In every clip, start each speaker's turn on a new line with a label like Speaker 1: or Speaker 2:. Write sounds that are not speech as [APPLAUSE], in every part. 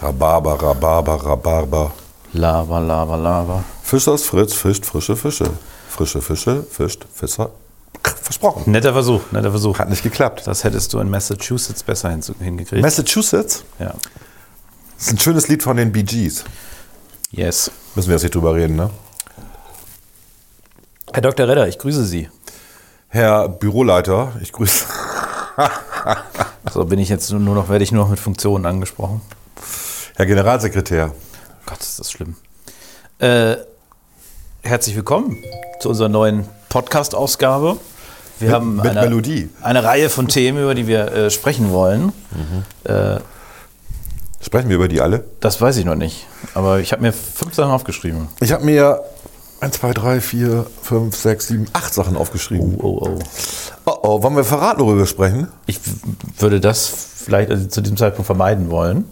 Speaker 1: Rhabarber, Rhabarber, Rhabarber.
Speaker 2: Lava, Lava, Lava.
Speaker 1: Fischers Fritz fischt frische Fische. Frische Fische fischt Fischer. Versprochen.
Speaker 2: Netter Versuch, netter Versuch.
Speaker 1: Hat nicht geklappt.
Speaker 2: Das hättest du in Massachusetts besser hingekriegt.
Speaker 1: Massachusetts
Speaker 2: ja.
Speaker 1: ist ein schönes Lied von den Bee Gees.
Speaker 2: Yes.
Speaker 1: Müssen wir jetzt nicht drüber reden, ne?
Speaker 2: Herr Dr. Redder, ich grüße Sie.
Speaker 1: Herr Büroleiter, ich grüße. [LAUGHS]
Speaker 2: So bin ich jetzt nur noch, werde ich nur noch mit Funktionen angesprochen.
Speaker 1: Herr Generalsekretär.
Speaker 2: Gott, ist das schlimm. Äh, herzlich willkommen zu unserer neuen Podcast-Ausgabe. Wir
Speaker 1: Mit-
Speaker 2: haben
Speaker 1: mit
Speaker 2: eine,
Speaker 1: Melodie.
Speaker 2: eine Reihe von Themen, über die wir äh, sprechen wollen. Äh,
Speaker 1: Sprechen wir über die alle?
Speaker 2: das weiß ich noch nicht. Aber ich habe mir fünf Sachen aufgeschrieben.
Speaker 1: Ich habe mir 1, 2, 3, 4, 5, 6, 7, 8 Sachen aufgeschrieben.
Speaker 2: Oh, oh.
Speaker 1: Oh, oh, wollen wir verraten, worüber wir sprechen?
Speaker 2: Ich würde das vielleicht also zu diesem Zeitpunkt vermeiden wollen,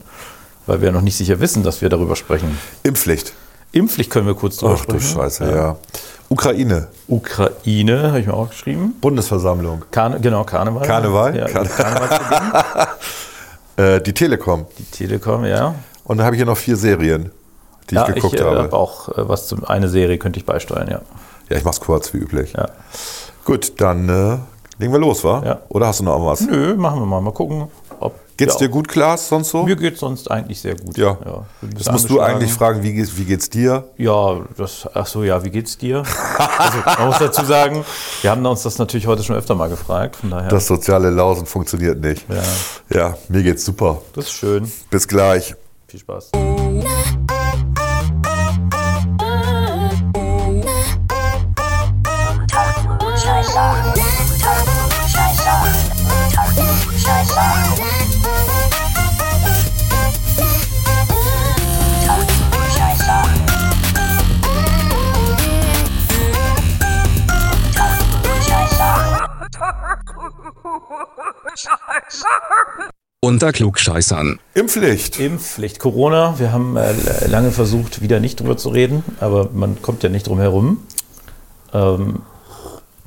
Speaker 2: weil wir noch nicht sicher wissen, dass wir darüber sprechen.
Speaker 1: Impfpflicht.
Speaker 2: Impfpflicht können wir kurz drüber
Speaker 1: Ach du
Speaker 2: sprechen.
Speaker 1: Scheiße, ja. Ukraine,
Speaker 2: Ukraine, habe ich mir auch geschrieben.
Speaker 1: Bundesversammlung,
Speaker 2: Karne, genau, Karneval.
Speaker 1: Karneval?
Speaker 2: Ja,
Speaker 1: Karne-
Speaker 2: Karnevalsbeginn. [LAUGHS]
Speaker 1: äh, die Telekom.
Speaker 2: Die Telekom, ja.
Speaker 1: Und dann habe ich hier noch vier Serien, die
Speaker 2: ja,
Speaker 1: ich geguckt
Speaker 2: ich äh,
Speaker 1: habe.
Speaker 2: habe auch äh, was zu eine Serie könnte ich beisteuern, ja.
Speaker 1: Ja, ich mach's kurz, wie üblich.
Speaker 2: ja.
Speaker 1: Gut, dann äh, legen wir los, wa?
Speaker 2: Ja.
Speaker 1: Oder hast du noch was?
Speaker 2: Nö, machen wir mal. Mal gucken.
Speaker 1: Geht's
Speaker 2: ja,
Speaker 1: dir gut, Klaas, sonst so?
Speaker 2: Mir geht's sonst eigentlich sehr gut.
Speaker 1: Ja.
Speaker 2: ein
Speaker 1: das musst du eigentlich fragen, wie geht's, wie geht's dir?
Speaker 2: Ja, das, ach so, ja, wie geht's dir? also, man muss dazu sagen, wir haben uns das natürlich heute schon öfter mal gefragt, von daher.
Speaker 1: Das soziale Lausen funktioniert nicht.
Speaker 2: Ja.
Speaker 1: Ja, mir geht's super.
Speaker 2: das ist schön.
Speaker 1: Bis gleich.
Speaker 2: Viel Spaß.
Speaker 3: Unter Klugscheißern.
Speaker 1: Impfpflicht.
Speaker 2: Impfpflicht, Corona. Wir haben äh, lange versucht, wieder nicht drüber zu reden, aber man kommt ja nicht drum herum. Ähm,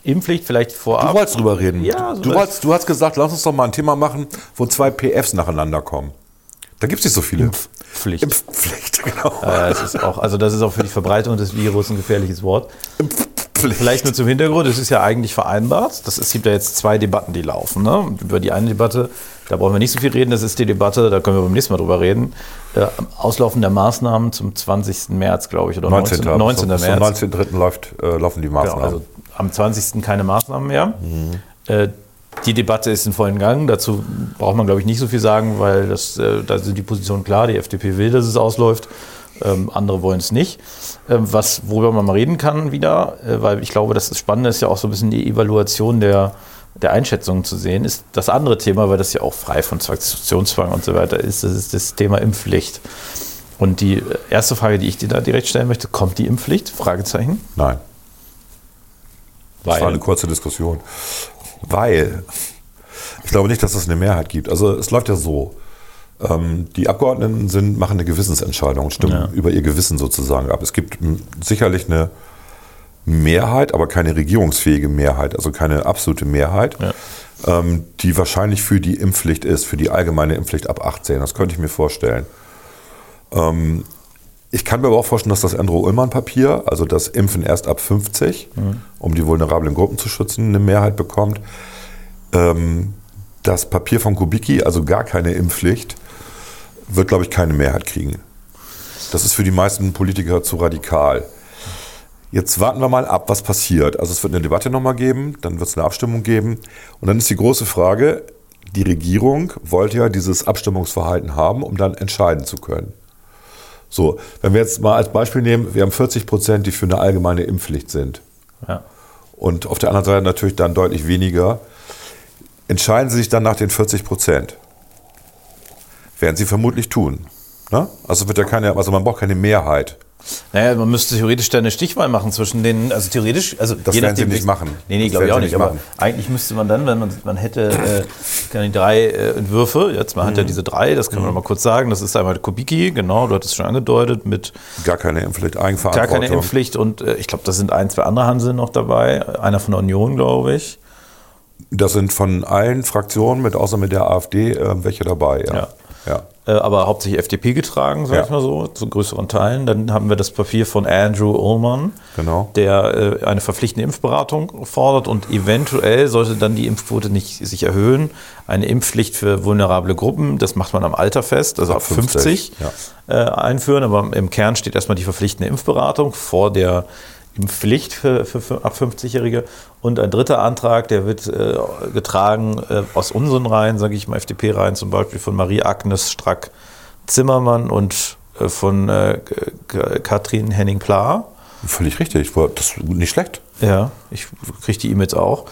Speaker 2: Impfpflicht vielleicht
Speaker 1: Du
Speaker 2: vorab.
Speaker 1: wolltest drüber reden.
Speaker 2: Ja, so
Speaker 1: du, wolltest, du hast gesagt, lass uns doch mal ein Thema machen, wo zwei PFs nacheinander kommen. Da gibt es nicht so viele.
Speaker 2: Impfpflicht.
Speaker 1: Impfpflicht, [LAUGHS] genau.
Speaker 2: Äh, ist auch, also das ist auch für die Verbreitung des Virus ein gefährliches Wort.
Speaker 1: Impfpflicht.
Speaker 2: Vielleicht nur zum Hintergrund, es ist ja eigentlich vereinbart. Das es gibt ja jetzt zwei Debatten, die laufen. Ne? Über die eine Debatte, da brauchen wir nicht so viel reden, das ist die Debatte, da können wir beim nächsten Mal drüber reden. Äh, Auslaufen der Maßnahmen zum 20. März, glaube ich, oder
Speaker 1: 19.
Speaker 2: 19. 19.
Speaker 1: Bis zum
Speaker 2: März.
Speaker 1: 19.3. Läuft, äh, laufen die
Speaker 2: Genau,
Speaker 1: Maßnahmen.
Speaker 2: also am 20. keine Maßnahmen mehr. Äh, die Debatte ist in vollen Gang. Dazu braucht man, glaube ich, nicht so viel sagen, weil das, äh, da sind die Positionen klar. Die FDP will, dass es ausläuft. Ähm, andere wollen es nicht. Ähm, was, worüber man mal reden kann wieder, äh, weil ich glaube, das Spannende ist ja auch so ein bisschen die Evaluation der, der Einschätzungen zu sehen, ist das andere Thema, weil das ja auch frei von Transaktionszwang und so weiter ist, das ist das Thema Impfpflicht. Und die äh, erste Frage, die ich dir da direkt stellen möchte, kommt die Impfpflicht? Fragezeichen.
Speaker 1: Nein. Das
Speaker 2: Weil-
Speaker 1: war eine kurze Diskussion. Weil ich glaube nicht, dass es eine Mehrheit gibt. Also es läuft ja so. Ähm, die Abgeordneten sind, machen eine Gewissensentscheidung und stimmen
Speaker 2: Ja.
Speaker 1: über ihr Gewissen sozusagen ab. Es gibt sicherlich eine Mehrheit, aber keine regierungsfähige Mehrheit, also keine absolute Mehrheit,
Speaker 2: Ja.
Speaker 1: ähm, die wahrscheinlich für die Impfpflicht ist, für die allgemeine Impfpflicht ab 18. Das könnte ich mir vorstellen. Ähm, ich kann mir aber auch vorstellen, dass das Andro-Ullmann-Papier, also das Impfen erst ab 50, um die vulnerablen Gruppen zu schützen, eine Mehrheit bekommt. Das Papier von Kubicki, also gar keine Impfpflicht, wird, glaube ich, keine Mehrheit kriegen. Das ist für die meisten Politiker zu radikal. Jetzt warten wir mal ab, was passiert. Also es wird eine Debatte nochmal geben, dann wird es eine Abstimmung geben. Und dann ist die große Frage, die Regierung wollte ja dieses Abstimmungsverhalten haben, um dann entscheiden zu können. So, wenn wir jetzt mal als Beispiel nehmen, wir haben 40 Prozent, die für eine allgemeine Impfpflicht sind.
Speaker 2: Ja.
Speaker 1: Und auf der anderen Seite natürlich dann deutlich weniger. Entscheiden Sie sich dann nach den 40 Prozent. Werden Sie vermutlich tun. Ne? Also wird ja keine, also man braucht keine Mehrheit.
Speaker 2: Naja, man müsste theoretisch da eine Stichwahl machen zwischen den, also theoretisch, also
Speaker 1: Das werden sie nicht machen.
Speaker 2: Nee, nee, glaube ich auch nicht, aber
Speaker 1: machen.
Speaker 2: eigentlich müsste man dann, wenn man, man hätte äh, keine drei äh, Entwürfe, jetzt man hat
Speaker 1: Mhm.
Speaker 2: ja diese drei, das kann man noch mal kurz sagen, das ist einmal Kubicki, genau, du hattest es schon angedeutet, mit
Speaker 1: Gar keine Impfpflicht,
Speaker 2: gar
Speaker 1: Eigenverantwortung.
Speaker 2: keine Impfpflicht und äh, ich glaube, da sind ein, zwei andere Hanseln noch dabei, einer von der Union, glaube ich.
Speaker 1: Das sind von allen Fraktionen, mit außer mit der AfD, äh, welche dabei. Ja.
Speaker 2: Ja.
Speaker 1: Ja.
Speaker 2: äh, aber hauptsächlich FDP getragen, sag
Speaker 1: Ja.
Speaker 2: ich mal so, zu größeren Teilen. Dann haben wir das Papier von Andrew Ullman,
Speaker 1: Genau.
Speaker 2: der äh, eine verpflichtende Impfberatung fordert und eventuell sollte dann die Impfquote nicht sich erhöhen. Eine Impfpflicht für vulnerable Gruppen, das macht man am Alter fest, also ab,
Speaker 1: Ab
Speaker 2: 50,
Speaker 1: 50, ja.
Speaker 2: äh, einführen. Aber im Kern steht erstmal die verpflichtende Impfberatung vor der Impfpflicht für, für, für ab 50-Jährige. Und ein dritter Antrag, der wird äh, getragen äh, aus unseren Reihen, sage ich mal, FDP-Reihen, zum Beispiel von Marie-Agnes Strack-Zimmermann und äh, von äh, Katrin Henning-Pla.
Speaker 1: Völlig richtig. Das ist nicht schlecht.
Speaker 2: Ja, ich kriege die E-Mails auch.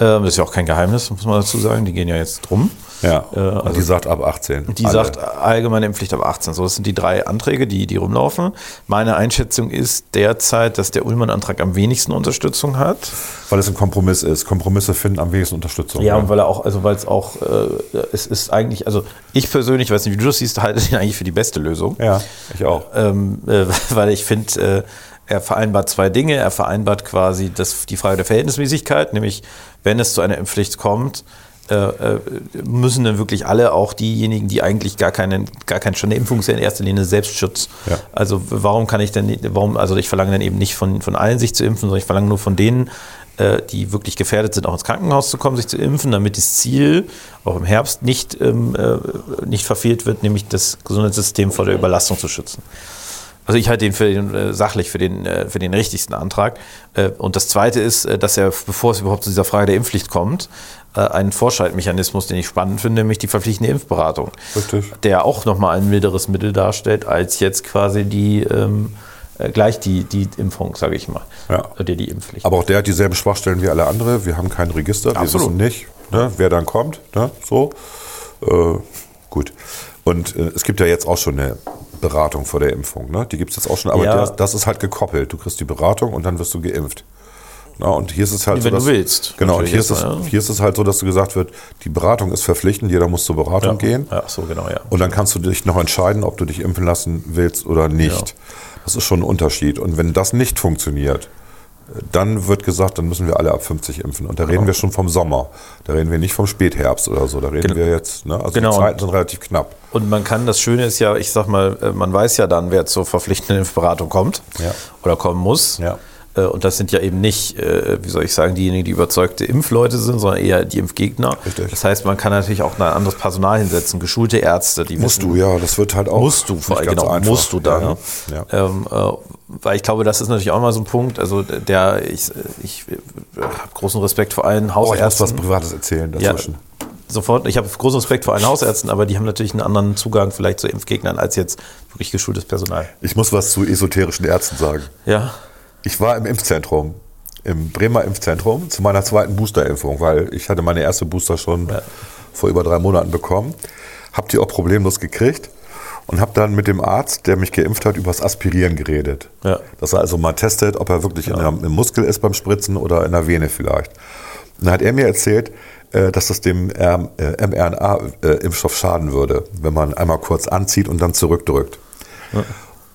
Speaker 2: Ähm, das ist ja auch kein Geheimnis, muss man dazu sagen. Die gehen ja jetzt drum.
Speaker 1: Ja.
Speaker 2: Äh, also-
Speaker 1: die sagt ab 18.
Speaker 2: Die
Speaker 1: Alle.
Speaker 2: sagt allgemeine Impfpflicht ab 18. So, das sind die drei Anträge, die, die rumlaufen. Meine Einschätzung ist derzeit, dass der Ullmann-Antrag am wenigsten Unterstützung hat.
Speaker 1: Weil es ein Kompromiss ist. Kompromisse finden am wenigsten Unterstützung.
Speaker 2: Ja, und weil er auch, also weil es auch, äh, es ist eigentlich, also ich persönlich, weiß nicht, wie du das siehst, halte ihn eigentlich für die beste Lösung.
Speaker 1: ja, ich auch.
Speaker 2: Ähm, äh, [LAUGHS] weil ich finde, äh, er vereinbart zwei Dinge. Er vereinbart quasi das, die Frage der Verhältnismäßigkeit, nämlich wenn es zu einer Impfpflicht kommt, müssen dann wirklich alle, auch diejenigen, die eigentlich gar keinen, gar keinen schon eine Impfung ist ja in erster Linie Selbstschutz.
Speaker 1: Ja.
Speaker 2: Also warum kann ich denn, nicht- warum, also ich verlange dann eben nicht von, von allen sich zu impfen, sondern ich verlange nur von denen, äh, die wirklich gefährdet sind, auch ins Krankenhaus zu kommen, sich zu impfen, damit das Ziel auch im Herbst nicht, ähm, äh, nicht verfehlt wird, nämlich das Gesundheitssystem vor der Überlastung zu schützen. Also ich halte den für den äh, sachlich für den, äh, für den richtigsten Antrag. Äh, und das Zweite ist, dass er, bevor es überhaupt zu dieser Frage der Impfpflicht kommt, einen Vorschaltmechanismus, den ich spannend finde, nämlich die verpflichtende Impfberatung.
Speaker 1: Richtig.
Speaker 2: Der auch nochmal ein milderes Mittel darstellt, als jetzt quasi die ähm, äh, gleich die, die Impfung, sage ich mal.
Speaker 1: Ja.
Speaker 2: Oder die Impfpflicht.
Speaker 1: Aber auch der hat dieselben Schwachstellen wie alle andere. Wir haben kein Register. Wir
Speaker 2: Absolut.
Speaker 1: wissen nicht, ne, wer dann kommt. Ne, so. Äh, gut. Und äh, es gibt ja jetzt auch schon eine Beratung vor der Impfung. Ne? Die gibt es jetzt auch schon. Aber
Speaker 2: Ja.
Speaker 1: das, das ist halt gekoppelt. Du kriegst die Beratung und dann wirst du geimpft. Na, und hier ist es halt
Speaker 2: Wenn
Speaker 1: so,
Speaker 2: du
Speaker 1: dass,
Speaker 2: willst,
Speaker 1: Genau, und hier ist, es,
Speaker 2: ja.
Speaker 1: hier ist es halt so, dass du gesagt wird, die Beratung ist verpflichtend, jeder muss zur Beratung gehen.
Speaker 2: Ja, so genau, ja.
Speaker 1: Und dann kannst du dich noch entscheiden, ob du dich impfen lassen willst oder nicht. Das ist schon ein Unterschied. Und wenn das nicht funktioniert, dann wird gesagt, dann müssen wir alle ab 50 impfen. Und da reden wir schon vom Sommer. Da reden wir nicht vom Spätherbst oder so. Da reden
Speaker 2: Gen-
Speaker 1: wir jetzt, ne? also
Speaker 2: Genau.
Speaker 1: die Zeiten sind relativ knapp.
Speaker 2: Und man kann, das Schöne ist ja, ich sag mal, äh, man weiß ja dann, wer zur verpflichtenden Impfberatung kommt
Speaker 1: Ja.
Speaker 2: oder kommen muss.
Speaker 1: Ja.
Speaker 2: Äh, Und das sind ja eben nicht, äh, wie soll ich sagen, diejenigen, die überzeugte Impfleute sind, sondern eher die Impfgegner.
Speaker 1: Richtig.
Speaker 2: Das heißt, man kann natürlich auch ein anderes Personal hinsetzen, geschulte Ärzte, die
Speaker 1: Musst
Speaker 2: wissen,
Speaker 1: du, ja, das wird halt auch.
Speaker 2: musst du vor allem, genau,
Speaker 1: einfach.
Speaker 2: musst du dann.
Speaker 1: Ja, ja.
Speaker 2: Ähm, äh, weil ich glaube, das ist natürlich auch mal so ein Punkt. Also der, ich, ich habe großen Respekt vor allen
Speaker 1: Oh, ich muss
Speaker 2: Hausärzten.
Speaker 1: was Privates erzählen
Speaker 2: Ja,
Speaker 1: dazwischen.
Speaker 2: sofort. Ich habe großen Respekt vor allen Hausärzten, aber die haben natürlich einen anderen Zugang vielleicht zu Impfgegnern als jetzt wirklich geschultes Personal.
Speaker 1: Ich muss was zu esoterischen Ärzten sagen.
Speaker 2: Ja,
Speaker 1: Ich war im Impfzentrum, im Bremer Impfzentrum, zu meiner zweiten Boosterimpfung, weil ich hatte meine erste Booster schon
Speaker 2: Ja.
Speaker 1: vor über drei Monaten bekommen. Hab die auch problemlos gekriegt und habe dann mit dem Arzt, der mich geimpft hat, über das Aspirieren geredet.
Speaker 2: Ja.
Speaker 1: Dass er also mal testet, ob er wirklich in der, im Muskel ist beim Spritzen oder in der Vene vielleicht. Und dann hat er mir erzählt, äh, dass das dem äh, mRNA-Impfstoff schaden würde, wenn man einmal kurz anzieht und dann zurückdrückt.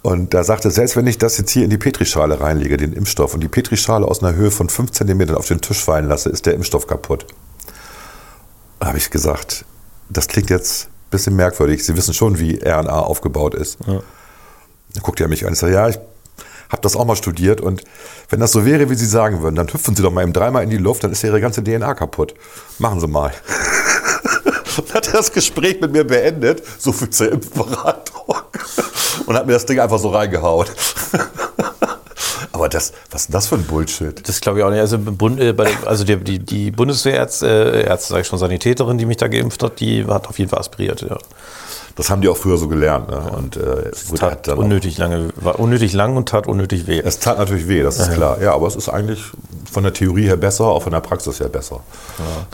Speaker 1: Und da sagte, selbst wenn ich das jetzt hier in die Petrischale reinlege, den Impfstoff, und die Petrischale aus einer Höhe von 5 cm auf den Tisch fallen lasse, ist der Impfstoff kaputt. Da habe ich gesagt, das klingt jetzt bisschen merkwürdig. Sie wissen schon, wie RNA aufgebaut ist. Dann guckt er mich an und sagt, ja, ich habe das auch mal studiert und wenn das so wäre, wie Sie sagen würden, dann hüpfen Sie doch mal eben dreimal in die Luft, dann ist ja Ihre ganze DNA kaputt. Machen Sie mal. [LAUGHS] Und hat das Gespräch mit mir beendet, so viel zur Impfberatung. Und hat mir das Ding einfach so reingehauen. Aber das, was ist das für ein Bullshit?
Speaker 2: das glaube ich auch nicht. Also, äh, also die, die, die Bundeswehrärzte, äh, Ärzte, sage ich schon, Sanitäterin, die mich da geimpft hat, die hat auf jeden Fall aspiriert. Ja.
Speaker 1: Das haben die auch früher so gelernt. Ne? Und äh, gut, hat
Speaker 2: Tat
Speaker 1: dann
Speaker 2: unnötig lange, war unnötig lang und tat unnötig weh.
Speaker 1: Es tat natürlich weh, das ist klar. Ja, aber es ist eigentlich von der Theorie her besser, auch von der Praxis her besser.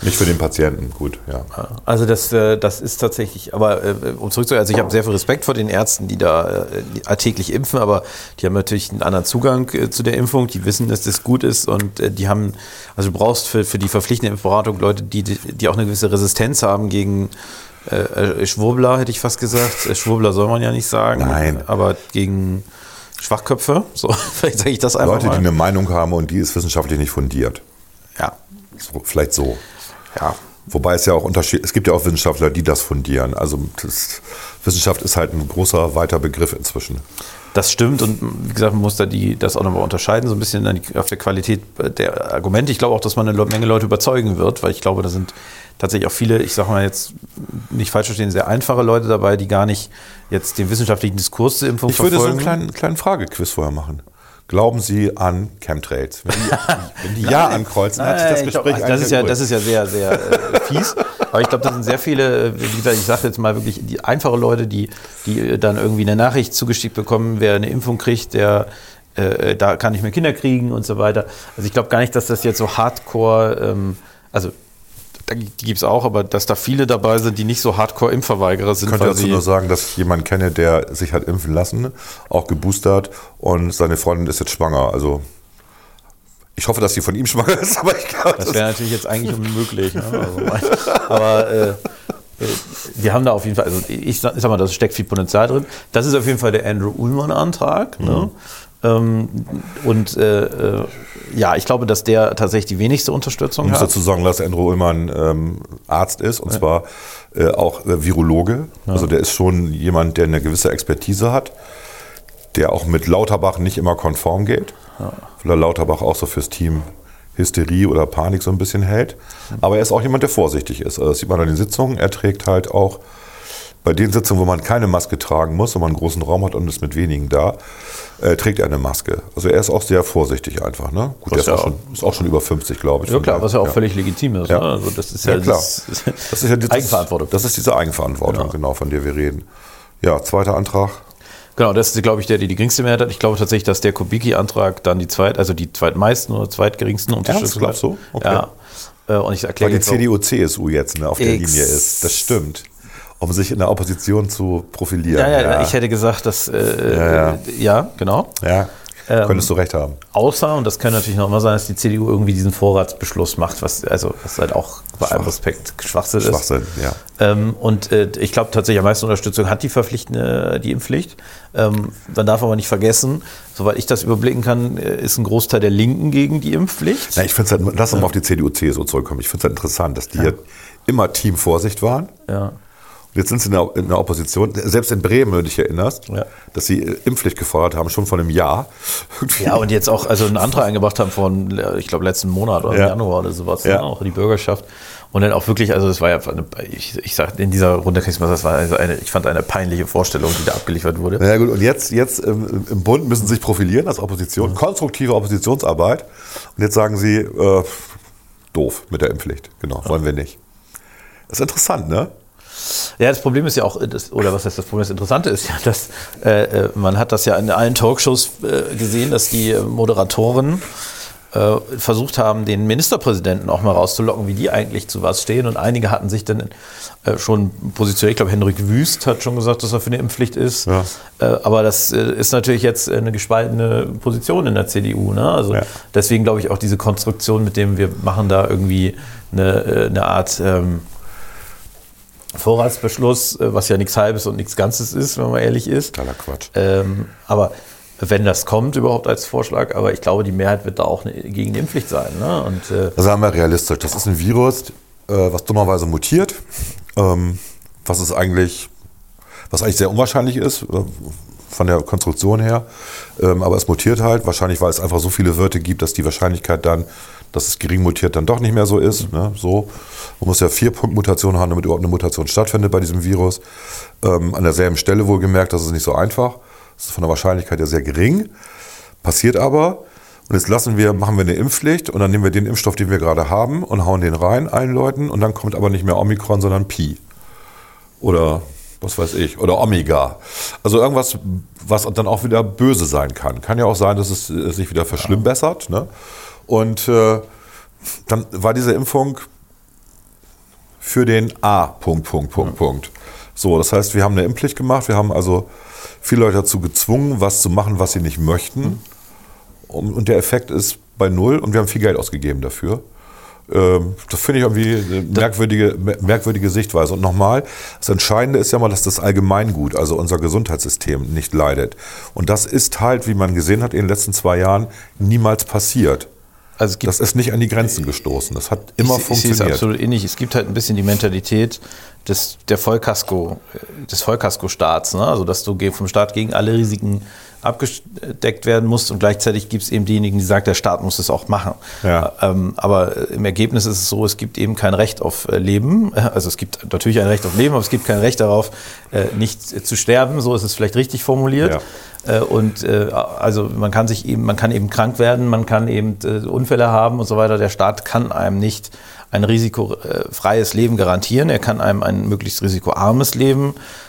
Speaker 1: Nicht für den Patienten, gut, ja.
Speaker 2: Also das, äh, das ist tatsächlich, aber äh, um zurückzukommen, also ich habe sehr viel Respekt vor den Ärzten, die da äh, alltäglich impfen, aber die haben natürlich einen anderen Zugang zu der Impfung, die wissen, dass das gut ist und die haben, also du brauchst für, für die verpflichtende Impfberatung Leute, die, die auch eine gewisse Resistenz haben gegen äh, äh, Schwurbler, hätte ich fast gesagt. Äh, Schwurbler soll man ja nicht sagen.
Speaker 1: Nein.
Speaker 2: Aber gegen Schwachköpfe, so, [LAUGHS] vielleicht sage ich das einfach
Speaker 1: Leute, die
Speaker 2: mal.
Speaker 1: eine Meinung haben und die ist wissenschaftlich nicht fundiert.
Speaker 2: ja,
Speaker 1: So, vielleicht so.
Speaker 2: ja.
Speaker 1: Wobei es ja auch Unterschied, es gibt ja auch Wissenschaftler, die das fundieren. Also das, Wissenschaft ist halt ein großer, weiter Begriff inzwischen.
Speaker 2: Das stimmt und wie gesagt, man muss da die, das auch nochmal unterscheiden, so ein bisschen auf der Qualität der Argumente. Ich glaube auch, dass man eine Menge Leute überzeugen wird, weil ich glaube, da sind tatsächlich auch viele, ich sage mal jetzt nicht falsch verstehen, sehr einfache Leute dabei, die gar nicht jetzt den wissenschaftlichen Diskurs zur Impfung
Speaker 1: Ich würde
Speaker 2: verfolgen.
Speaker 1: so einen kleinen, kleinen Fragequiz vorher machen. Glauben Sie an Chemtrails? Wenn die, wenn die [LAUGHS] Ja ankreuzen, hat sich das
Speaker 2: ich glaub,
Speaker 1: Gespräch
Speaker 2: das, ist ja, das ist ja sehr, sehr äh, fies. Aber ich glaube, das sind sehr viele, äh, wie gesagt, ich sage jetzt mal wirklich, die einfache Leute, die, die äh, dann irgendwie eine Nachricht zugeschickt bekommen, wer eine Impfung kriegt, der äh, da kann ich mehr Kinder kriegen und so weiter. Also ich glaube gar nicht, dass das jetzt so hardcore, ähm, also die gibt es auch, aber dass da viele dabei sind, die nicht so Hardcore-Impfverweigerer sind.
Speaker 1: Ich könnte dazu nur sagen, dass ich jemanden kenne, der sich hat impfen lassen, auch geboostert und seine Freundin ist jetzt schwanger. Also ich hoffe, dass sie von ihm [LAUGHS] schwanger ist, aber ich glaube,
Speaker 2: Das wäre natürlich jetzt eigentlich unmöglich. Ne? Also, [LAUGHS] aber äh, äh, wir haben da auf jeden Fall, also ich sag, ich sag mal, da steckt viel Potenzial drin. Das ist auf jeden Fall der Andrew Ullmann-Antrag. Ne? Ähm, und äh, äh, ja, ich glaube, dass der tatsächlich die wenigste Unterstützung
Speaker 1: Ich muss
Speaker 2: hat.
Speaker 1: dazu sagen, dass Andrew Ullmann ähm, Arzt ist und zwar äh, auch äh, Virologe. Also der ist schon jemand, der eine gewisse Expertise hat, der auch mit Lauterbach nicht immer konform geht, weil er Lauterbach auch so fürs Team Hysterie oder Panik so ein bisschen hält. Aber er ist auch jemand, der vorsichtig ist. Also das sieht man an den Sitzungen. Er trägt halt auch bei den Sitzungen, wo man keine Maske tragen muss, wo man einen großen Raum hat und ist mit wenigen da, äh, trägt er eine Maske. Also er ist auch sehr vorsichtig einfach. Ne? Gut, der
Speaker 2: Was
Speaker 1: ist,
Speaker 2: ja
Speaker 1: auch schon, ist auch schon über 50, glaube ich.
Speaker 2: Ja klar, was ja auch
Speaker 1: ja.
Speaker 2: völlig legitim ist.
Speaker 1: Ja.
Speaker 2: Ne? Also das ist ja,
Speaker 1: Ja, klar.
Speaker 2: Das,
Speaker 1: Das ist ja die,
Speaker 2: Eigenverantwortung.
Speaker 1: Das ist diese Eigenverantwortung,
Speaker 2: Ja.
Speaker 1: genau, von der wir reden. Ja, zweiter Antrag.
Speaker 2: Genau, das ist, glaube ich, der, der die geringste Mehrheit hat. Ich glaube tatsächlich, dass der Kubicki-Antrag dann die zweit, also die zweitmeisten oder zweitgeringsten Unterstützung
Speaker 1: glaubst du? Okay.
Speaker 2: Ja. Äh, Und ich
Speaker 1: Weil
Speaker 2: erkläre
Speaker 1: die
Speaker 2: jetzt auch-
Speaker 1: CDU, CSU jetzt ne, auf der Linie ist. Das stimmt. Um sich in der Opposition zu profilieren.
Speaker 2: Ja, ja, ich hätte gesagt, dass äh,
Speaker 1: Ja,
Speaker 2: ja,
Speaker 1: ja.
Speaker 2: genau.
Speaker 1: ja.
Speaker 2: Ähm,
Speaker 1: könntest du recht haben.
Speaker 2: Außer, und das kann natürlich noch immer sein, dass die CDU irgendwie diesen Vorratsbeschluss macht, was also was halt auch bei allem. Respekt Schwachsinn ist.
Speaker 1: Schwachsinn, ja.
Speaker 2: Ähm, und äh, ich glaube tatsächlich, am meisten Unterstützung hat die verpflichtende, die Impfpflicht. Ähm, man darf aber nicht vergessen, soweit ich das überblicken kann, äh, ist ein Großteil der Linken gegen die Impfpflicht.
Speaker 1: Na, ich finde halt, lass uns mal auf die CDU, CSU zurückkommen. Ich finde es halt interessant, dass die ja. immer Team Vorsicht waren.
Speaker 2: Ja.
Speaker 1: Jetzt sind sie in der, in der Opposition. Selbst in Bremen, wenn du dich erinnerst,
Speaker 2: Ja.
Speaker 1: dass sie äh, Impfpflicht gefordert haben, schon vor einem Jahr. [LAUGHS]
Speaker 2: Ja, und jetzt auch also einen Antrag eingebracht haben von, ich glaube, letzten Monat oder im
Speaker 1: Ja.
Speaker 2: Januar oder sowas,
Speaker 1: Ja.
Speaker 2: ne, auch die Bürgerschaft. Und dann auch wirklich, also das war ja, eine, ich, ich sag, in dieser Runde kriegst du mal, das war also eine, ich fand eine peinliche Vorstellung, die da abgeliefert wurde.
Speaker 1: Na ja, gut, und jetzt, jetzt ähm, im Bund müssen sie sich profilieren als Opposition, konstruktive Oppositionsarbeit. Und jetzt sagen sie, äh, doof mit der Impfpflicht. Genau, wollen wir nicht. Das ist interessant, ne?
Speaker 2: Ja, das Problem ist ja auch, das, oder was heißt das Problem? Das Interessante ist ja, dass äh, äh, man hat das ja in allen Talkshows äh, gesehen, dass die Moderatoren äh, versucht haben, den Ministerpräsidenten auch mal rauszulocken, wie die eigentlich zu was stehen. Und einige hatten sich dann äh, schon positioniert. Ich glaube, Henrik Wüst hat schon gesagt, dass er für eine Impfpflicht ist.
Speaker 1: Ja.
Speaker 2: Äh, aber das äh, ist natürlich jetzt eine gespaltene Position in der CDU. Ne? Also
Speaker 1: Ja.
Speaker 2: deswegen glaube ich auch diese Konstruktion, mit dem wir machen da irgendwie eine, äh, eine Art ähm, Vorratsbeschluss, äh, was ja nichts Halbes und nichts Ganzes ist, wenn man ehrlich ist.
Speaker 1: Totaler Quatsch.
Speaker 2: Ähm, aber wenn das kommt überhaupt als Vorschlag, aber ich glaube, die Mehrheit wird da auch ne- gegen die Impfpflicht sein. Ne? Und äh,
Speaker 1: Das sagen wir realistisch. Das ist ein Virus, äh, was dummerweise mutiert. Ähm, was ist eigentlich, was eigentlich sehr unwahrscheinlich ist, äh, von der Konstruktion her. Ähm, aber es mutiert halt, wahrscheinlich, weil es einfach so viele Wirte gibt, dass die Wahrscheinlichkeit dann, dass es gering mutiert, dann doch nicht mehr so ist. Ne? So. Man muss ja vier Punktmutationen haben, damit überhaupt eine Mutation stattfindet bei diesem Virus. Ähm, an derselben Stelle wohlgemerkt, das ist nicht so einfach. Das ist von der Wahrscheinlichkeit her sehr gering. Passiert aber. Und jetzt lassen wir, machen wir eine Impfpflicht und dann nehmen wir den Impfstoff, den wir gerade haben und hauen den rein allen Leuten und dann kommt aber nicht mehr Omikron, sondern Pi. Oder was weiß ich, oder Omega. Also irgendwas, was dann auch wieder böse sein kann. Kann ja auch sein, dass es sich wieder verschlimmbessert. Ne? Und äh, dann war diese Impfung für den A. Punkt, Punkt, Punkt, Punkt. So, das heißt, wir haben eine Impfpflicht gemacht. Wir haben also viele Leute dazu gezwungen, was zu machen, was sie nicht möchten. Und, und der Effekt ist bei null und wir haben viel Geld ausgegeben dafür. Ähm, das finde ich irgendwie eine merkwürdige, mer- merkwürdige Sichtweise. Und nochmal, das Entscheidende ist ja mal, dass das Allgemeingut, also unser Gesundheitssystem, nicht leidet. Und das ist halt, wie man gesehen hat in den letzten zwei Jahren, niemals passiert.
Speaker 2: Also es gibt
Speaker 1: das ist nicht an die Grenzen gestoßen. Das hat immer
Speaker 2: ich, ich
Speaker 1: funktioniert.
Speaker 2: absolut ähnlich. Es gibt halt ein bisschen die Mentalität des, der Vollkasko, äh, des Vollkasko-Staats. Ne? Also, dass du vom Staat gegen alle Risiken abgedeckt werden musst und gleichzeitig gibt es eben diejenigen, die sagen, der Staat muss es auch machen.
Speaker 1: Ja.
Speaker 2: Ähm, aber äh, im Ergebnis ist es so, es gibt eben kein Recht auf äh, Leben. [LAUGHS] Also es gibt natürlich ein Recht auf Leben, aber es gibt kein Recht darauf, äh, nicht äh, zu sterben. So ist es vielleicht richtig formuliert. Äh, Und äh, also man kann sich eben, man kann eben krank werden, man kann eben äh, Unfälle haben und so weiter. Der Staat kann einem nicht ein risikofreies Leben garantieren. Er kann einem ein möglichst risikoarmes Leben äh,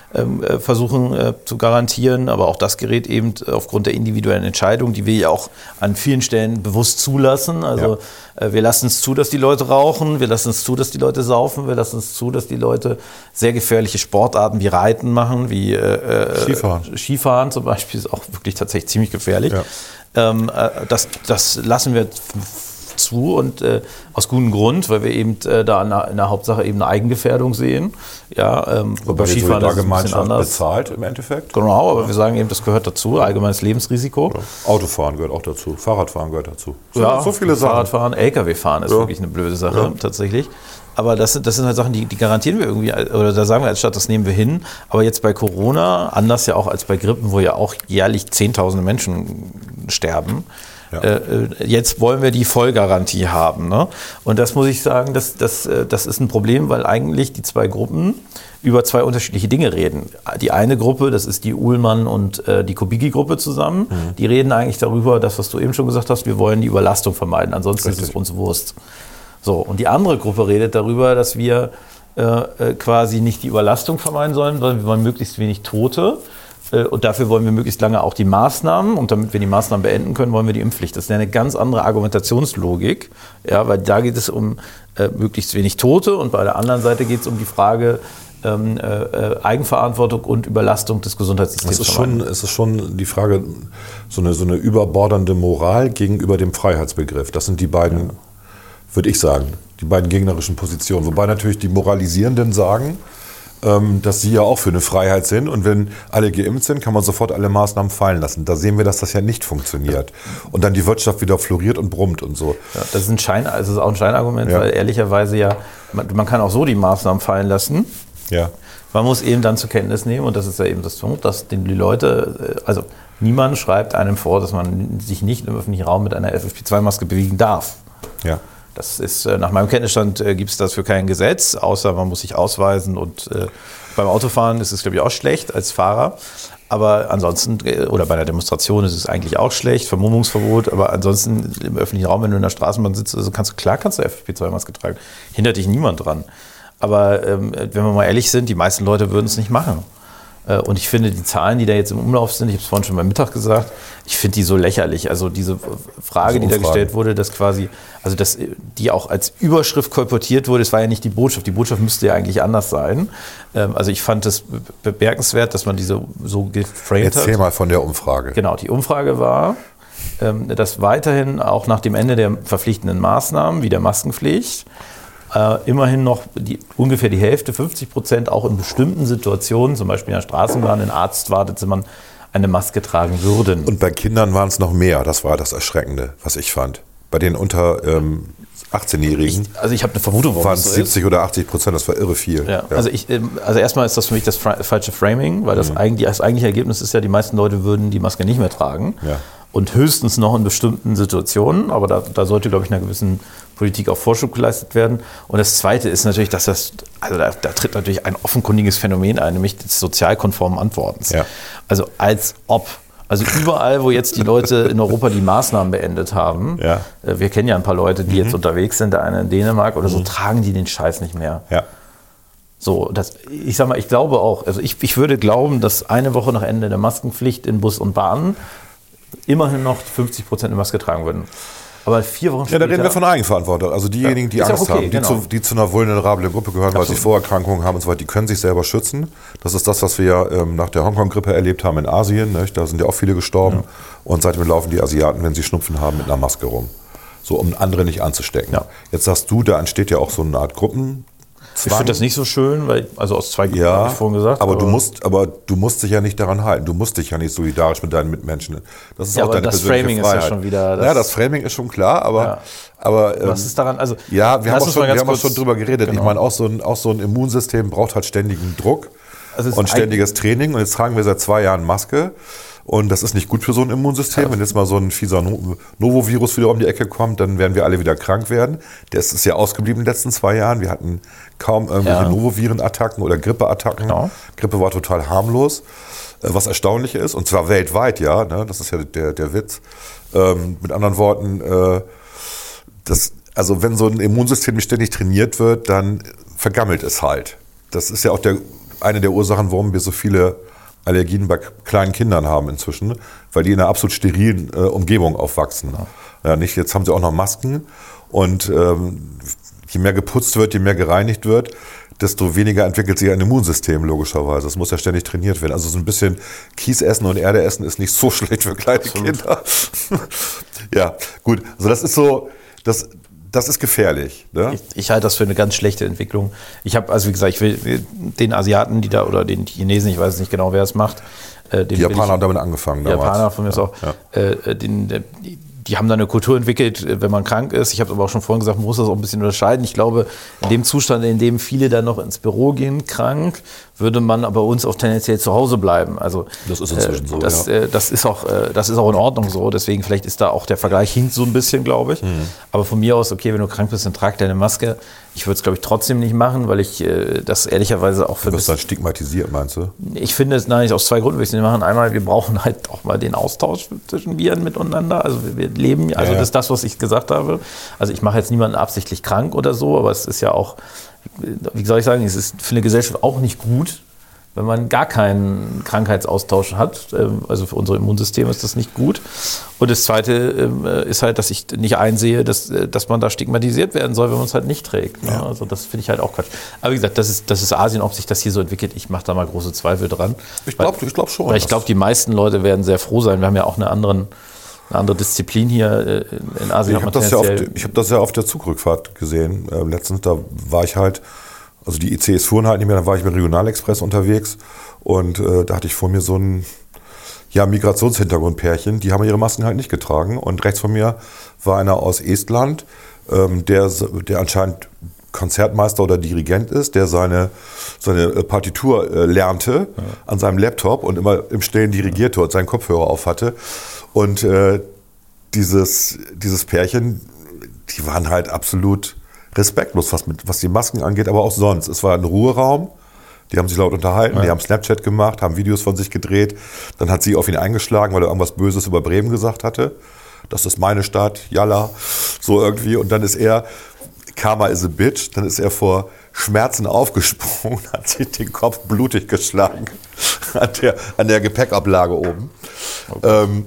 Speaker 2: versuchen äh, zu garantieren. Aber auch das gerät eben aufgrund der individuellen Entscheidung, die wir ja auch an vielen Stellen bewusst zulassen. Also äh, wir lassen es zu, dass die Leute rauchen, wir lassen es zu, dass die Leute saufen, wir lassen es zu, dass die Leute sehr gefährliche Sportarten wie Reiten machen, wie äh, äh,
Speaker 1: Skifahren.
Speaker 2: Skifahren zum Beispiel ist auch wirklich tatsächlich ziemlich gefährlich.
Speaker 1: Ja.
Speaker 2: Ähm, äh, das, das lassen wir zu und äh, aus gutem Grund, weil wir eben äh, da in der, in der Hauptsache eben eine Eigengefährdung sehen. Ja, ähm,
Speaker 1: Wobei die
Speaker 2: ist es ein bisschen anders.
Speaker 1: bezahlt im Endeffekt.
Speaker 2: Genau, aber wir sagen eben, das gehört dazu, allgemeines Lebensrisiko.
Speaker 1: Autofahren gehört auch dazu. Fahrradfahren gehört dazu. So,
Speaker 2: Ja,
Speaker 1: so viele Sachen.
Speaker 2: Fahrradfahren, LKW-Fahren ist
Speaker 1: Ja.
Speaker 2: wirklich eine blöde Sache,
Speaker 1: Ja.
Speaker 2: tatsächlich. Aber das sind, das sind halt Sachen, die, die garantieren wir irgendwie, oder da sagen wir als Stadt, das nehmen wir hin. Aber jetzt bei Corona, anders ja auch als bei Grippen, wo ja auch jährlich Zehntausende Menschen sterben,
Speaker 1: Ja.
Speaker 2: äh, äh, jetzt wollen wir die Vollgarantie haben. Ne? Und das muss ich sagen, das, das, äh, das ist ein Problem, weil eigentlich die zwei Gruppen über zwei unterschiedliche Dinge reden. Die eine Gruppe, das ist die Uhlmann und äh, die Kubicki-Gruppe zusammen,
Speaker 1: Mhm.
Speaker 2: die reden eigentlich darüber, das, was du eben schon gesagt hast, wir wollen die Überlastung vermeiden, ansonsten ist es
Speaker 1: Richtig.
Speaker 2: uns Wurst. So, und die andere Gruppe redet darüber, dass wir äh, quasi nicht die Überlastung vermeiden sollen, sondern wir wollen möglichst wenig Tote. Äh, Und dafür wollen wir möglichst lange auch die Maßnahmen. Und damit wir die Maßnahmen beenden können, wollen wir die Impfpflicht. Das ist eine ganz andere Argumentationslogik. Ja, weil da geht es um äh, möglichst wenig Tote. Und bei der anderen Seite geht es um die Frage ähm, äh, Eigenverantwortung und Überlastung des Gesundheitssystems.
Speaker 1: Es ist, schon, es ist schon die Frage, so eine, so eine überbordernde Moral gegenüber dem Freiheitsbegriff. Das sind die beiden, würde ich sagen, die beiden gegnerischen Positionen. Wobei natürlich die Moralisierenden sagen, dass sie ja auch für eine Freiheit sind. Und wenn alle geimpft sind, kann man sofort alle Maßnahmen fallen lassen. Da sehen wir, dass das ja nicht funktioniert. Und dann die Wirtschaft wieder floriert und brummt und so.
Speaker 2: Ja, das ist ein Schein, also das ist auch ein Scheinargument,
Speaker 1: Ja.
Speaker 2: weil ehrlicherweise ja, man, man kann auch so die Maßnahmen fallen lassen.
Speaker 1: Ja.
Speaker 2: Man muss eben dann zur Kenntnis nehmen, und das ist ja eben das Punkt, dass die Leute, äh, also niemand schreibt einem vor, dass man sich nicht im öffentlichen Raum mit einer FFP2-Maske bewegen darf.
Speaker 1: Ja.
Speaker 2: Das ist, äh, nach meinem Kenntnisstand äh, gibt es dafür kein Gesetz, außer man muss sich ausweisen und äh, beim Autofahren ist es, glaube ich, auch schlecht als Fahrer. Aber ansonsten, oder bei einer Demonstration ist es eigentlich auch schlecht, Vermummungsverbot, aber ansonsten im öffentlichen Raum, wenn du in der Straßenbahn sitzt, also kannst du, klar kannst du FFP2-Maske tragen. Hindert dich niemand dran. Aber ähm, wenn wir mal ehrlich sind, die meisten Leute würden es nicht machen. Äh, Und ich finde die Zahlen, die da jetzt im Umlauf sind, ich habe es vorhin schon beim Mittag gesagt, ich finde die so lächerlich. Also diese Frage,
Speaker 1: Also
Speaker 2: die da gestellt wurde, dass quasi, also dass die auch als Überschrift kolportiert wurde, es war ja nicht die Botschaft. Die Botschaft müsste ja eigentlich anders sein. Ähm, Also ich fand es be- bemerkenswert, dass man diese so geframed
Speaker 1: Erzähl
Speaker 2: hat.
Speaker 1: mal von der Umfrage.
Speaker 2: Genau, die Umfrage war, ähm, dass weiterhin auch nach dem Ende der verpflichtenden Maßnahmen wie der Maskenpflicht äh, immerhin noch die, ungefähr die Hälfte, 50 Prozent, auch in bestimmten Situationen, zum Beispiel in der Straßenbahn, in Arztwartezimmern, eine Maske tragen würden.
Speaker 1: Und bei Kindern waren es noch mehr. Das war das Erschreckende, was ich fand. Bei den unter ähm, 18-Jährigen
Speaker 2: also ich habe eine Vermutung, warum
Speaker 1: waren es
Speaker 2: so ist.
Speaker 1: 70 oder 80 Prozent. Das war irre viel.
Speaker 2: Ja, also, ich, ähm, also erstmal ist das für mich das falsche Framing, weil das,
Speaker 1: Mhm.
Speaker 2: eigentlich, das eigentliche Ergebnis ist ja, die meisten Leute würden die Maske nicht mehr tragen.
Speaker 1: Ja.
Speaker 2: Und höchstens noch in bestimmten Situationen, aber da, da sollte, glaube ich, einer gewissen Politik auch Vorschub geleistet werden. Und das Zweite ist natürlich, dass das, also da, da tritt natürlich ein offenkundiges Phänomen ein, nämlich des sozialkonformen Antwortens.
Speaker 1: Ja.
Speaker 2: Also als ob. Also überall, wo jetzt die Leute in Europa die Maßnahmen beendet haben,
Speaker 1: Ja.
Speaker 2: äh, wir kennen ja ein paar Leute, die
Speaker 1: Mhm.
Speaker 2: jetzt unterwegs sind, der eine in Dänemark oder so, tragen die den Scheiß nicht mehr.
Speaker 1: Ja.
Speaker 2: So, das, ich sag mal, ich glaube auch, also ich, ich würde glauben, dass eine Woche nach Ende der Maskenpflicht in Bus und Bahn immerhin noch 50 Prozent eine Maske tragen würden. Aber vier Wochen
Speaker 1: Ja,
Speaker 2: später.
Speaker 1: da reden wir von Eigenverantwortung. Also diejenigen, die
Speaker 2: ja
Speaker 1: Angst
Speaker 2: okay,
Speaker 1: haben, die,
Speaker 2: genau.
Speaker 1: zu, die zu einer vulnerablen Gruppe gehören, weil sie. Vorerkrankungen haben und so weiter, die können sich selber schützen. Das ist das, was wir ja ähm, nach der Hongkong-Grippe erlebt haben in Asien. Nicht? Da sind ja auch viele gestorben. Und seitdem laufen die Asiaten, wenn sie Schnupfen haben, mit einer Maske rum. So, um andere nicht anzustecken.
Speaker 2: Ja.
Speaker 1: Jetzt sagst du, da entsteht ja auch so eine Art
Speaker 2: Ich finde das nicht so schön, weil, also aus zwei Gründen,
Speaker 1: Ja,
Speaker 2: habe ich vorhin gesagt.
Speaker 1: aber, du musst, aber du musst dich ja nicht daran halten. Du musst dich ja nicht solidarisch mit deinen Mitmenschen. Das ist
Speaker 2: Ja,
Speaker 1: auch
Speaker 2: aber
Speaker 1: deine
Speaker 2: das
Speaker 1: persönliche
Speaker 2: Framing ist ja
Speaker 1: Freiheit.
Speaker 2: schon wieder- das-
Speaker 1: ja, das Framing ist schon klar, aber,
Speaker 2: Ja.
Speaker 1: aber ähm,
Speaker 2: Was ist daran? Also,
Speaker 1: ja, wir haben auch schon, wir haben auch schon drüber geredet.
Speaker 2: Genau.
Speaker 1: Ich meine, auch so, ein, auch so ein Immunsystem braucht halt ständigen Druck
Speaker 2: Also
Speaker 1: und ständiges Training. Und jetzt tragen wir seit zwei Jahren Maske. Und das ist nicht gut für so ein Immunsystem. Wenn jetzt mal so ein fieser No- Novovirus wieder um die Ecke kommt, dann werden wir alle wieder krank werden. Das ist ja ausgeblieben in den letzten zwei Jahren. Wir hatten kaum irgendwelche
Speaker 2: Ja.
Speaker 1: Novoviren-Attacken oder Grippeattacken.
Speaker 2: Genau.
Speaker 1: Grippe war total harmlos. Äh, Was erstaunlich ist, und zwar weltweit, ja, ne? das ist ja der, der Witz. Ähm, mit anderen Worten, äh, das, also wenn so ein Immunsystem nicht ständig trainiert wird, dann vergammelt es halt. Das ist ja auch der, eine der Ursachen, warum wir so viele Allergien bei kleinen Kindern haben inzwischen, weil die in einer absolut sterilen äh, Umgebung aufwachsen. Ja, nicht, jetzt haben sie auch noch Masken und ähm, je mehr geputzt wird, je mehr gereinigt wird, desto weniger entwickelt sich ein Immunsystem logischerweise. Das muss ja ständig trainiert werden. Also so ein bisschen Kies essen und Erde essen ist nicht so [LAUGHS] schlecht für kleine Kinder. [LAUGHS] ja, gut. Also das ist so, das, das ist gefährlich. Ne?
Speaker 2: Ich, ich halte das für eine ganz schlechte Entwicklung. Ich habe, also wie gesagt, ich will den Asiaten, die da, oder den Chinesen, ich weiß nicht genau, wer es macht. Äh, den
Speaker 1: Die Japaner
Speaker 2: ich-
Speaker 1: haben damit angefangen
Speaker 2: Die
Speaker 1: damals.
Speaker 2: Japaner von mir ist auch. Äh, den, der- die, haben da eine Kultur entwickelt, äh, wenn man krank ist. Ich habe aber auch schon vorhin gesagt, man muss das auch ein bisschen unterscheiden. Ich glaube, in dem Zustand, in dem viele dann noch ins Büro gehen, krank, würde man aber uns auch tendenziell zu Hause bleiben. Also
Speaker 1: Das ist inzwischen
Speaker 2: äh,
Speaker 1: so,
Speaker 2: Das,
Speaker 1: ja.
Speaker 2: äh, das, ist auch, äh, das ist auch in Ordnung so. Deswegen vielleicht ist da auch der Vergleich hinkt so ein bisschen, glaube ich.
Speaker 1: Mhm.
Speaker 2: Aber von mir aus, okay, wenn du krank bist, dann trag deine Maske. Ich würde es, glaube ich, trotzdem nicht machen, weil ich äh, das ehrlicherweise auch für
Speaker 1: Du wirst dann stigmatisiert, meinst du?
Speaker 2: ich finde es, nein, aus zwei Gründen würde ich es nicht machen. Einmal, wir brauchen halt auch mal den Austausch zwischen Viren miteinander. Also wir, wir leben, also
Speaker 1: Ja, ja.
Speaker 2: das ist das, was ich gesagt habe. Also ich mache jetzt niemanden absichtlich krank oder so, aber es ist ja auch, wie soll ich sagen, es ist für eine Gesellschaft auch nicht gut, wenn man gar keinen Krankheitsaustausch hat. Ähm, Also für unser Immunsystem ist das nicht gut. Und das Zweite ähm, äh, ist halt, dass ich nicht einsehe, dass, äh, dass man da stigmatisiert werden soll, wenn man es halt nicht trägt. ne? Also das finde ich halt auch Quatsch. Aber wie gesagt, das ist, das ist Asien, ob sich das hier so entwickelt. Ich mache da mal große Zweifel dran.
Speaker 1: Ich glaube ich glaub schon.
Speaker 2: Weil ich glaube, die meisten Leute werden sehr froh sein. Wir haben ja auch eine, anderen, eine andere Disziplin hier äh, in Asien.
Speaker 1: Ich habe das, ja auf, ich hab das ja auf der Zugrückfahrt gesehen. Ähm, letztens, da war ich halt, also die ICs fuhren halt nicht mehr, dann war ich mit Regionalexpress unterwegs und äh, da hatte ich vor mir so ein ja, Migrationshintergrundpärchen, die haben ihre Masken halt nicht getragen. Und rechts von mir war einer aus Estland, ähm, der, der anscheinend Konzertmeister oder Dirigent ist, der seine, seine äh, Partitur äh, lernte an seinem Laptop und immer im Stillen dirigierte und seinen Kopfhörer auf hatte. Und äh, dieses, dieses Pärchen, die waren halt absolut respektlos, was, mit, was die Masken angeht, aber auch sonst. Es war ein Ruheraum. Die haben sich laut unterhalten, die haben Snapchat gemacht, haben Videos von sich gedreht. Dann hat sie auf ihn eingeschlagen, weil er irgendwas Böses über Bremen gesagt hatte. Das ist meine Stadt, Jalla, so irgendwie. Und dann ist er, Karma is a bitch, dann ist er vor Schmerzen [LAUGHS] aufgesprungen, hat sich den Kopf blutig geschlagen [LAUGHS] an der, an der Gepäckablage oben. Ähm,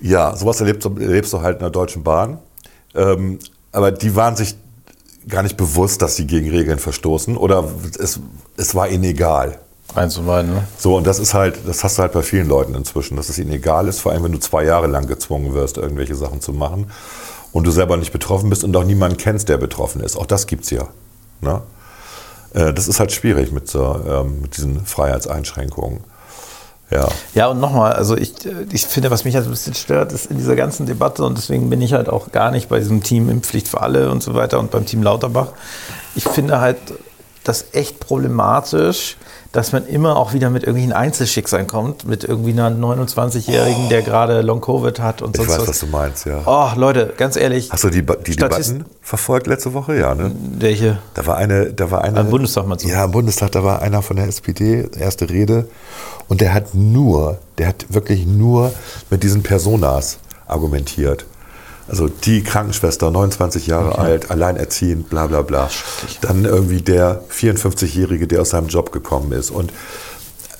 Speaker 1: ja, sowas erlebst, du- erlebst du halt in der Deutschen Bahn. Ähm, aber die waren sich gar nicht bewusst, dass sie gegen Regeln verstoßen oder es, es war ihnen egal.
Speaker 2: Eins und beiden, ne?
Speaker 1: So, und das ist halt, das hast du halt bei vielen Leuten inzwischen, dass es ihnen egal ist, vor allem wenn du zwei Jahre lang gezwungen wirst, irgendwelche Sachen zu machen und du selber nicht betroffen bist und auch niemanden kennst, der betroffen ist. Auch das gibt's ja. Ne? Äh, Das ist halt schwierig mit, so, ähm, mit diesen Freiheitseinschränkungen. Ja.
Speaker 2: Ja, und nochmal, also ich, ich finde, was mich halt ein bisschen stört, ist in dieser ganzen Debatte, und deswegen bin ich halt auch gar nicht bei diesem Team Impfpflicht für alle und so weiter und beim Team Lauterbach. Ich finde halt das echt problematisch, dass man immer auch wieder mit irgendwelchen Einzelschicksalen kommt, mit irgendwie einer 29-Jährigen, der gerade Long-Covid hat und
Speaker 1: Ich
Speaker 2: sonst
Speaker 1: weiß,
Speaker 2: was.
Speaker 1: was du meinst, ja.
Speaker 2: Oh, Leute, ganz ehrlich.
Speaker 1: Hast du die, die
Speaker 2: Statist-
Speaker 1: Debatten verfolgt letzte Woche? Ja, ne?
Speaker 2: Welche?
Speaker 1: Da war eine, da war eine.
Speaker 2: Am Bundestag meinst du?
Speaker 1: Ja, im Bundestag, da war einer von der SPD, erste Rede. Und der hat nur, der hat wirklich nur mit diesen Personas argumentiert. Also die Krankenschwester, 29 Jahre alt, alleinerziehend, bla bla bla. Dann irgendwie der 54-Jährige, der aus seinem Job gekommen ist. Und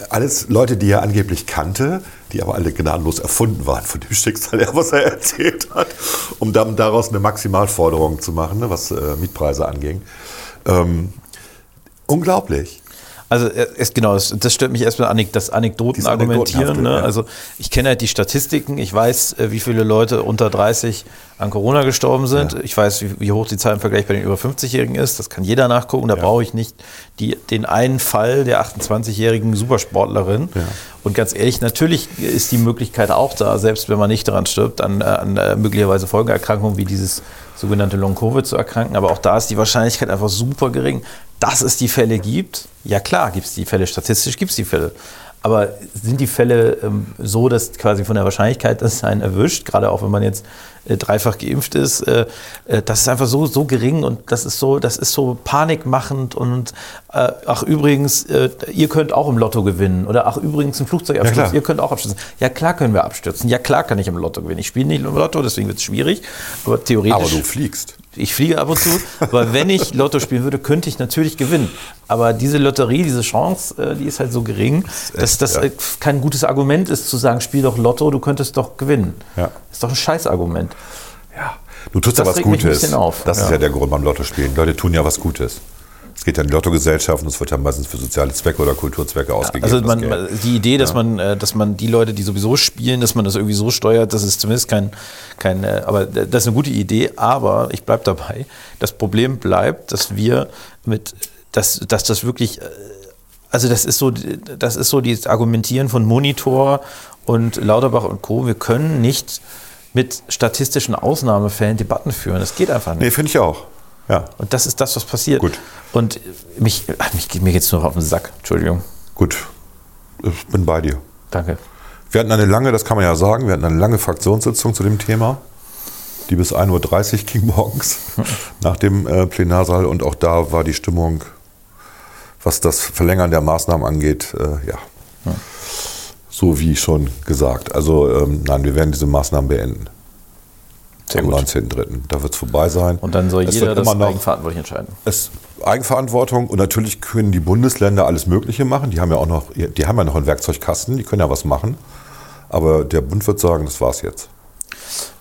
Speaker 1: alles Leute, die er angeblich kannte, die aber alle gnadenlos erfunden waren von dem [LAUGHS] Schicksal, was er erzählt hat, um dann daraus eine Maximalforderung zu machen, ne, was äh, Mietpreise anging. Ähm, unglaublich.
Speaker 2: Also äh, es, genau, das, das stört mich erstmal anek das Anekdotenargumentieren.
Speaker 1: Anekdotenhafte,
Speaker 2: Ne?
Speaker 1: ja.
Speaker 2: Also ich kenne halt die Statistiken, ich weiß, äh, wie viele Leute unter 30 an Corona gestorben sind. Ich weiß, wie, wie hoch die Zahl im Vergleich bei den über 50-Jährigen ist. Das kann jeder nachgucken. Da brauche ich nicht die, den einen Fall der 28-jährigen Supersportlerin. Und ganz ehrlich, natürlich ist die Möglichkeit auch da, selbst wenn man nicht daran stirbt, an, äh, an möglicherweise Folgeerkrankungen wie dieses sogenannte Long-Covid zu erkranken. Aber auch da ist die Wahrscheinlichkeit einfach super gering. Dass es die Fälle gibt, ja klar gibt es die Fälle, statistisch gibt es die Fälle. Aber sind die Fälle ähm, so, dass quasi von der Wahrscheinlichkeit, dass es einen erwischt, gerade auch wenn man jetzt äh, dreifach geimpft ist, äh, äh, das ist einfach so, so gering und das ist so, das ist so panikmachend und äh, ach übrigens, äh, ihr könnt auch im Lotto gewinnen oder ach übrigens ein Flugzeug abstürzen,
Speaker 1: klar.
Speaker 2: ihr könnt auch abstürzen. Ja klar können wir abstürzen, ja klar kann ich im Lotto gewinnen. Ich spiele nicht im Lotto, deswegen wird es schwierig, aber theoretisch.
Speaker 1: Aber du fliegst.
Speaker 2: Ich fliege ab und zu, aber wenn ich Lotto spielen würde, könnte ich natürlich gewinnen. Aber diese Lotterie, diese Chance, äh, die ist halt so gering, dass das
Speaker 1: ja.
Speaker 2: äh, kein gutes Argument ist, zu sagen, spiel doch Lotto, du könntest doch gewinnen.
Speaker 1: Ja.
Speaker 2: Ist doch ein Scheißargument.
Speaker 1: Ja. Du tust ja
Speaker 2: Das
Speaker 1: was
Speaker 2: mich ein
Speaker 1: Gutes. Das ist
Speaker 2: Ja.
Speaker 1: ja der Grund beim Lotto spielen. Leute tun ja was Gutes. Es geht ja in Lottogesellschaften, es wird ja meistens für soziale Zwecke oder Kulturzwecke ausgegeben.
Speaker 2: Also man, die Idee, dass man, äh, dass man die Leute, die sowieso spielen, dass man das irgendwie so steuert, das ist zumindest kein, kein äh, aber das ist eine gute Idee, aber ich bleibe dabei. Das Problem bleibt, dass wir mit, dass, dass das wirklich, äh, also das ist so, das ist so dieses Argumentieren von Monitor und Lauterbach und Co. Wir können nicht mit statistischen Ausnahmefällen Debatten führen. Das geht einfach nicht.
Speaker 1: Nee, finde ich auch. Ja,
Speaker 2: Und das ist das, was passiert.
Speaker 1: Gut.
Speaker 2: Und mich, ach, mich, mir geht es nur auf den Sack. Entschuldigung.
Speaker 1: gut. Ich bin bei dir.
Speaker 2: Danke.
Speaker 1: Wir hatten eine lange, das kann man ja sagen, wir hatten eine lange Fraktionssitzung zu dem Thema, die bis 1.30 Uhr [LAUGHS] ging morgens [LAUGHS] nach dem äh, Plenarsaal und auch da war die Stimmung, was das Verlängern der Maßnahmen angeht, äh, ja, so wie schon gesagt. Also ähm, nein, wir werden diese Maßnahmen beenden.
Speaker 2: Sehr
Speaker 1: Am
Speaker 2: gut.
Speaker 1: 19.03. Da wird es vorbei sein.
Speaker 2: Und dann soll
Speaker 1: Es
Speaker 2: jeder das
Speaker 1: noch-
Speaker 2: eigenverantwortlich entscheiden.
Speaker 1: es Eigenverantwortung und natürlich können die Bundesländer alles Mögliche machen. Die haben ja auch noch, die haben ja noch einen Werkzeugkasten, die können ja was machen. Aber der Bund wird sagen, das war's jetzt.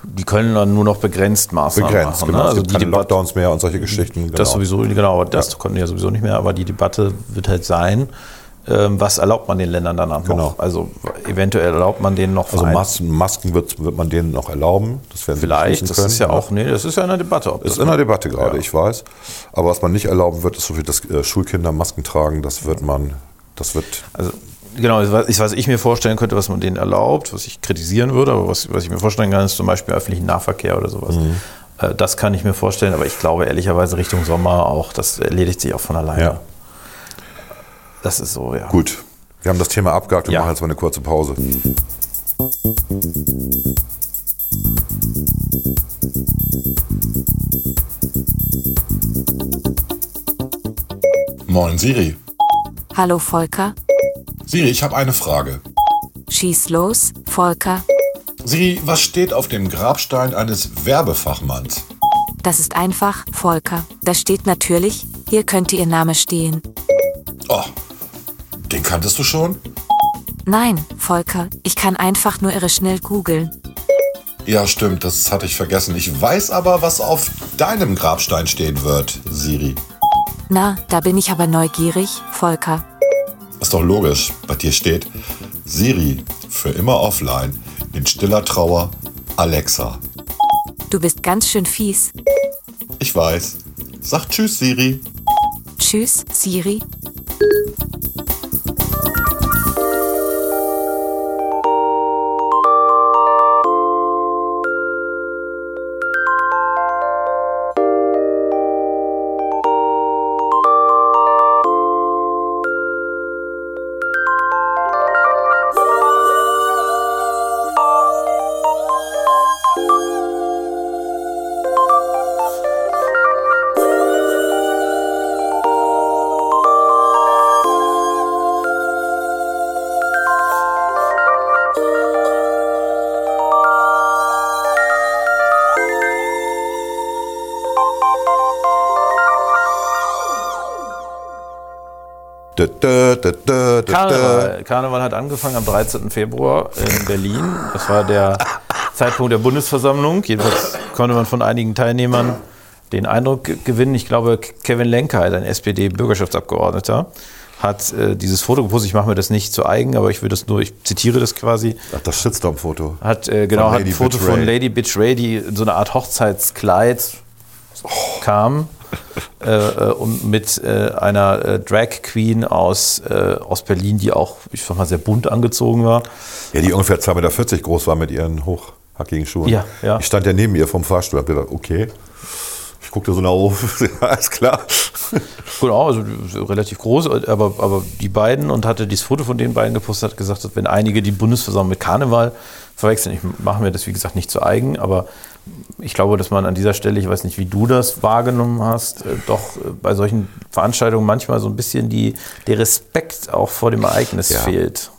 Speaker 2: Die können dann nur noch begrenzt Maßnahmen
Speaker 1: Begrenzt,
Speaker 2: machen.
Speaker 1: genau.
Speaker 2: Ne?
Speaker 1: es
Speaker 2: Also
Speaker 1: gibt
Speaker 2: die
Speaker 1: keine
Speaker 2: Debatte,
Speaker 1: Lockdowns mehr und solche Geschichten. Genau.
Speaker 2: das sowieso, genau, das konnten die ja sowieso nicht mehr. Aber die Debatte wird halt sein, was erlaubt man den Ländern danach
Speaker 1: Genau.
Speaker 2: noch? Also eventuell erlaubt man denen noch
Speaker 1: Also Masken, Masken wird, wird man denen noch erlauben. Das werden sie
Speaker 2: vielleicht.
Speaker 1: beschließen
Speaker 2: Das
Speaker 1: können.
Speaker 2: ist ja auch, nee, das ist ja in der Debatte. Ob
Speaker 1: Ist in der Debatte gerade,
Speaker 2: Ja.
Speaker 1: ich weiß. Aber was man nicht erlauben wird, ist so viel, dass äh, Schulkinder Masken tragen. Das wird man, das wird
Speaker 2: Also genau, was ich, was ich mir vorstellen könnte, was man denen erlaubt, was ich kritisieren würde, aber was, was ich mir vorstellen kann, ist zum Beispiel öffentlichen Nahverkehr oder sowas.
Speaker 1: Mhm.
Speaker 2: Äh, Das kann ich mir vorstellen, aber ich glaube ehrlicherweise Richtung Sommer auch, das erledigt sich auch von alleine.
Speaker 1: Ja.
Speaker 2: Das ist so, ja.
Speaker 1: gut. Wir haben das Thema abgehakt und
Speaker 2: Ja.
Speaker 1: machen jetzt mal eine kurze Pause.
Speaker 4: Moin Siri.
Speaker 5: Hallo Volker,
Speaker 4: Siri, ich habe eine Frage.
Speaker 5: schieß los, Volker.
Speaker 4: Siri, was steht auf dem Grabstein eines Werbefachmanns?
Speaker 5: Das ist einfach, Volker. Da steht natürlich, hier könnte Ihr Name stehen.
Speaker 4: Oh, den kanntest du schon?
Speaker 5: Nein, Volker, ich kann einfach nur irre schnell googeln.
Speaker 4: Ja, stimmt, das hatte ich vergessen. Ich weiß aber, was auf deinem Grabstein stehen wird, Siri.
Speaker 5: Na, da bin ich aber neugierig, Volker.
Speaker 4: Ist doch logisch. Bei dir steht Siri für immer offline, in stiller Trauer, Alexa.
Speaker 5: Du bist ganz schön fies.
Speaker 4: Ich weiß. Sag Tschüss, Siri.
Speaker 5: Tschüss, Siri.
Speaker 2: Karneval. Karneval hat angefangen am 13. Februar in Berlin. Das war der Zeitpunkt der Bundesversammlung. Jedenfalls konnte man von einigen Teilnehmern den Eindruck ge- gewinnen. Ich glaube, Kevin Lenker, ein SPD-Bürgerschaftsabgeordneter, hat äh, dieses Foto gepostet. Ich mache mir das nicht zu eigen, aber ich will das nur, ich zitiere das quasi.
Speaker 1: Ach, das Shitstorm-Foto.
Speaker 2: Hat äh, genau hat ein Foto
Speaker 1: Bitch
Speaker 2: von. Lady Bitch Ray, die in so eine Art Hochzeitskleid kam äh, äh, und mit äh, einer äh, Drag Queen aus, äh, aus Berlin, die auch, ich sag mal, sehr bunt angezogen war.
Speaker 1: Ja, die ungefähr 2,40 Meter groß war mit ihren hochhackigen Schuhen.
Speaker 2: Ja, ja.
Speaker 1: Ich stand ja neben ihr vom Fahrstuhl und hab gedacht, okay. Ich guckte so nach oben, [LAUGHS] ja, alles klar.
Speaker 2: Genau, also relativ groß, aber, aber die beiden und hatte dieses Foto von den beiden gepostet, hat gesagt, dass wenn einige die Bundesversammlung mit Karneval verwechseln, ich mache mir das wie gesagt nicht zu eigen, aber ich glaube, dass man an dieser Stelle, ich weiß nicht, wie du das wahrgenommen hast, äh, doch äh, bei solchen Veranstaltungen manchmal so ein bisschen die, der Respekt auch vor dem Ereignis
Speaker 1: Ja.
Speaker 2: fehlt.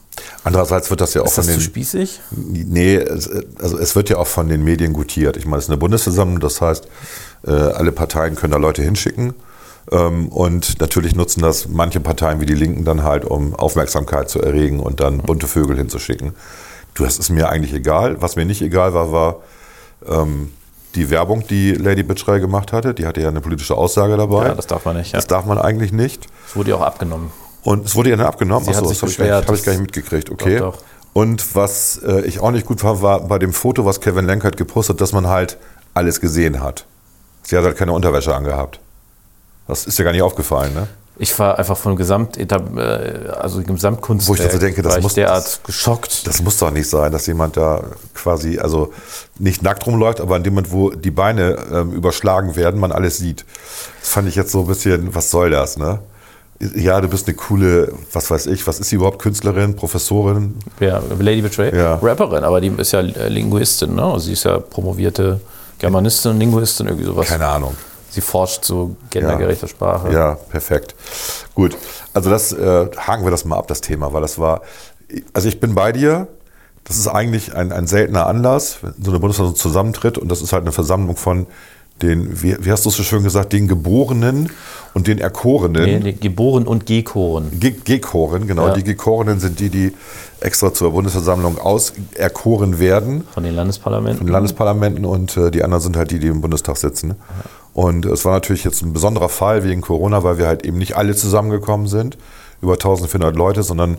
Speaker 1: Andererseits wird das ja auch
Speaker 2: Ist
Speaker 1: von
Speaker 2: das zu
Speaker 1: den,
Speaker 2: spießig?
Speaker 1: Nee, es, also es wird ja auch von den Medien gutiert. Ich meine, es ist eine Bundesversammlung, das heißt, äh, alle Parteien können da Leute hinschicken. Ähm, und natürlich nutzen das manche Parteien wie die Linken dann halt, um Aufmerksamkeit zu erregen und dann bunte Vögel hinzuschicken. Du, das ist mir eigentlich egal. Was mir nicht egal war, war ähm, die Werbung, die Lady Bitchrey gemacht hatte. Die hatte ja eine politische Aussage dabei.
Speaker 2: Ja, das darf man nicht. Ja.
Speaker 1: Das darf man eigentlich nicht.
Speaker 2: Das wurde ja auch abgenommen.
Speaker 1: Und es wurde ihr dann abgenommen.
Speaker 2: Sie hat
Speaker 1: Achso,
Speaker 2: sich
Speaker 1: das habe ich, gar
Speaker 2: beschwert,
Speaker 1: nicht- hab ich gar nicht mitgekriegt. Okay.
Speaker 2: Doch, doch.
Speaker 1: Und was äh, ich auch nicht gut fand, war bei dem Foto, was Kevin Lenkert gepostet hat, dass man halt alles gesehen hat. Sie hat halt keine Unterwäsche angehabt. Das ist ja gar nicht aufgefallen, ne?
Speaker 2: Ich war einfach von Gesamt, äh, also Gesamtkunst
Speaker 1: Wo ich dazu denke, das muss-
Speaker 2: derart geschockt.
Speaker 1: Das muss doch nicht sein, dass jemand da quasi, also nicht nackt rumläuft, aber in dem Moment, wo die Beine ähm, überschlagen werden, man alles sieht. Das fand ich jetzt so ein bisschen, was soll das, ne? Ja, du bist eine coole, was weiß ich, was ist sie überhaupt, Künstlerin, Professorin?
Speaker 2: Ja, Lady Betray,
Speaker 1: Ja.
Speaker 2: Rapperin, aber die ist ja äh, Linguistin, ne? Also sie ist ja promovierte Germanistin und Linguistin, irgendwie sowas.
Speaker 1: Keine Ahnung.
Speaker 2: Sie forscht zu gendergerechter Sprache.
Speaker 1: Ja, perfekt. Gut, also das äh, haken wir das mal ab, das Thema, weil das war, also ich bin bei dir. Das ist eigentlich ein, ein seltener Anlass, wenn so eine Bundesversammlung zusammentritt und das ist halt eine Versammlung von den, wie, wie hast du es so schön gesagt, den Geborenen und den Erkorenen.
Speaker 2: Nee, nee, geboren und gekoren.
Speaker 1: Ge- Gekoren, genau.
Speaker 2: Ja.
Speaker 1: Die Gekorenen sind die, die extra zur Bundesversammlung auserkoren werden
Speaker 2: Von den Landesparlamenten.
Speaker 1: von den Landesparlamenten und äh, die anderen sind halt die, die im Bundestag sitzen. Und es war natürlich jetzt ein besonderer Fall wegen Corona, weil wir halt eben nicht alle zusammengekommen sind, über 1400 Leute, sondern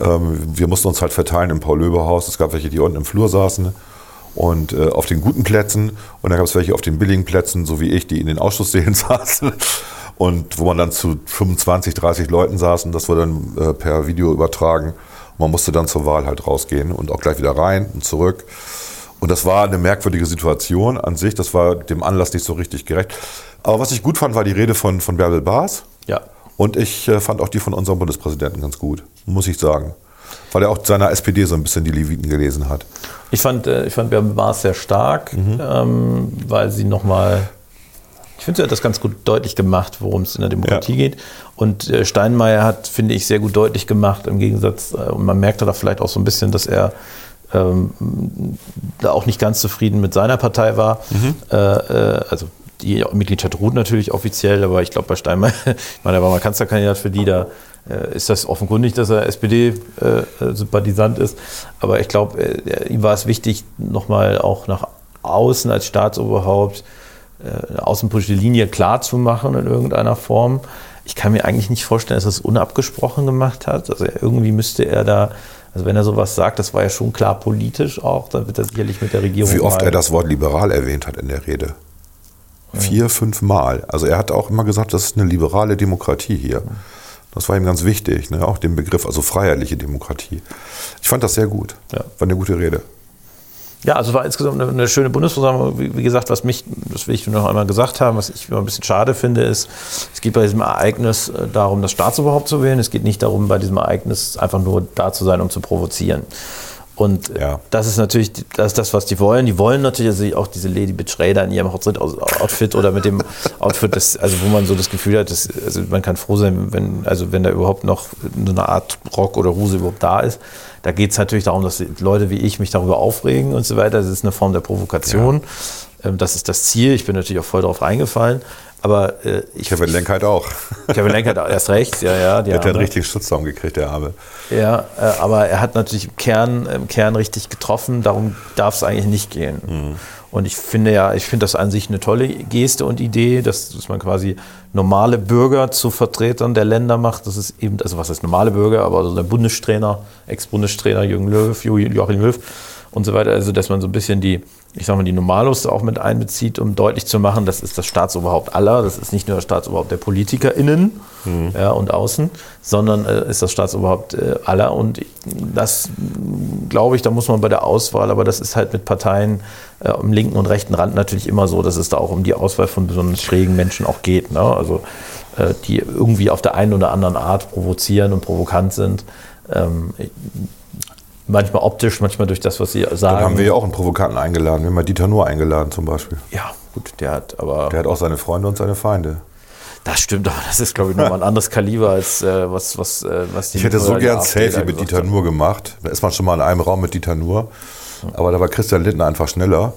Speaker 1: ähm, wir mussten uns halt verteilen im Paul-Löbe-Haus. Es gab welche, die unten im Flur saßen und äh, auf den guten Plätzen und dann gab es welche auf den billigen Plätzen, so wie ich, die in den Ausschusssälen [LAUGHS] saßen. Und wo man dann zu 25, 30 Leuten saßen, das wurde dann äh, per Video übertragen. Und man musste dann zur Wahl halt rausgehen und auch gleich wieder rein und zurück. Und das war eine merkwürdige Situation an sich. Das war dem Anlass nicht so richtig gerecht. Aber was ich gut fand, war die Rede von, von Bärbel Baas.
Speaker 2: Ja.
Speaker 1: Und ich äh, fand auch die von unserem Bundespräsidenten ganz gut, muss ich sagen. Weil er auch seiner SPD so ein bisschen die Leviten gelesen hat.
Speaker 2: Ich fand, äh, ich fand Bärbel Baas sehr stark,
Speaker 1: Mhm.
Speaker 2: ähm, weil sie nochmal, ich finde, sie hat das ganz gut deutlich gemacht, worum es in der Demokratie geht. Und äh, Steinmeier hat, finde ich, sehr gut deutlich gemacht, im Gegensatz, äh, und man merkte da vielleicht auch so ein bisschen, dass er ähm, da auch nicht ganz zufrieden mit seiner Partei war.
Speaker 1: Mhm.
Speaker 2: Äh, äh, also die Mitgliedschaft ruht natürlich offiziell, aber ich glaube bei Steinmeier, [LAUGHS] ich meine, er war mal Kanzlerkandidat für die, da äh, ist das offenkundig, dass er SPD-Sympathisant ist. Aber ich glaube, äh, ihm war es wichtig, nochmal auch nach außen als Staatsoberhaupt äh, eine außenpolitische Linie klar zu machen in irgendeiner Form. Ich kann mir eigentlich nicht vorstellen, dass er es unabgesprochen gemacht hat. Also irgendwie müsste er da, also wenn er sowas sagt, das war ja schon klar politisch auch, dann wird er sicherlich mit der Regierung.
Speaker 1: Wie oft er das Wort liberal erwähnt hat in der Rede. Vier, fünf Mal. Also er hat auch immer gesagt, das ist eine liberale Demokratie hier. Das war ihm ganz wichtig, ne? auch den Begriff, also freiheitliche Demokratie. Ich fand das sehr gut.
Speaker 2: Ja.
Speaker 1: War eine gute Rede.
Speaker 2: Ja, also es war insgesamt eine, eine schöne Bundesversammlung. Wie, wie gesagt, was mich, das will ich noch einmal gesagt haben, was ich immer ein bisschen schade finde, ist, es geht bei diesem Ereignis äh, darum, das Staatsoberhaupt zu wählen. Es geht nicht darum, bei diesem Ereignis einfach nur da zu sein, um zu provozieren. Und
Speaker 1: Ja.
Speaker 2: das ist natürlich das, ist das, was die wollen. Die wollen natürlich also auch diese Lady Bitch Raider in ihrem Hochzeit-Outfit oder mit dem [LAUGHS] Outfit, das, also wo man so das Gefühl hat, dass, also man kann froh sein, wenn, also wenn da überhaupt noch so eine Art Rock oder Hose überhaupt da ist. Da geht es natürlich darum, dass Leute wie ich mich darüber aufregen und so weiter. Das ist eine Form der Provokation. Ähm, Das ist das Ziel. Ich bin natürlich auch voll darauf reingefallen. Aber äh, ich
Speaker 1: Kevin Lenk halt auch.
Speaker 2: Kevin Lenk hat erst recht, ja, ja.
Speaker 1: Der hat ja einen richtigen Schutzraum gekriegt, der Arme.
Speaker 2: Ja, äh, aber er hat natürlich im Kern, im Kern richtig getroffen, darum darf es eigentlich nicht gehen. Und ich finde ja, ich finde das an sich eine tolle Geste und Idee, dass, dass man quasi normale Bürger zu Vertretern der Länder macht. Das ist eben, also was heißt normale Bürger, aber also der Bundestrainer, Ex-Bundestrainer Jürgen Löw, Jo- Joachim Löw und so weiter. Also dass man so ein bisschen die, ich sag mal, die Normalos auch mit einbezieht, um deutlich zu machen, das ist das Staatsoberhaupt aller, das ist nicht nur das Staatsoberhaupt der PolitikerInnen ja, und außen, sondern äh, ist das Staatsoberhaupt äh, aller. Und das glaube ich, da muss man bei der Auswahl, aber das ist halt mit Parteien äh, am linken und rechten Rand natürlich immer so, dass es da auch um die Auswahl von besonders schrägen Menschen auch geht. Ne? Also äh, die irgendwie auf der einen oder anderen Art provozieren und provokant sind. Ähm, manchmal optisch, manchmal durch das, was sie sagen.
Speaker 1: Dann haben wir ja auch einen Provokanten eingeladen. Wir haben mal Dieter Nuhr eingeladen zum Beispiel.
Speaker 2: ja, gut, der hat aber.
Speaker 1: Der hat auch seine Freunde und seine Feinde.
Speaker 2: Das stimmt, aber das ist, glaube ich, nochmal ein anderes Kaliber als äh, was, was, äh, was die
Speaker 1: Ich hätte so gern Selfie mit Dieter. Nuhr gemacht. Da ist man schon mal in einem Raum mit Dieter Nuhr. Aber da war Christian Lindner einfach schneller.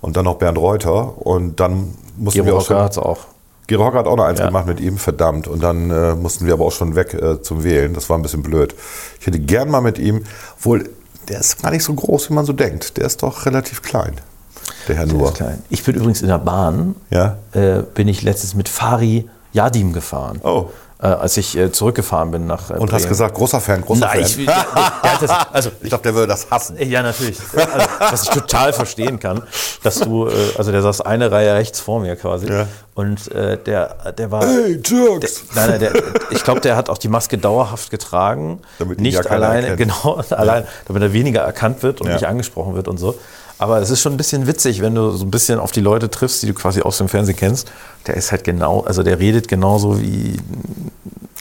Speaker 1: Und dann noch Bernd Reuter. Und dann mussten
Speaker 2: Gero
Speaker 1: wir auch schon.
Speaker 2: hat es auch.
Speaker 1: Gero Hocker hat auch noch eins
Speaker 2: Ja.
Speaker 1: gemacht mit ihm, verdammt. Und dann äh, mussten wir aber auch schon weg äh, zum Wählen. Das war ein bisschen blöd. Ich hätte gern mal mit ihm, wohl, der ist gar nicht so groß, wie man so denkt. Der ist doch relativ klein, der Herr
Speaker 2: klein. Ich bin übrigens in der Bahn,
Speaker 1: Ja?
Speaker 2: äh, bin ich letztens mit Fari Yadim gefahren.
Speaker 1: Oh.
Speaker 2: Äh, als ich äh, zurückgefahren bin nach äh,
Speaker 1: Und hast gesagt, großer Fan, großer
Speaker 2: Nein,
Speaker 1: Fan.
Speaker 2: ich, hat das, [LAUGHS] also
Speaker 1: ich glaube, der würde das hassen.
Speaker 2: Ja, natürlich. Also, was ich total verstehen kann, dass du, also der saß eine Reihe rechts vor mir quasi.
Speaker 1: Ja.
Speaker 2: Und äh, der, der war.
Speaker 1: Hey, Jerks!
Speaker 2: Der, nein, nein, der, ich glaube, der hat auch die Maske dauerhaft getragen.
Speaker 1: Damit
Speaker 2: nicht
Speaker 1: ja
Speaker 2: alleine,
Speaker 1: erkennt.
Speaker 2: genau, allein, damit er weniger erkannt wird und
Speaker 1: Ja.
Speaker 2: nicht angesprochen wird und so. Aber es ist schon ein bisschen witzig, wenn du so ein bisschen auf die Leute triffst, die du quasi aus dem Fernsehen kennst. Der ist halt genau, also der redet genauso wie,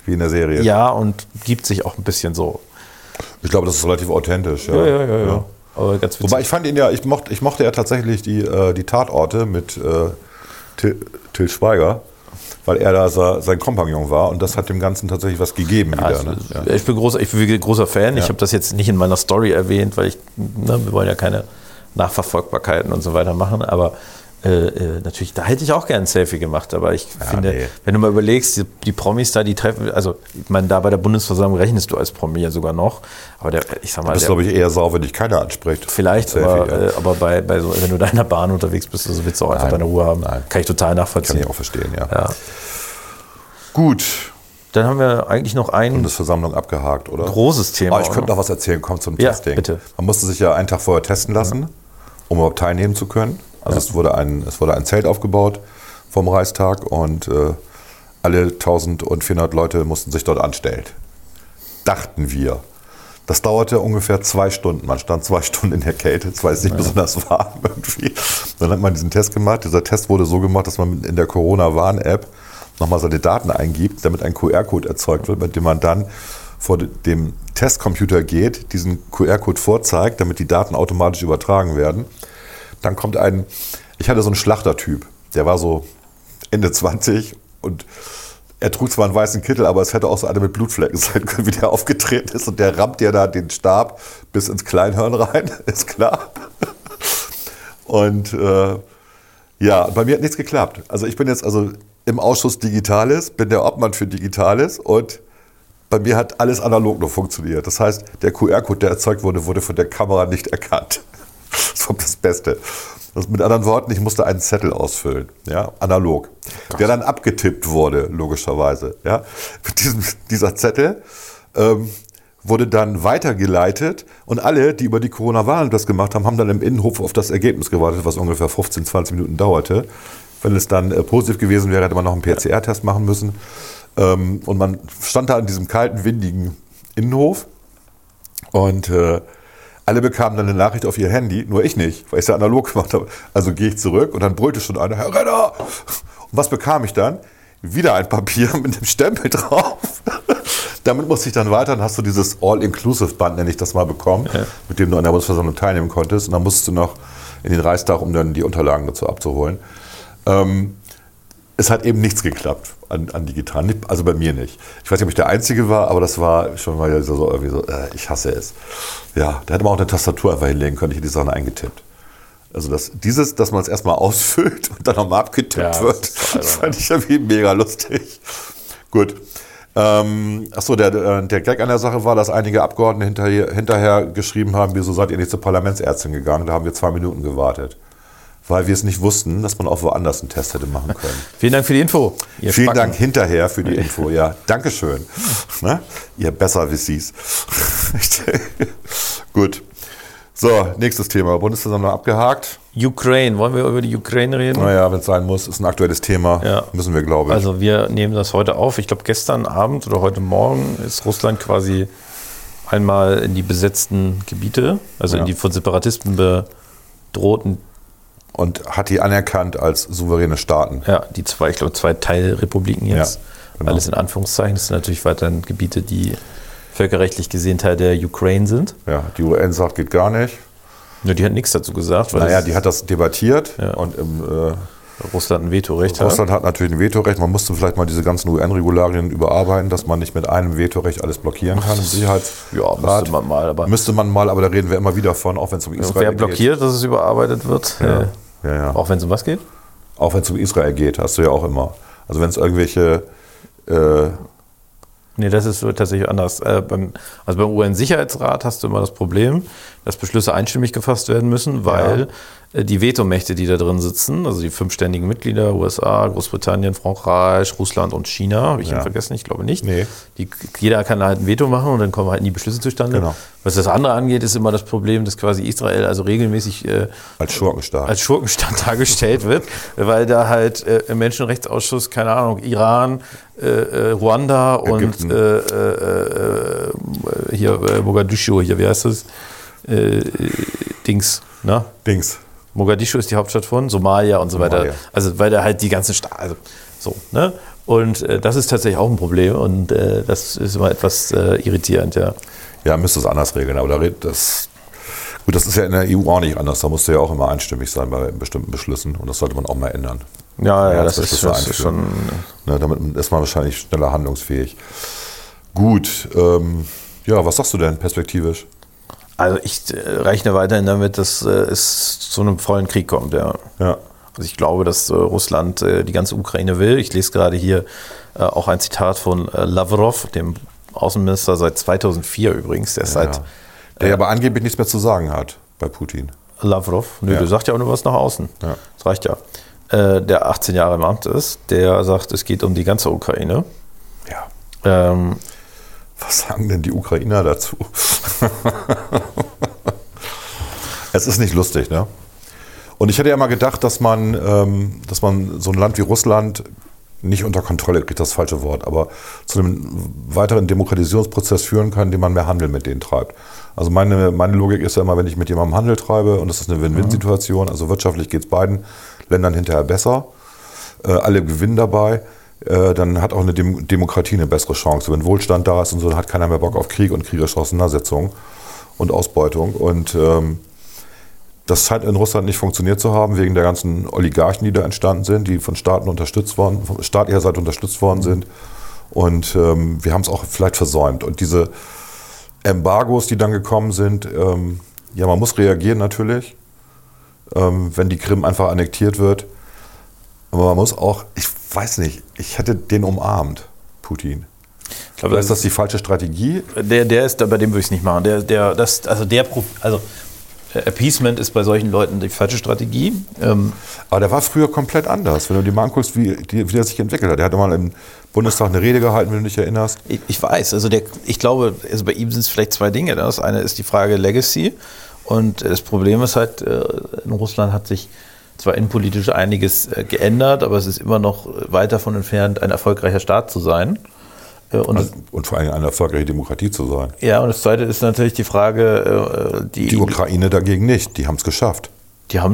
Speaker 1: Wie in der Serie.
Speaker 2: ja, und gibt sich auch ein bisschen so.
Speaker 1: Ich glaube, das ist relativ authentisch. Ja,
Speaker 2: Ja, ja, ja, ja. Aber ganz witzig.
Speaker 1: Wobei ich fand ihn ja, ich mochte, ich mochte ja tatsächlich die, äh, die Tatorte mit äh, Till, Till Schweiger, weil er da sa- sein Kompagnon war und das hat dem Ganzen tatsächlich was gegeben wieder.
Speaker 2: Also,
Speaker 1: Ne? Ja.
Speaker 2: Ich bin großer, ich bin großer Fan. Ich
Speaker 1: Ja.
Speaker 2: habe das jetzt nicht in meiner Story erwähnt, weil ich, ne, wir wollen ja keine Nachverfolgbarkeiten und so weiter machen. Aber äh, äh, natürlich, da hätte ich auch gerne ein Selfie gemacht. Aber ich finde,
Speaker 1: nee.
Speaker 2: wenn du mal überlegst, die, die Promis da, die treffen, also ich meine, da bei der Bundesversammlung rechnest du als Promi ja sogar noch. Aber der, ich sag mal,
Speaker 1: Das ist,
Speaker 2: der,
Speaker 1: glaube ich, eher sauer, wenn dich keiner anspricht.
Speaker 2: vielleicht,
Speaker 1: Selfie,
Speaker 2: aber,
Speaker 1: ja.
Speaker 2: äh, aber bei, bei so, wenn du da in der Bahn unterwegs bist, also willst du auch einfach
Speaker 1: Nein,
Speaker 2: deine Ruhe haben.
Speaker 1: nein.
Speaker 2: Kann ich total
Speaker 1: Kann
Speaker 2: nachvollziehen.
Speaker 1: ich auch verstehen, ja.
Speaker 2: Ja.
Speaker 1: Gut,
Speaker 2: Dann haben wir eigentlich noch ein
Speaker 1: Bundesversammlung abgehakt, oder?
Speaker 2: großes Thema.
Speaker 1: Aber ich könnte noch was erzählen, kommt zum
Speaker 2: Ja,
Speaker 1: Testing.
Speaker 2: bitte.
Speaker 1: Man musste sich ja einen Tag vorher testen lassen, um überhaupt teilnehmen zu können. Also es, wurde ein, es wurde ein Zelt aufgebaut vom Reichstag und äh, alle 1400 Leute mussten sich dort anstellen. Dachten wir. Das dauerte ungefähr zwei Stunden. Man stand zwei [LAUGHS] Stunden in der Kälte, es war jetzt nicht besonders warm [LAUGHS] irgendwie. Dann hat man diesen Test gemacht. Dieser Test wurde so gemacht, dass man in der Corona-Warn-App nochmal seine Daten eingibt, damit ein QR-Code erzeugt wird, mit dem man dann vor dem Testcomputer geht, diesen QR-Code vorzeigt, damit die Daten automatisch übertragen werden. Dann kommt ein, ich hatte so einen Schlachtertyp, der war so Ende 20 und er trug zwar einen weißen Kittel, aber es hätte auch so einer mit Blutflecken [LAUGHS] sein können, wie der aufgetreten ist. Und der rammt dir da den Stab bis ins Kleinhirn rein, [LAUGHS] ist klar. Und äh, ja, bei mir hat nichts geklappt. Also ich bin jetzt also im Ausschuss Digitales, bin der Obmann für Digitales und bei mir hat alles analog noch funktioniert. Das heißt, der QR-Code, der erzeugt wurde, wurde von der Kamera nicht erkannt. [LAUGHS] Das war das Beste. Das mit anderen Worten, ich musste einen Zettel ausfüllen, ja, analog, der dann abgetippt wurde, logischerweise. Ja. Mit diesem, dieser Zettel ähm, wurde dann weitergeleitet und alle, die über die Corona-Wahlen das gemacht haben, haben dann im Innenhof auf das Ergebnis gewartet, was ungefähr 15, 20 Minuten dauerte. Wenn es dann äh, positiv gewesen wäre, hätte man noch einen PCR-Test machen müssen. Ähm, und man stand da in diesem kalten, windigen Innenhof und äh, alle bekamen dann eine Nachricht auf ihr Handy, nur ich nicht, weil ich es ja analog gemacht habe. Also gehe ich zurück und dann brüllte schon einer, Herr Renner! Und was bekam ich dann? Wieder ein Papier [LAUGHS] mit einem Stempel drauf. [LAUGHS] Damit musste ich dann weiter, dann hast du dieses All-Inclusive-Band, nenne ich das mal, bekommen, mit dem du an der Bundesversammlung teilnehmen konntest. Und dann musstest du noch in den Reichstag, um dann die Unterlagen dazu abzuholen. Ähm, es hat eben nichts geklappt an, an digital, Nicht- also bei mir nicht. Ich weiß nicht, ob ich der Einzige war, aber das war schon mal so irgendwie so, äh, ich hasse es. Ja, da hätte man auch eine Tastatur einfach hinlegen können, ich hätte die Sachen eingetippt. Also das, dieses, dass man es erstmal ausfüllt und dann nochmal abgetippt
Speaker 2: Ja,
Speaker 1: wird, das fand ich irgendwie mega lustig. Gut. Ähm, achso, der, der der Gag an der Sache war, dass einige Abgeordnete hinterher, hinterher geschrieben haben, wieso seid ihr nicht zur Parlamentsärztin gegangen? Da haben wir zwei Minuten gewartet. Weil wir es nicht wussten, dass man auch woanders einen Test hätte machen können. [LAUGHS]
Speaker 2: Vielen Dank für die Info.
Speaker 1: Vielen
Speaker 2: Spacken.
Speaker 1: Dank hinterher für die Info. Ja, Dankeschön. [LAUGHS] Ne? Ihr Besserwissis. [LAUGHS] Gut. So, nächstes Thema. Bundesversammlung abgehakt.
Speaker 2: Ukraine. Wollen wir über die Ukraine reden?
Speaker 1: Naja, wenn es sein muss, ist ein aktuelles Thema.
Speaker 2: Ja.
Speaker 1: Müssen wir, glaube ich.
Speaker 2: Also wir nehmen das heute auf. Ich glaube, gestern Abend oder heute Morgen ist Russland quasi einmal in die besetzten Gebiete, also
Speaker 1: Ja.
Speaker 2: in die von Separatisten bedrohten,
Speaker 1: Und hat die anerkannt als souveräne Staaten.
Speaker 2: ja, die zwei, ich glaube, zwei Teilrepubliken jetzt.
Speaker 1: Ja, genau.
Speaker 2: Alles in Anführungszeichen. Das sind natürlich weiterhin Gebiete, die völkerrechtlich gesehen Teil der Ukraine sind.
Speaker 1: Ja, die UN sagt, geht gar nicht.
Speaker 2: Nur die hat nichts dazu gesagt,
Speaker 1: Naja, die hat das debattiert
Speaker 2: Ja.
Speaker 1: und im, äh,
Speaker 2: Russland ein Vetorecht hat.
Speaker 1: Russland hat natürlich ein Vetorecht. Man musste vielleicht mal diese ganzen UN-Regularien überarbeiten, dass man nicht mit einem Vetorecht alles blockieren kann im Sicherheitsrat.
Speaker 2: Ja, müsste man mal, aber
Speaker 1: Müsste man mal, aber da reden wir immer wieder von, auch wenn es um Israel
Speaker 2: wer
Speaker 1: geht.
Speaker 2: blockiert, dass es überarbeitet wird?
Speaker 1: Ja.
Speaker 2: Äh,
Speaker 1: Ja, ja.
Speaker 2: Auch wenn es um was geht?
Speaker 1: Auch wenn es um Israel geht, hast du ja auch immer. Also wenn es irgendwelche äh,
Speaker 2: Nee, das ist tatsächlich anders. Äh, beim, also beim UN-Sicherheitsrat hast du immer das Problem, dass Beschlüsse einstimmig gefasst werden müssen, weil die Vetomächte, die da drin sitzen, also die fünf ständigen Mitglieder, USA, Großbritannien, Frankreich, Russland und China, habe ich
Speaker 1: Ja.
Speaker 2: ihn vergessen? Ich glaube nicht.
Speaker 1: Nee.
Speaker 2: Die, jeder kann halt ein Veto machen und dann kommen halt nie Beschlüsse zustande.
Speaker 1: Genau.
Speaker 2: Was das andere angeht, ist immer das Problem, dass quasi Israel also regelmäßig äh,
Speaker 1: als Schurkenstaat.
Speaker 2: als Schurkenstaat [LAUGHS] dargestellt wird, weil da halt äh, im Menschenrechtsausschuss, keine Ahnung, Iran, äh, äh, Ruanda und
Speaker 1: Ägypten.
Speaker 2: äh, äh, äh, hier äh, Mogadischu, hier, wie heißt das? Äh, Dings, ne?
Speaker 1: Dings.
Speaker 2: Mogadischu ist die Hauptstadt von Somalia und so weiter.
Speaker 1: Somalia.
Speaker 2: Also weil da halt die ganzen Staaten, also so, ne? Und äh, das ist tatsächlich auch ein Problem und äh, das ist immer etwas äh, irritierend, ja.
Speaker 1: Ja, müsste es anders regeln. Aber da das, gut, das ist ja in der EU auch nicht anders. Da musst du ja auch immer einstimmig sein bei bestimmten Beschlüssen. Und das sollte man auch mal ändern.
Speaker 2: Ja, ja,
Speaker 1: Ja,
Speaker 2: das,
Speaker 1: das
Speaker 2: ist, das ist schon.
Speaker 1: Ne, damit ist man wahrscheinlich schneller handlungsfähig. Gut, ähm, ja, was sagst du denn perspektivisch?
Speaker 2: Also ich äh, rechne weiterhin damit, dass äh, es zu einem vollen Krieg kommt, ja.
Speaker 1: Ja.
Speaker 2: Also ich glaube, dass äh, Russland die ganze Ukraine will. Ich lese gerade hier auch ein Zitat von Lavrov, dem Außenminister seit 2004 übrigens. Der ist seit
Speaker 1: ja. Der aber angeblich nichts mehr zu sagen hat bei Putin.
Speaker 2: Lavrov, nö,
Speaker 1: Ja.
Speaker 2: der sagt ja auch nur was nach außen.
Speaker 1: Ja.
Speaker 2: Das reicht ja. Äh, der 18 Jahre im Amt ist, der sagt, es geht um die ganze Ukraine.
Speaker 1: Ja.
Speaker 2: Ähm,
Speaker 1: Was sagen denn die Ukrainer dazu? [LAUGHS] es ist nicht lustig, ne? Und ich hätte ja mal gedacht, dass man, ähm, dass man so ein Land wie Russland nicht unter Kontrolle kriegt, das falsche Wort, aber zu einem weiteren Demokratisierungsprozess führen kann, indem man mehr Handel mit denen treibt. Also meine, meine Logik ist ja immer, wenn ich mit jemandem Handel treibe, und das ist eine Win-Win-Situation, also wirtschaftlich geht es beiden Ländern hinterher besser, äh, alle gewinnen dabei, äh, dann hat auch eine Dem Demokratie eine bessere Chance. Wenn Wohlstand da ist und so, dann hat keiner mehr Bock auf Krieg und kriegerische Auseinandersetzung und Ausbeutung. Und ähm, das scheint in Russland nicht funktioniert zu haben, wegen der ganzen Oligarchen, die da entstanden sind, die von Staaten unterstützt worden, von staatlicher Seite unterstützt worden sind. Und ähm, wir haben es auch vielleicht versäumt. Und diese Embargos, die dann gekommen sind, ähm, ja, man muss reagieren natürlich, ähm, wenn die Krim einfach annektiert wird. Aber man muss auch, ich weiß nicht, ich hätte den umarmt, Putin.
Speaker 2: ich glaube,
Speaker 1: Oder ist das die falsche Strategie?
Speaker 2: Der, der ist, bei dem würde ich es nicht machen. Der, der, das, also der, also Appeasement ist bei solchen Leuten die falsche Strategie. Ähm,
Speaker 1: Aber der war früher komplett anders. Wenn du dir mal anguckst, wie, wie der sich entwickelt hat. Der hat mal im Bundestag eine Rede gehalten, wenn du dich erinnerst.
Speaker 2: ich, ich weiß, also der, ich glaube, also bei ihm sind es vielleicht zwei Dinge. Das eine ist die Frage Legacy und das Problem ist halt, äh, in Russland hat sich zwar innenpolitisch einiges äh, geändert, aber es ist immer noch weit davon entfernt, ein erfolgreicher Staat zu sein. Äh, Und
Speaker 1: Also, und vor allem eine erfolgreiche Demokratie zu sein.
Speaker 2: ja, und das zweite ist natürlich die Frage, äh, die,
Speaker 1: Die Ukraine dagegen nicht. Die haben es geschafft.
Speaker 2: die haben,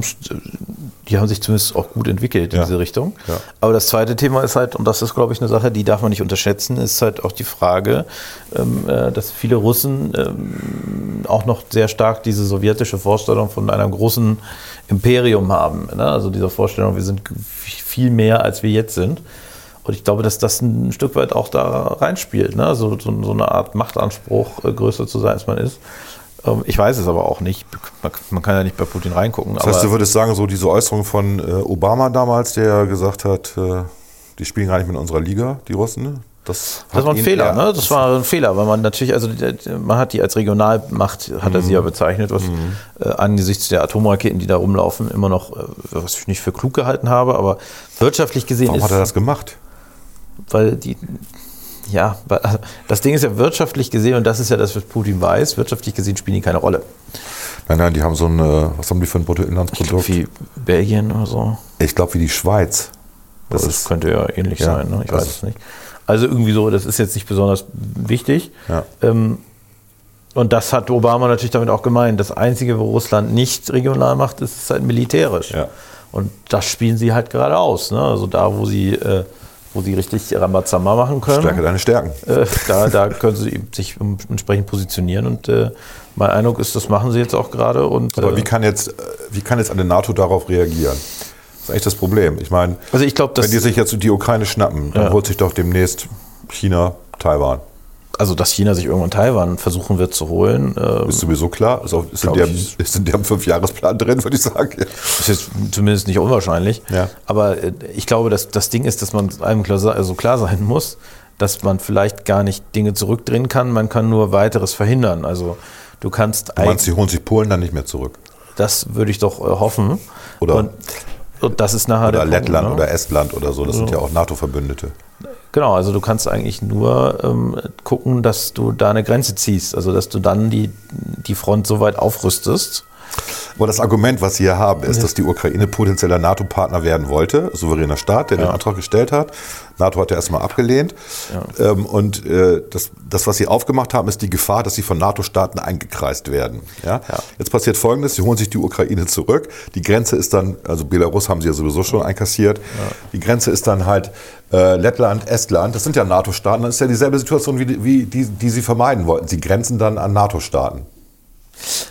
Speaker 2: die haben sich zumindest auch gut entwickelt in
Speaker 1: Ja.
Speaker 2: diese Richtung.
Speaker 1: Ja.
Speaker 2: Aber das zweite Thema ist halt, und das ist, glaube ich, eine Sache, die darf man nicht unterschätzen, ist halt auch die Frage, ähm, äh, dass viele Russen ähm, auch noch sehr stark diese sowjetische Vorstellung von einem großen Imperium haben. Ne? Also diese Vorstellung, wir sind viel mehr, als wir jetzt sind. Und ich glaube, dass das ein Stück weit auch da reinspielt. Ne? Also so, so eine Art Machtanspruch, äh, größer zu sein, als man ist. Ähm, Ich weiß es aber auch nicht. Man- kann ja nicht bei Putin reingucken.
Speaker 1: Das heißt, du würdest sagen, so diese Äußerung von äh, Obama damals, der gesagt hat, äh, die spielen gar nicht mit unserer Liga, die Russen. ne? Das,
Speaker 2: Das war ein Fehler, ne? Das war ein Fehler, weil man natürlich, also man hat die als Regionalmacht, hat er sie
Speaker 1: Mhm.
Speaker 2: ja bezeichnet, was äh, angesichts der Atomraketen, die da rumlaufen, immer noch, was ich nicht für klug gehalten habe, aber wirtschaftlich gesehen
Speaker 1: Warum
Speaker 2: ist,
Speaker 1: hat er das gemacht?
Speaker 2: Weil die, ja, also das Ding ist ja wirtschaftlich gesehen, und das ist ja das, was Putin weiß, wirtschaftlich gesehen spielen die keine Rolle.
Speaker 1: Nein, nein, die haben so ein, äh, was haben die für ein Bruttoinlandsprodukt?
Speaker 2: wie Belgien oder so.
Speaker 1: Ich glaube, wie die Schweiz.
Speaker 2: Das,
Speaker 1: Das ist-
Speaker 2: könnte ja ähnlich
Speaker 1: Ja,
Speaker 2: sein, ne? ich weiß es nicht. Also irgendwie so, das ist jetzt nicht besonders wichtig.
Speaker 1: Ja.
Speaker 2: Ähm, und das hat Obama natürlich damit auch gemeint. Das Einzige, wo Russland nicht regional macht, ist halt militärisch.
Speaker 1: Ja.
Speaker 2: Und das spielen sie halt gerade aus. Ne? Also da, wo sie, äh, wo sie richtig Rambazamba machen können,
Speaker 1: Stärke deine Stärken.
Speaker 2: äh, da, da können sie sich entsprechend positionieren. Und äh, mein Eindruck ist, das machen sie jetzt auch gerade. Und,
Speaker 1: Aber
Speaker 2: äh,
Speaker 1: wie kann jetzt, äh, wie kann jetzt eine NATO darauf reagieren? Das ist eigentlich das Problem. Ich meine,
Speaker 2: also ich glaube, dass
Speaker 1: wenn die sich jetzt die Ukraine schnappen, dann
Speaker 2: Ja.
Speaker 1: holt sich doch demnächst China Taiwan.
Speaker 2: Also dass China sich irgendwann Taiwan versuchen wird zu holen, äh,
Speaker 1: Ist sowieso klar. Ist, auch, ist, in, deren, ist in deren Fünfjahresplan drin, würde ich sagen. Ja.
Speaker 2: Ist jetzt zumindest nicht unwahrscheinlich.
Speaker 1: Ja.
Speaker 2: Aber äh, ich glaube, dass das Ding ist, dass man einem klar, also klar sein muss, dass man vielleicht gar nicht Dinge zurückdrehen kann, man kann nur weiteres verhindern. Also du kannst
Speaker 1: Du meinst, die holen sich Polen dann nicht mehr zurück?
Speaker 2: das würde ich doch äh, hoffen.
Speaker 1: Oder-
Speaker 2: und, und das ist nachher
Speaker 1: Oder
Speaker 2: der Punkt,
Speaker 1: Lettland
Speaker 2: ne?
Speaker 1: oder Estland oder so. Das sind ja auch NATO-Verbündete.
Speaker 2: Genau, also du kannst eigentlich nur ähm, gucken, dass du da eine Grenze ziehst, also dass du dann die, die Front so weit aufrüstest.
Speaker 1: Aber das Argument, was Sie hier haben, ist, dass die Ukraine potenzieller NATO-Partner werden wollte, souveräner Staat, der den Antrag gestellt hat. NATO hat ja erstmal abgelehnt. Ähm, und äh, das, das, was Sie aufgemacht haben, ist die Gefahr, dass sie von NATO-Staaten eingekreist werden. Ja? Jetzt passiert Folgendes, Sie holen sich die Ukraine zurück. Die Grenze ist dann, also Belarus haben Sie ja sowieso schon einkassiert. Die Grenze ist dann halt äh, Lettland, Estland, das sind ja NATO-Staaten. Das ist ja dieselbe Situation, wie, wie die, die Sie vermeiden wollten. Sie grenzen dann an NATO-Staaten.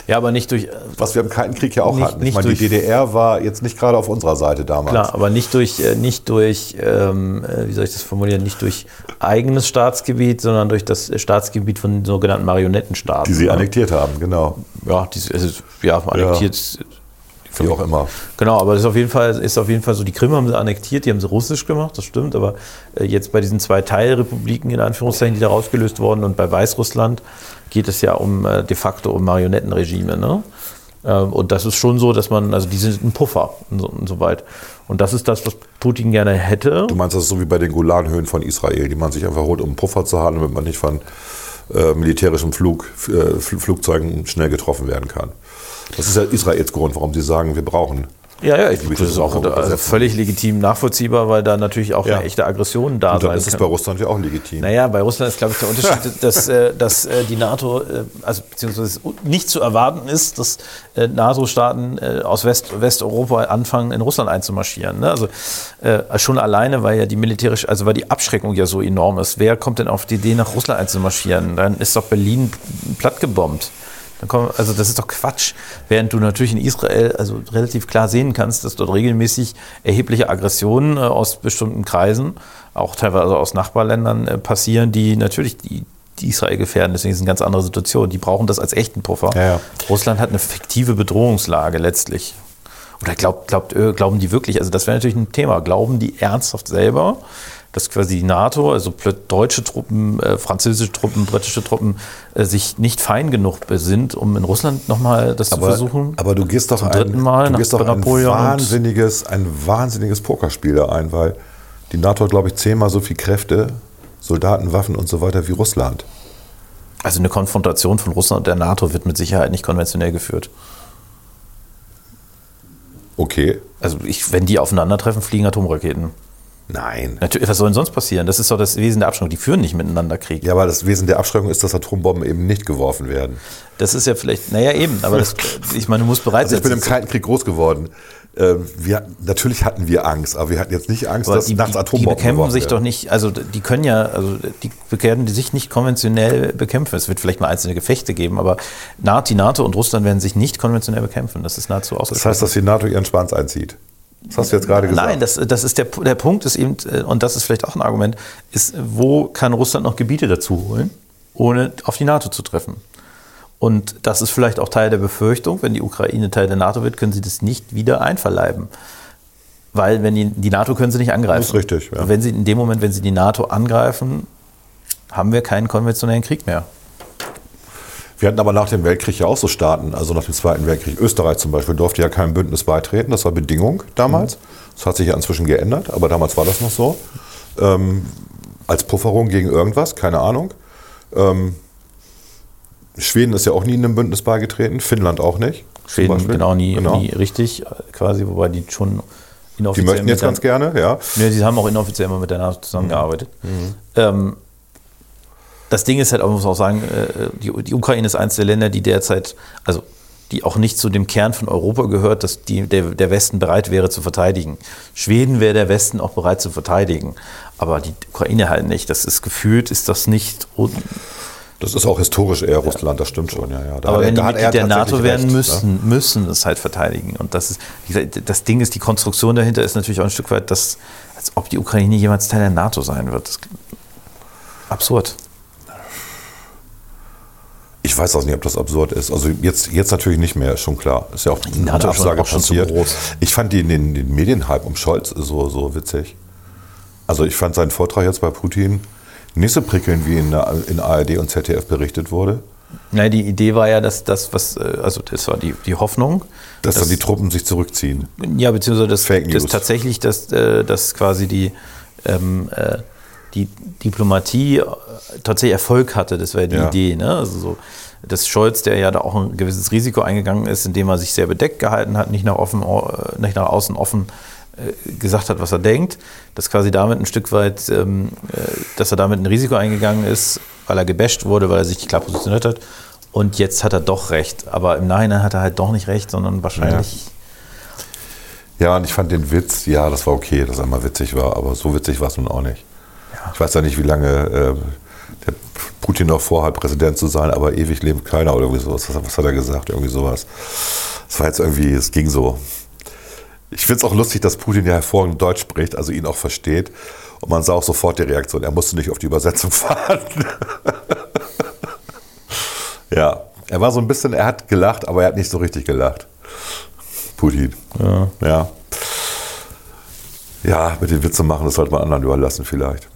Speaker 2: Ja, aber nicht durch,
Speaker 1: Was wir im Kalten Krieg ja auch
Speaker 2: Nicht-
Speaker 1: hatten. Ich
Speaker 2: nicht
Speaker 1: meine, die
Speaker 2: durch-
Speaker 1: DDR war jetzt nicht gerade auf unserer Seite damals.
Speaker 2: Klar, aber nicht durch, äh, nicht durch ähm, äh, wie soll ich das formulieren, nicht durch eigenes Staatsgebiet, sondern durch das Staatsgebiet von sogenannten Marionettenstaaten.
Speaker 1: Die sie
Speaker 2: ne?
Speaker 1: annektiert haben, genau.
Speaker 2: Ja, die, ist, ja, annektiert.
Speaker 1: Wie auch immer.
Speaker 2: Genau, aber das ist auf jeden Fall, ist auf jeden Fall so, die Krim haben sie annektiert, die haben sie russisch gemacht, das stimmt, aber äh, jetzt bei diesen zwei Teilrepubliken in Anführungszeichen, die da rausgelöst wurden und bei Weißrussland geht es ja um äh, de facto um Marionettenregime, ne? Ähm, Und das ist schon so, dass man, also die sind ein Puffer und so, und so weit. Und das ist das, was Putin gerne hätte.
Speaker 1: Du meinst, das ist so wie bei den Golanhöhen von Israel, die man sich einfach holt, um einen Puffer zu haben, damit man nicht von äh, militärischen Flug, äh, Fl- Flugzeugen schnell getroffen werden kann. Das ist ja Israels Grund, warum sie sagen, wir brauchen.
Speaker 2: Ja, ja, ich, das ist auch also völlig legitim nachvollziehbar, weil da natürlich auch
Speaker 1: Ja.
Speaker 2: eine echte Aggression da
Speaker 1: Und dann ist es bei Russland ja auch legitim.
Speaker 2: Naja, bei Russland ist, glaube ich, der Unterschied, [LAUGHS] dass, äh, dass äh, die NATO, äh, also beziehungsweise nicht zu erwarten ist, dass NATO-Staaten aus West, Westeuropa anfangen, in Russland einzumarschieren. Ne? Also äh, schon alleine, weil ja die militärische, also weil die Abschreckung ja so enorm ist. Wer kommt denn auf die Idee, nach Russland einzumarschieren? Dann ist doch Berlin plattgebombt. Dann kommen, also das ist doch Quatsch. Während du natürlich in Israel also relativ klar sehen kannst, dass dort regelmäßig erhebliche Aggressionen äh, aus bestimmten Kreisen, auch teilweise aus Nachbarländern äh, passieren, die natürlich die, die Israel gefährden. Deswegen ist es eine ganz andere Situation. Die brauchen das als echten Puffer.
Speaker 1: Ja, ja.
Speaker 2: Russland hat eine fiktive Bedrohungslage letztlich. Oder glaubt, glaubt, äh, glauben die wirklich, also das wäre natürlich ein Thema, glauben die ernsthaft selber, dass quasi die NATO, also deutsche Truppen, äh, französische Truppen, britische Truppen, äh, sich nicht fein genug sind, um in Russland nochmal das zu versuchen?
Speaker 1: aber du gehst doch
Speaker 2: Zum
Speaker 1: ein,
Speaker 2: dritten Mal
Speaker 1: du gehst doch ein wahnsinniges, ein wahnsinniges Pokerspiel da ein, weil die NATO hat, glaube ich, zehnmal so viel Kräfte, Soldaten, Waffen und so weiter wie Russland.
Speaker 2: Also eine Konfrontation von Russland und der NATO wird mit Sicherheit nicht konventionell geführt.
Speaker 1: Okay.
Speaker 2: Also ich, wenn die aufeinandertreffen, fliegen Atomraketen.
Speaker 1: Nein.
Speaker 2: Natürlich, was soll denn sonst passieren? Das ist doch das Wesen der Abschreckung. Die führen nicht miteinander Krieg.
Speaker 1: Ja, aber das Wesen der Abschreckung ist, dass Atombomben eben nicht geworfen werden.
Speaker 2: Das ist ja vielleicht, naja eben, aber das, [LAUGHS] ich meine, du musst bereit
Speaker 1: Also ich
Speaker 2: sein.
Speaker 1: bin im Kalten Krieg groß geworden. Ähm, Wir, natürlich hatten wir Angst, aber wir hatten jetzt nicht Angst,
Speaker 2: Aber
Speaker 1: dass
Speaker 2: die,
Speaker 1: nachts
Speaker 2: die, die
Speaker 1: Atombomben
Speaker 2: bekämpfen sich
Speaker 1: werden.
Speaker 2: doch nicht, also die können ja, also die werden sich nicht konventionell bekämpfen. Es wird vielleicht mal einzelne Gefechte geben, aber die NATO und Russland werden sich nicht konventionell bekämpfen. Das ist nahezu
Speaker 1: Das
Speaker 2: ausgeschlossen.
Speaker 1: heißt, dass die NATO ihren Schwanz einzieht. Das hast du jetzt gerade gesagt.
Speaker 2: Nein, das, das ist der, der Punkt ist eben, äh, und das ist vielleicht auch ein Argument, ist, wo kann Russland noch Gebiete dazu holen, ohne auf die NATO zu treffen? Und das ist vielleicht auch Teil der Befürchtung, wenn die Ukraine Teil der NATO wird, können sie das nicht wieder einverleiben. Weil wenn die, die NATO können sie nicht angreifen.
Speaker 1: Das ist richtig, ja.
Speaker 2: Wenn sie in dem Moment, wenn sie die NATO angreifen, haben wir keinen konventionellen Krieg mehr.
Speaker 1: Wir hatten aber nach dem Weltkrieg ja auch so Staaten, also nach dem Zweiten Weltkrieg. Österreich zum Beispiel durfte ja keinem Bündnis beitreten, das war Bedingung damals. Das hat sich ja inzwischen geändert, aber damals war das noch so. Ähm, als Pufferung gegen irgendwas, keine Ahnung. Ähm, Schweden ist ja auch nie in einem Bündnis beigetreten, Finnland auch nicht.
Speaker 2: Schweden genau nie,
Speaker 1: Genau.
Speaker 2: nie richtig, äh, quasi, wobei die schon
Speaker 1: Die
Speaker 2: inoffiziell
Speaker 1: möchten jetzt ganz gerne, ja.
Speaker 2: Ja, sie haben auch inoffiziell immer mit der NATO zusammengearbeitet.
Speaker 1: Mhm.
Speaker 2: Ähm, das Ding ist halt, auch, muss man auch sagen, äh, die, die Ukraine ist eines der Länder, die derzeit, also die auch nicht zu dem Kern von Europa gehört, dass die, der, der Westen bereit wäre zu verteidigen. Schweden wäre der Westen auch bereit zu verteidigen, aber die Ukraine halt nicht. Das ist gefühlt, ist das nicht.
Speaker 1: Das ist auch historisch eher Russland, das stimmt schon, ja. ja. Da
Speaker 2: Aber
Speaker 1: er-
Speaker 2: wenn die Mitglied der NATO werden
Speaker 1: recht, ne?
Speaker 2: müssen, müssen es halt verteidigen. Und das ist, gesagt, das Ding ist, die Konstruktion dahinter ist natürlich auch ein Stück weit, dass, als ob die Ukraine jemals Teil der NATO sein wird. Das, absurd.
Speaker 1: Ich weiß auch nicht, ob das absurd ist. Also jetzt, jetzt natürlich nicht mehr, ist schon klar. Ist ja auch eine
Speaker 2: NATO schon-
Speaker 1: Absage
Speaker 2: auch
Speaker 1: passiert.
Speaker 2: groß.
Speaker 1: Ich fand den, den, den Medienhype um Scholz so, so witzig. Also ich fand seinen Vortrag jetzt bei Putin nicht so prickelnd, wie in, der- in ARD und ZDF berichtet wurde.
Speaker 2: Nein, die Idee war ja, dass das, was, äh, also das war die, die Hoffnung,
Speaker 1: Dass dann die Truppen sich zurückziehen.
Speaker 2: ja, beziehungsweise dass,
Speaker 1: Fake
Speaker 2: dass
Speaker 1: News.
Speaker 2: tatsächlich, dass, äh, dass quasi die, ähm, äh, die Diplomatie äh, tatsächlich Erfolg hatte, das wäre die
Speaker 1: Ja.
Speaker 2: Idee. Ne? Also so, dass Scholz, der ja da auch ein gewisses Risiko eingegangen ist, indem er sich sehr bedeckt gehalten hat, nicht nach, offen, äh, nicht nach außen offen äh, gesagt hat, was er denkt, dass quasi damit ein Stück weit, ähm, äh, dass er damit ein Risiko eingegangen ist, weil er gebasht wurde, weil er sich nicht klar positioniert hat. Und jetzt hat er doch recht. Aber im Nachhinein hat er halt doch nicht recht, sondern wahrscheinlich.
Speaker 1: Ja, und ich fand den Witz, ja, das war okay, dass er mal witzig war, aber so witzig war es nun auch nicht. Ich weiß ja nicht, wie lange äh, der Putin noch vorhat, Präsident zu sein, aber ewig lebt keiner oder irgendwie sowas. Was, was hat er gesagt? Irgendwie sowas. Es war jetzt irgendwie, es ging so. Ich finde es auch lustig, dass Putin ja hervorragend Deutsch spricht, also ihn auch versteht. Und man sah auch sofort die Reaktion. Er musste nicht auf die Übersetzung [LAUGHS] warten. ja, er war so ein bisschen, er hat gelacht, aber er hat nicht so richtig gelacht. Putin.
Speaker 2: Ja.
Speaker 1: Ja. Ja, mit den Witze machen, das sollte man anderen überlassen vielleicht.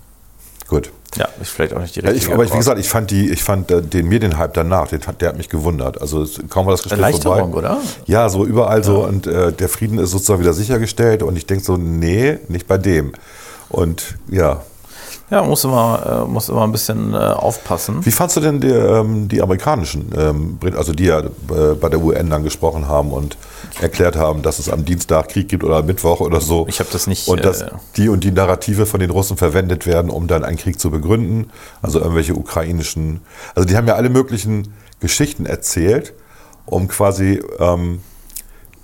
Speaker 1: Gut.
Speaker 2: Ja, ist vielleicht auch nicht die
Speaker 1: Ja,
Speaker 2: richtige.
Speaker 1: ich, aber ich, wie gesagt, ich fand, die, ich fand äh, den Medienhype danach, den, der hat mich gewundert. Also kaum war das Gespräch vorbei.
Speaker 2: oder?
Speaker 1: Ja, so überall so und äh, der Frieden ist sozusagen wieder sichergestellt und ich denke so, nee, nicht bei dem. Und ja,
Speaker 2: ja, muss immer, äh, muss immer ein bisschen äh, aufpassen.
Speaker 1: wie fandst du denn die, ähm, die amerikanischen, ähm, also die ja äh, bei der UN dann gesprochen haben und erklärt haben, dass es am Dienstag Krieg gibt oder am Mittwoch oder so.
Speaker 2: Ich habe das nicht,
Speaker 1: Und dass
Speaker 2: äh,
Speaker 1: die und die Narrative von den Russen verwendet werden, um dann einen Krieg zu begründen. Also irgendwelche ukrainischen. Also die haben ja alle möglichen Geschichten erzählt, um quasi ähm,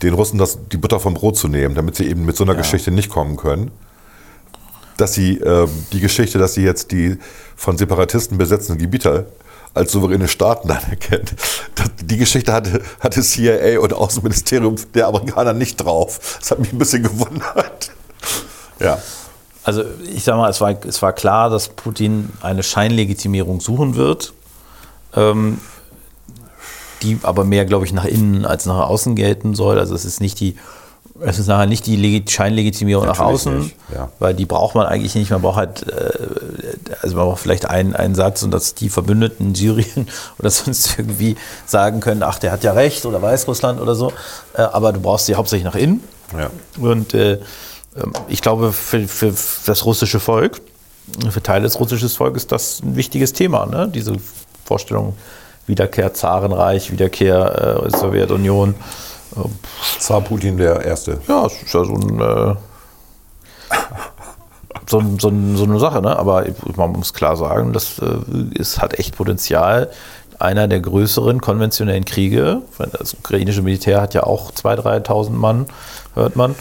Speaker 1: den Russen das, die Butter vom Brot zu nehmen, damit sie eben mit so einer Geschichte nicht kommen können. Dass sie ähm, die Geschichte, dass sie jetzt die von Separatisten besetzten Gebiete als souveräne Staaten [LAUGHS] anerkennen. Das, die Geschichte hatte, hatte CIA und Außenministerium der Amerikaner nicht drauf. Das hat mich ein bisschen gewundert. Ja.
Speaker 2: Also ich sag mal, es war, es war klar, dass Putin eine Scheinlegitimierung suchen wird, ähm, die aber mehr, glaube ich, nach innen als nach außen gelten soll. Also es ist nicht die, es ist nachher nicht die Legi- Scheinlegitimierung nach
Speaker 1: Natürlich
Speaker 2: außen,
Speaker 1: nicht, ja.
Speaker 2: weil die braucht man eigentlich nicht. Man braucht halt, äh, also man braucht vielleicht einen, einen Satz und dass die Verbündeten in [LAUGHS] Syrien oder sonst irgendwie sagen können, ach, der hat ja recht oder Weißrussland oder so. Äh, aber du brauchst sie hauptsächlich nach innen.
Speaker 1: Ja.
Speaker 2: Und äh, ähm, ich glaube, für, für das russische Volk, für Teile des russischen Volkes ist das ein wichtiges Thema. Ne? Diese Vorstellung, Wiederkehr Zarenreich, Wiederkehr äh, Sowjetunion.
Speaker 1: Zar Putin der Erste.
Speaker 2: ja, es ist ja so, ein, äh, so, so, so eine Sache. Ne? Aber man muss klar sagen, das äh, es hat echt Potenzial, einer der größeren konventionellen Kriege, das ukrainische Militär hat ja auch 2.000, 3.000 Mann, hört man,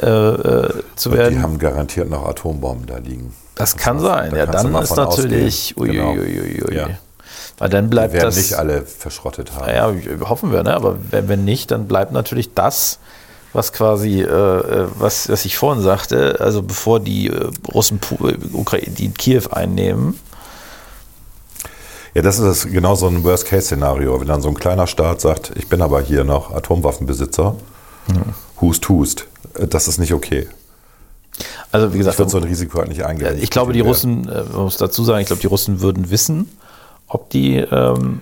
Speaker 2: äh, äh, zu werden.
Speaker 1: die haben garantiert noch Atombomben da liegen.
Speaker 2: Das kann sein.
Speaker 1: da
Speaker 2: Ja, dann ist natürlich.
Speaker 1: ausgehen. Genau.
Speaker 2: Uiuiuiui.
Speaker 1: Ja.
Speaker 2: Weil dann bleibt
Speaker 1: werden
Speaker 2: das.
Speaker 1: nicht alle verschrottet haben.
Speaker 2: Ja, hoffen wir, ne? Aber wenn, nicht, dann bleibt natürlich das, was quasi, äh, äh, was, was ich vorhin sagte, also bevor die äh, Russen äh, die Kiew einnehmen,
Speaker 1: Ja, das ist das, genau so ein Worst-Case-Szenario. Wenn dann so ein kleiner Staat sagt, ich bin aber hier noch Atomwaffenbesitzer, hust, hust. Äh, Das ist nicht okay.
Speaker 2: Also wie gesagt,
Speaker 1: Ich würde so ein Risiko halt nicht eingehen.
Speaker 2: ich glaube, die Russen, äh, man muss dazu sagen, ich glaube, die Russen würden wissen, ob die, ähm,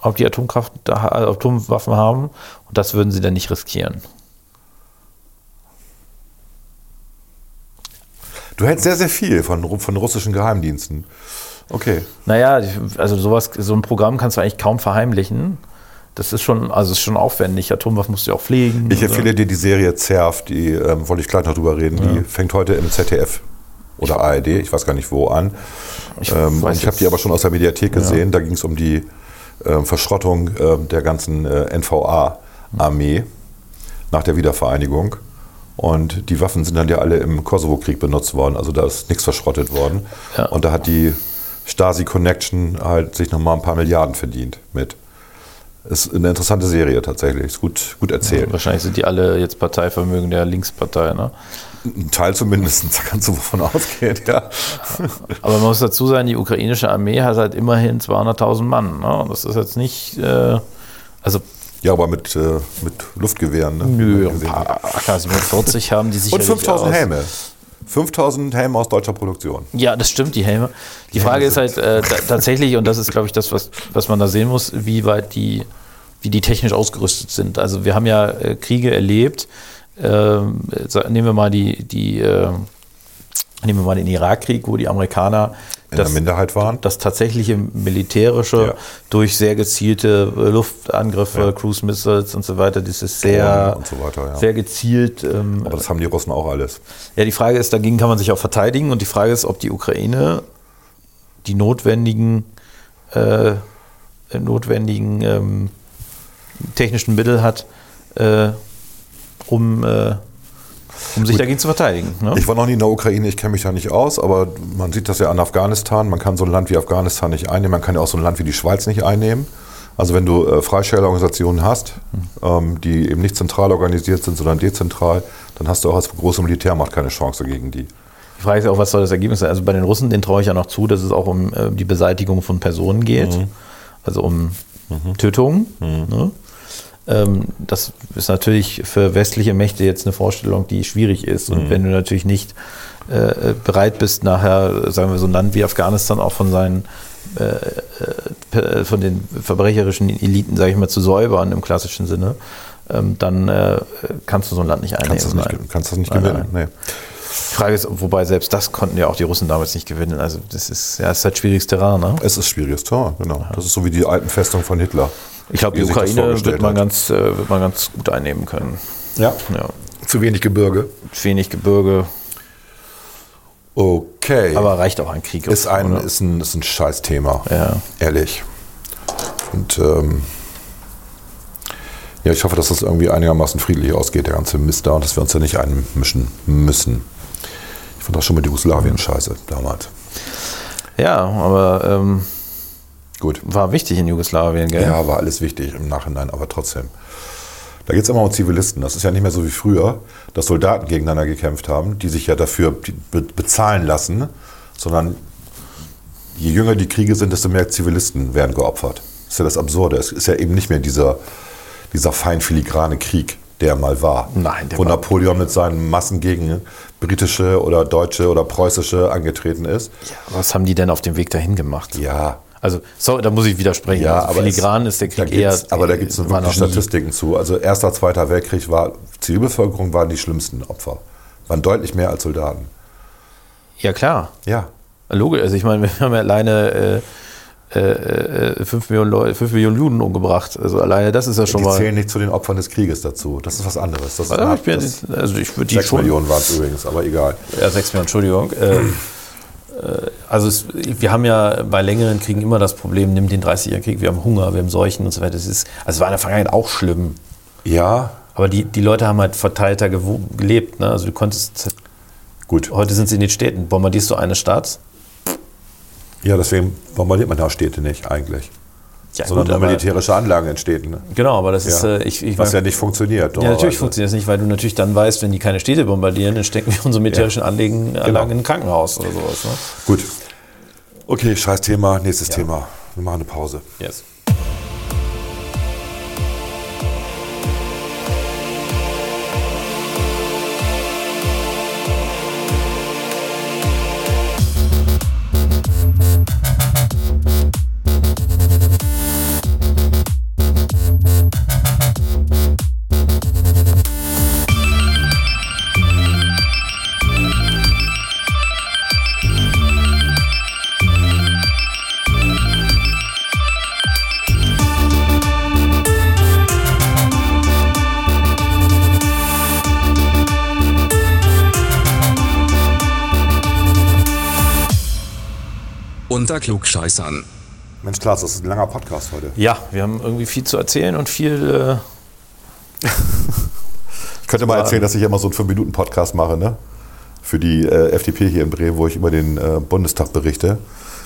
Speaker 2: ob die Atomkraft, äh, Atomwaffen haben und das würden sie dann nicht riskieren.
Speaker 1: Du hältst sehr, sehr viel von, von russischen Geheimdiensten. Okay.
Speaker 2: Naja, also sowas, so ein Programm kannst du eigentlich kaum verheimlichen. Das ist schon, also ist schon aufwendig. Atomwaffen musst du ja auch pflegen.
Speaker 1: Ich
Speaker 2: oder?
Speaker 1: empfehle dir die Serie Zerf, die ähm, wollte ich gleich noch drüber reden. Die fängt heute im ZDF oder ARD, ich weiß gar nicht wo an.
Speaker 2: Ich
Speaker 1: ähm, ich habe die aber schon aus der Mediathek gesehen. Da ging es um die ähm, Verschrottung ähm, der ganzen äh, NVA-Armee nach der Wiedervereinigung. Und die Waffen sind dann ja alle im Kosovo-Krieg benutzt worden. Also da ist nichts verschrottet worden.
Speaker 2: Ja.
Speaker 1: Und da hat die Stasi Connection halt sich nochmal ein paar Milliarden verdient mit. Ist eine interessante Serie tatsächlich. Ist gut, gut erzählt.
Speaker 2: Wahrscheinlich sind die alle jetzt Parteivermögen der Linkspartei. Ne?
Speaker 1: Ein Teil zumindest, da kannst du davon ausgehen, ja.
Speaker 2: Aber man muss dazu sagen, die ukrainische Armee hat halt immerhin 200.000 Mann. Ne? Und Das ist jetzt nicht, äh, also
Speaker 1: Ja, aber mit, äh, mit Luftgewehren. Ne?
Speaker 2: nö, ein paar AK-47 haben die
Speaker 1: Und
Speaker 2: sicherlich
Speaker 1: 5000
Speaker 2: aus.
Speaker 1: Helme. 5000 Helme aus deutscher Produktion.
Speaker 2: Ja, das stimmt, die Helme. Die Frage ist halt äh, ta- tatsächlich, und das ist, glaube ich, das, was, was man da sehen muss, wie weit die, wie die technisch ausgerüstet sind. Also wir haben ja äh, Kriege erlebt. Ähm, nehmen wir mal die, die äh, nehmen wir mal den Irakkrieg, wo die Amerikaner
Speaker 1: In der Minderheit waren.
Speaker 2: das tatsächliche militärische
Speaker 1: Ja.
Speaker 2: durch sehr gezielte äh, Luftangriffe, Cruise Missiles und so weiter, das ist sehr,
Speaker 1: so weiter, ja.
Speaker 2: sehr gezielt. Ähm,
Speaker 1: Aber das haben die Russen auch alles.
Speaker 2: ja, die Frage ist, dagegen kann man sich auch verteidigen und die Frage ist, ob die Ukraine die notwendigen, äh, notwendigen ähm, technischen Mittel hat, äh, um, äh, um sich dagegen zu verteidigen. Ne?
Speaker 1: Ich war noch nie in der Ukraine, ich kenne mich da nicht aus, aber man sieht das ja an Afghanistan. Man kann so ein Land wie Afghanistan nicht einnehmen, man kann ja auch so ein Land wie die Schweiz nicht einnehmen. Also wenn du äh, Freistellerorganisationen hast, ähm, die eben nicht zentral organisiert sind, sondern dezentral, dann hast du auch als große Militärmacht keine Chance gegen die.
Speaker 2: Die Frage ist ja auch, was soll das Ergebnis sein? Also bei den Russen, denen traue ich ja noch zu, dass es auch um äh, die Beseitigung von Personen geht, also um Tötungen. Ne? Ähm, das ist natürlich für westliche Mächte jetzt eine Vorstellung, die schwierig ist. Und wenn du natürlich nicht äh, bereit bist, nachher, sagen wir, so ein Land wie Afghanistan auch von seinen äh, äh, von den verbrecherischen Eliten, sage ich mal, zu säubern im klassischen Sinne, ähm, dann äh, kannst du so ein Land nicht einnehmen.
Speaker 1: Kannst das nicht,
Speaker 2: Nein.
Speaker 1: kannst das nicht
Speaker 2: Nein,
Speaker 1: gewinnen.
Speaker 2: nein.
Speaker 1: Nee.
Speaker 2: Die Frage ist, wobei selbst das konnten ja auch die Russen damals nicht gewinnen. Also das ist ja das ist halt schwieriges Terrain. Ne?
Speaker 1: Es ist schwieriges Tor, genau. Das ist so wie die alten Festungen von Hitler.
Speaker 2: Ich glaube, die Ukraine wird man,
Speaker 1: hat.
Speaker 2: ganz, äh, wird man ganz gut einnehmen können.
Speaker 1: Ja.
Speaker 2: Ja.
Speaker 1: Zu wenig Gebirge.
Speaker 2: Wenig Gebirge,
Speaker 1: Okay.
Speaker 2: aber reicht auch ein Krieg.
Speaker 1: ist ein,
Speaker 2: oder?
Speaker 1: ist ein, ist ein Scheißthema.
Speaker 2: Ja.
Speaker 1: Ehrlich. Und ähm, ja, ich hoffe, dass das irgendwie einigermaßen friedlich ausgeht, der ganze Mist da, und dass wir uns da nicht einmischen müssen. Ich fand das schon mit Jugoslawien scheiße damals.
Speaker 2: ja, aber ähm,
Speaker 1: Gut.
Speaker 2: war wichtig in Jugoslawien, gell?
Speaker 1: Ja, war alles wichtig im Nachhinein, aber trotzdem. Da geht es immer um Zivilisten. Das ist ja nicht mehr so wie früher, dass Soldaten gegeneinander gekämpft haben, die sich ja dafür be- bezahlen lassen, sondern je jünger die Kriege sind, desto mehr Zivilisten werden geopfert. Das ist ja das Absurde. Es ist ja eben nicht mehr dieser, dieser fein filigrane Krieg, der mal war.
Speaker 2: Nein, der
Speaker 1: Wo Napoleon mit seinen Massen gegen britische oder deutsche oder preußische angetreten ist.
Speaker 2: Was haben die denn auf dem Weg dahin gemacht?
Speaker 1: Ja,
Speaker 2: Also, sorry, da muss ich widersprechen.
Speaker 1: Ja,
Speaker 2: also
Speaker 1: aber
Speaker 2: filigran
Speaker 1: es,
Speaker 2: ist der
Speaker 1: da
Speaker 2: Krieg eher.
Speaker 1: Aber da gibt es wirklich. Statistiken zu. Also Erster, Zweiter Weltkrieg war, Zivilbevölkerung waren die schlimmsten Opfer. Waren deutlich mehr als Soldaten.
Speaker 2: Ja, klar.
Speaker 1: Ja.
Speaker 2: Logisch, also ich meine, wir haben ja alleine äh, äh, 5, Millionen Leute, 5 Millionen Juden umgebracht. Also alleine das ist ja schon
Speaker 1: die
Speaker 2: mal.
Speaker 1: zählen nicht zu den Opfern des Krieges dazu. Das ist was anderes. Das
Speaker 2: Also ich, bin,
Speaker 1: das,
Speaker 2: also ich würde die
Speaker 1: 6
Speaker 2: schon.
Speaker 1: Millionen waren es übrigens, aber egal.
Speaker 2: Ja, 6 Millionen, Entschuldigung. Äh, also es, wir haben ja bei längeren Kriegen immer das Problem, nimm den 30-jährigen Krieg, wir haben Hunger, wir haben Seuchen und so weiter. Das ist, also es war in der Vergangenheit auch schlimm.
Speaker 1: Ja,
Speaker 2: Aber die, die Leute haben halt verteilter gelebt. Ne? Also du konntest,
Speaker 1: gut.
Speaker 2: heute sind sie in den Städten. Bombardierst du eine Stadt?
Speaker 1: Ja, deswegen bombardiert man ja Städte nicht eigentlich.
Speaker 2: Ja,
Speaker 1: sondern
Speaker 2: gut,
Speaker 1: nur militärische Anlagen Städten. ne?
Speaker 2: Genau, aber das ist,
Speaker 1: Ja.
Speaker 2: äh, ich, ich
Speaker 1: Was
Speaker 2: war-
Speaker 1: ja nicht funktioniert.
Speaker 2: Ja, natürlich funktioniert das nicht, weil du natürlich dann weißt, wenn die keine Städte bombardieren, dann stecken wir unsere militärischen Anlagen, Anlagen in ein Krankenhaus oder sowas. Ne?
Speaker 1: Gut. Okay, scheiß Thema. Nächstes Thema. Wir machen eine Pause.
Speaker 2: Yes.
Speaker 3: Unter Klugscheißern.
Speaker 1: Mensch, Klaas, das ist ein langer Podcast heute.
Speaker 2: Ja, wir haben irgendwie viel zu erzählen und viel. Äh, [LAUGHS]
Speaker 1: Ich könnte mal erzählen, dass ich immer so einen 5-Minuten-Podcast mache, ne? Für die äh, FDP hier in Bremen, wo ich über den äh, Bundestag berichte,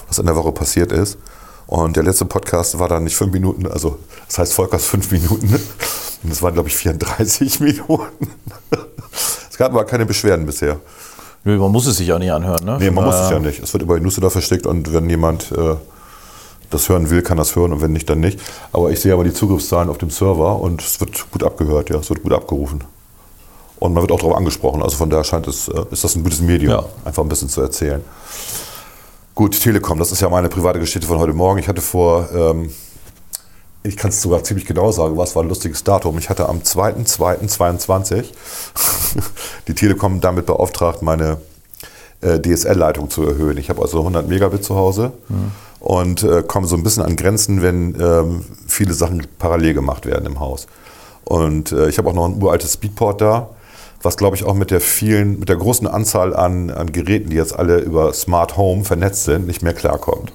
Speaker 1: was in der Woche passiert ist. Und der letzte Podcast war dann nicht 5 Minuten, also das heißt Volkers 5 Minuten. [LAUGHS] Und das waren, glaube ich, 34 [LAUGHS] Minuten. Es gab aber keine Beschwerden bisher.
Speaker 2: Nö, man muss es sich auch nicht anhören, ne?
Speaker 1: Nee, man muss es ja nicht. Es wird über die Newsletter versteckt und wenn jemand äh, das hören will, kann das hören und wenn nicht, dann nicht. Aber ich sehe aber die Zugriffszahlen auf dem Server und es wird gut abgehört, ja, es wird gut abgerufen. Und man wird auch darauf angesprochen. Also von daher scheint es, äh, ist das ein gutes Medium,
Speaker 2: Ja.
Speaker 1: einfach ein bisschen zu erzählen. Gut, Telekom, das ist ja meine private Geschichte von heute Morgen. Ich hatte vor, ähm, ich kann es sogar ziemlich genau sagen, was war ein lustiges Datum. Ich hatte am 2.2.22 [LAUGHS] die Telekom damit beauftragt, meine äh, DSL-Leitung zu erhöhen. Ich habe also 100 Megabit zu Hause und äh, komme so ein bisschen an Grenzen, wenn ähm, viele Sachen parallel gemacht werden im Haus. Und äh, ich habe auch noch ein uraltes Speedport da, was glaube ich auch mit der vielen, mit der großen Anzahl an, an Geräten, die jetzt alle über Smart Home vernetzt sind, nicht mehr klarkommt.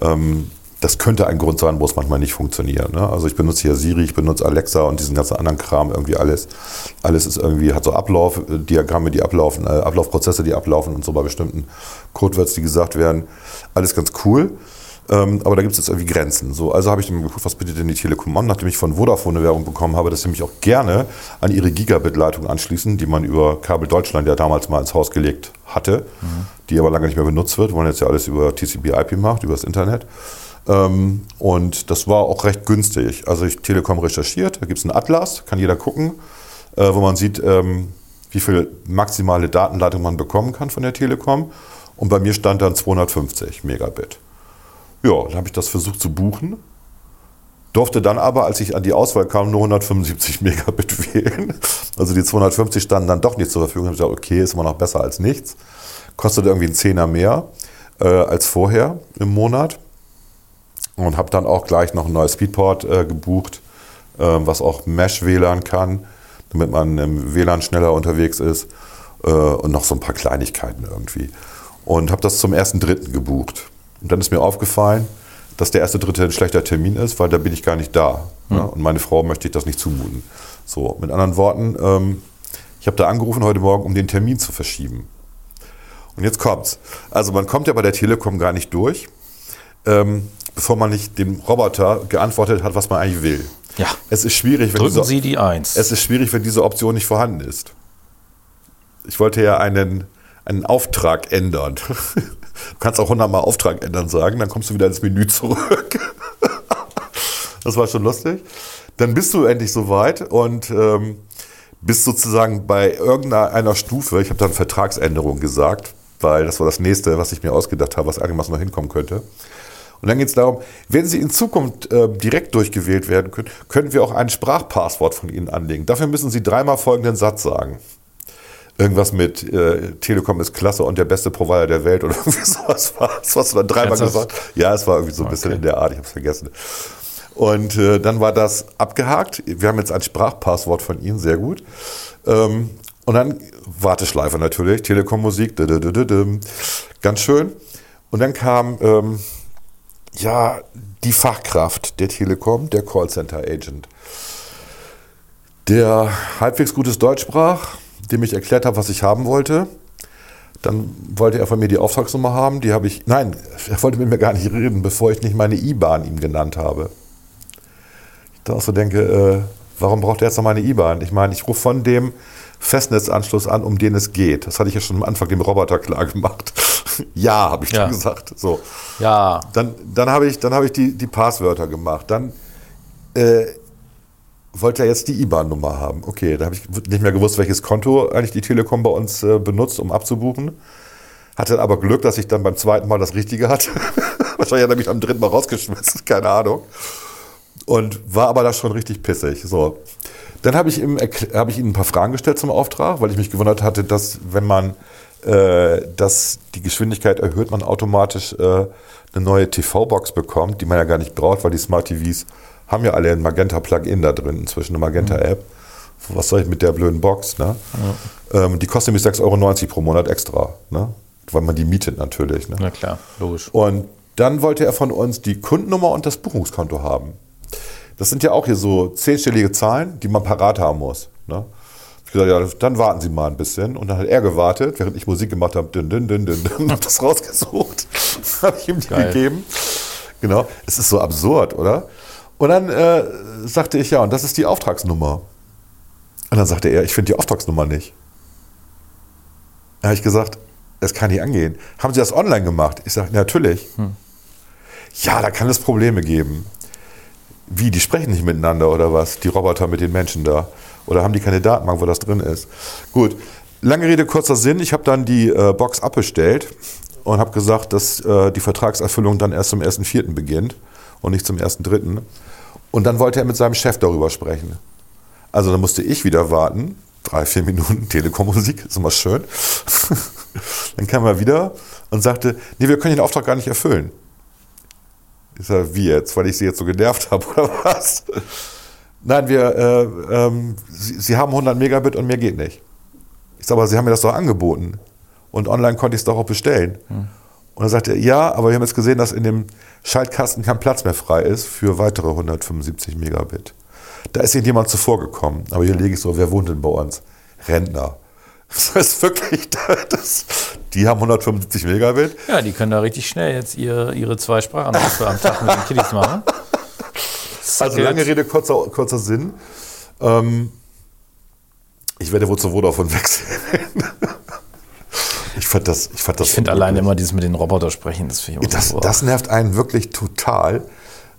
Speaker 1: Ähm, das könnte ein Grund sein, wo es manchmal nicht funktioniert. Ne? Also ich benutze hier Siri, ich benutze Alexa und diesen ganzen anderen Kram irgendwie alles. Alles ist irgendwie, hat so Ablaufdiagramme, die ablaufen, äh, Ablaufprozesse, die ablaufen und so bei bestimmten Codewords, die gesagt werden. Alles ganz cool. Ähm, aber da gibt es jetzt irgendwie Grenzen. So, also habe ich dann geguckt, was bietet denn die Telekom an, nachdem ich von Vodafone eine Werbung bekommen habe, dass sie mich auch gerne an ihre Gigabit-Leitung anschließen, die man über Kabel Deutschland ja damals mal ins Haus gelegt hatte, die aber lange nicht mehr benutzt wird, weil man jetzt ja alles über TCP/IP macht, über das Internet. Ähm, und das war auch recht günstig. Also ich Telekom recherchiert, da gibt es einen Atlas, kann jeder gucken, äh, wo man sieht, ähm, wie viel maximale Datenleitung man bekommen kann von der Telekom. Und bei mir stand dann 250 Megabit. Ja, dann habe ich das versucht zu buchen. Durfte dann aber, als ich an die Auswahl kam, nur 175 [LAUGHS] Megabit wählen. Also die 250 standen dann doch nicht zur Verfügung. Ich habe gesagt, okay, ist immer noch besser als nichts. Kostet irgendwie einen Zehner mehr äh, als vorher im Monat. Und habe dann auch gleich noch ein neues Speedport äh, gebucht, äh, was auch Mesh-WLAN kann, damit man im WLAN schneller unterwegs ist. Äh, und noch so ein paar Kleinigkeiten irgendwie. Und habe das zum 1.3. gebucht. Und dann ist mir aufgefallen, dass der erste Dritte ein schlechter Termin ist, weil da bin ich gar nicht da. Ne? Und meine Frau möchte ich das nicht zumuten. So, mit anderen Worten, ähm, ich habe da angerufen heute Morgen, um den Termin zu verschieben. Und jetzt kommt's. Also man kommt ja bei der Telekom gar nicht durch, ähm, bevor man nicht dem Roboter geantwortet hat, was man eigentlich will.
Speaker 2: Ja.
Speaker 1: Es ist schwierig, wenn
Speaker 2: Drücken
Speaker 1: diese,
Speaker 2: Sie die Eins.
Speaker 1: es ist schwierig, wenn diese Option nicht vorhanden ist. Ich wollte ja einen, einen Auftrag ändern. Du kannst auch hundertmal Auftrag ändern sagen, dann kommst du wieder ins Menü zurück. [LAUGHS] Das war schon lustig. Dann bist du endlich soweit und ähm, bist sozusagen bei irgendeiner Stufe, ich habe dann Vertragsänderung gesagt, weil das war das nächste, was ich mir ausgedacht habe, was einigermaßen noch hinkommen könnte. Und dann geht es darum, wenn Sie in Zukunft äh, direkt durchgewählt werden können, können wir auch ein Sprachpasswort von Ihnen anlegen. Dafür müssen Sie dreimal folgenden Satz sagen. Irgendwas mit äh, Telekom ist klasse und der beste Provider der Welt oder [LAUGHS] irgendwie sowas war es. Was du dann dreimal
Speaker 2: Ernsthaft?
Speaker 1: gesagt Ja, es war irgendwie so ein bisschen
Speaker 2: Okay.
Speaker 1: in der Art, ich habe es vergessen. Und äh, dann war das abgehakt. Wir haben jetzt ein Sprachpasswort von Ihnen, sehr gut. Ähm, und dann Warteschleife natürlich, Telekom-Musik, ganz schön. Und dann kam ähm, ja die Fachkraft der Telekom, der Callcenter-Agent, der halbwegs gutes Deutsch sprach, dem ich erklärt habe, was ich haben wollte. Dann wollte er von mir die Auftragsnummer haben, die habe ich, nein, [LAUGHS] er wollte mit mir gar nicht reden, bevor ich nicht meine IBAN ihm genannt habe. Ich da auch so denke, äh, warum braucht er jetzt noch meine IBAN? Ich meine, ich rufe von dem Festnetzanschluss an, um den es geht. Das hatte ich ja schon am Anfang dem Roboter klar gemacht. [LAUGHS] ja, habe ich
Speaker 2: Ja.
Speaker 1: dann gesagt. So.
Speaker 2: ja.
Speaker 1: Dann, dann habe ich, dann habe ich die, die Passwörter gemacht. Dann äh, wollte er jetzt die IBAN-Nummer haben. Okay, da habe ich nicht mehr gewusst, welches Konto eigentlich die Telekom bei uns äh, benutzt, um abzubuchen. Hatte aber Glück, dass ich dann beim zweiten Mal das Richtige hatte. [LAUGHS] Wahrscheinlich hat er mich am dritten Mal rausgeschmissen, [LAUGHS] keine Ahnung. Und war aber da schon richtig pissig. So. Dann habe ich, ihm, habe ich ihm ein paar Fragen gestellt zum Auftrag, weil ich mich gewundert hatte, dass wenn man äh, dass die Geschwindigkeit erhöht, man automatisch äh, eine neue TV-Box bekommt, die man ja gar nicht braucht, weil die Smart TVs haben ja alle ein Magenta-Plugin da drin, inzwischen eine Magenta-App. Was soll ich mit der blöden Box? Ne? Ähm, die kostet nämlich 6,90 Euro pro Monat extra, ne? weil man die mietet natürlich. Ne?
Speaker 2: Na klar, logisch.
Speaker 1: Und Dann wollte er von uns die Kundennummer und das Buchungskonto haben. Das sind ja auch hier so zehnstellige Zahlen, die man parat haben muss. Ne? Ich gesagt, ja, dann warten Sie mal ein bisschen. Und dann hat er gewartet, während ich Musik gemacht habe, dün, dün, dün, dün, dün, hab das rausgesucht. [LAUGHS] habe ich ihm die
Speaker 2: Geil.
Speaker 1: gegeben. Genau. Es ist so absurd, oder? Und dann äh, sagte ich, ja, und das ist die Auftragsnummer. Und dann sagte er, ich finde die Auftragsnummer nicht. Da habe ich gesagt, das kann nicht angehen. Haben Sie das online gemacht? Ich sage, natürlich. Ja, da kann es Probleme geben. Wie, die sprechen nicht miteinander oder was? Die Roboter mit den Menschen da. Oder haben die keine Datenbank, wo das drin ist? Gut, lange Rede, kurzer Sinn. Ich habe dann die äh, Box abbestellt und habe gesagt, dass äh, die Vertragserfüllung dann erst zum 1.4. beginnt und nicht zum 1.3. Und dann wollte er mit seinem Chef darüber sprechen. Also dann musste ich wieder warten. Drei, vier Minuten Telekom-Musik, ist immer schön. [LAUGHS] dann kam er wieder und sagte, nee, wir können den Auftrag gar nicht erfüllen. Ich sage, wie jetzt? Weil ich sie jetzt so genervt [LAUGHS] habe oder was? Nein, wir, äh, ähm, sie, sie haben 100 Megabit und mehr geht nicht. Ich sage, aber Sie haben mir das doch angeboten. Und online konnte ich es doch auch bestellen. Und dann sagte er, ja, aber wir haben jetzt gesehen, dass in dem Schaltkasten kein Platz mehr frei ist für weitere 175 Megabit. Da ist Ihnen jemand zuvor gekommen. Aber hier lege ich so, wer wohnt denn bei uns? Rentner. [LAUGHS] Das ist wirklich, das, die haben 175 Megabit.
Speaker 2: Ja, die können da richtig schnell jetzt ihre, ihre zwei Sprachanrufe am Tag mit den Kiddies machen. [LAUGHS]
Speaker 1: Also
Speaker 2: Zack,
Speaker 1: lange Rede, kurzer, kurzer Sinn. Ähm, ich werde wohl zu Vodafone [LAUGHS] wechseln. ich fand das, ich fand das
Speaker 2: Ich finde alleine immer dieses mit den Robotern sprechen, das finde ich
Speaker 1: Das,
Speaker 2: so.
Speaker 1: das nervt einen wirklich total.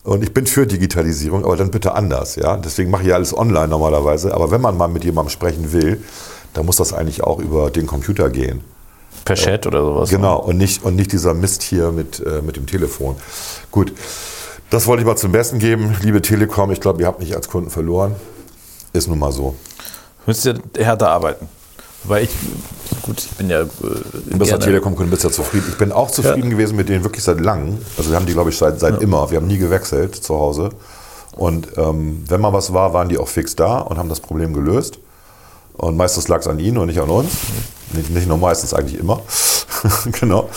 Speaker 1: Und ich bin für Digitalisierung, aber dann bitte anders. Ja? Deswegen mache ich ja alles online normalerweise. Aber wenn man mal mit jemandem sprechen will, dann muss das eigentlich auch über den Computer gehen.
Speaker 2: per Chat oder sowas.
Speaker 1: Genau, und nicht, und nicht dieser Mist hier mit, äh, mit dem Telefon. Gut, das wollte ich mal zum Besten geben. Liebe Telekom, ich glaube, ihr habt mich als Kunden verloren. Ist nun mal so.
Speaker 2: Müsst ihr härter arbeiten. Weil ich, gut, ich bin ja. Äh,
Speaker 1: Du bist ja Telekom-Kunde, bist ja zufrieden. Ich bin auch zufrieden
Speaker 2: Ja.
Speaker 1: gewesen mit denen wirklich seit langem. Also wir haben die, glaube ich, seit, seit immer. Wir haben nie gewechselt zu Hause. Und ähm, wenn mal was war, waren die auch fix da und haben das Problem gelöst. Und meistens lag es an ihnen und nicht an uns. Nicht, nicht nur meistens, eigentlich immer. [LAUGHS] genau.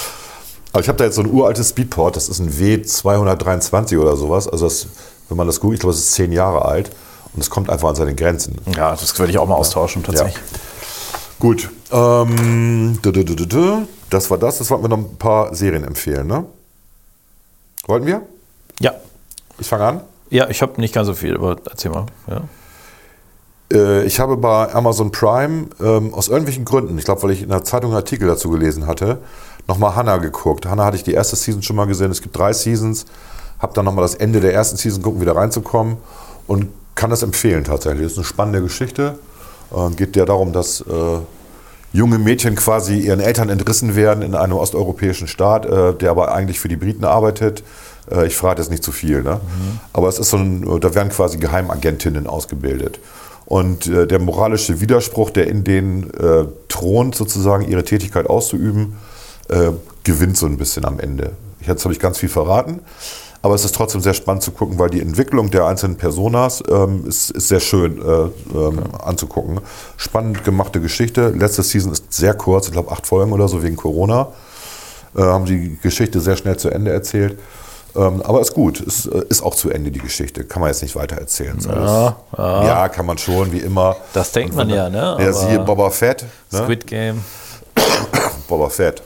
Speaker 1: Aber ich habe da jetzt so ein uraltes Speedport, das ist ein W223 oder sowas. Also das, wenn man das googelt, ich glaube, es ist zehn Jahre alt. Und es kommt einfach an seine Grenzen.
Speaker 2: Ja, das würde ich auch mal austauschen, tatsächlich.
Speaker 1: Gut. Ähm. Das war das. Das wollten wir noch ein paar Serien empfehlen, ne? Wollten wir?
Speaker 2: Ja.
Speaker 1: Ich fange an.
Speaker 2: Ja, ich habe nicht ganz so viel, aber erzähl mal. Ja.
Speaker 1: Äh, ich habe bei Amazon Prime ähm, aus irgendwelchen Gründen, ich glaube, weil ich in der Zeitung einen Artikel dazu gelesen hatte, nochmal Hannah geguckt. Hannah hatte ich die erste Season schon mal gesehen. Es gibt drei Seasons. Habe dann nochmal das Ende der ersten Season gucken, wieder reinzukommen und kann das empfehlen tatsächlich. Das ist eine spannende Geschichte. Äh, geht ja darum, dass äh, junge Mädchen quasi ihren Eltern entrissen werden in einem osteuropäischen Staat, äh, der aber eigentlich für die Briten arbeitet. Äh, ich frage jetzt nicht zu viel, ne? aber es ist so ein, da werden quasi Geheimagentinnen ausgebildet. Und äh, der moralische Widerspruch, der in denen äh, thront, sozusagen ihre Tätigkeit auszuüben, äh, gewinnt so ein bisschen am Ende. Jetzt habe ich ganz viel verraten, aber es ist trotzdem sehr spannend zu gucken, weil die Entwicklung der einzelnen Personas ähm, ist, ist sehr schön äh, ähm, anzugucken. Spannend gemachte Geschichte. Letzte Season ist sehr kurz, ich glaube acht Folgen oder so wegen Corona. Äh, haben die Geschichte sehr schnell zu Ende erzählt. Ähm, aber ist gut, ist, äh, ist auch zu Ende die Geschichte. Kann man jetzt nicht weiter erzählen. Ist alles-
Speaker 2: ja.
Speaker 1: ja, kann man schon, wie immer.
Speaker 2: Das denkt man ja, ne?
Speaker 1: Ja, siehe Boba Fett. Ne?
Speaker 2: Squid Game. [COUGHS]
Speaker 1: Boba Fett.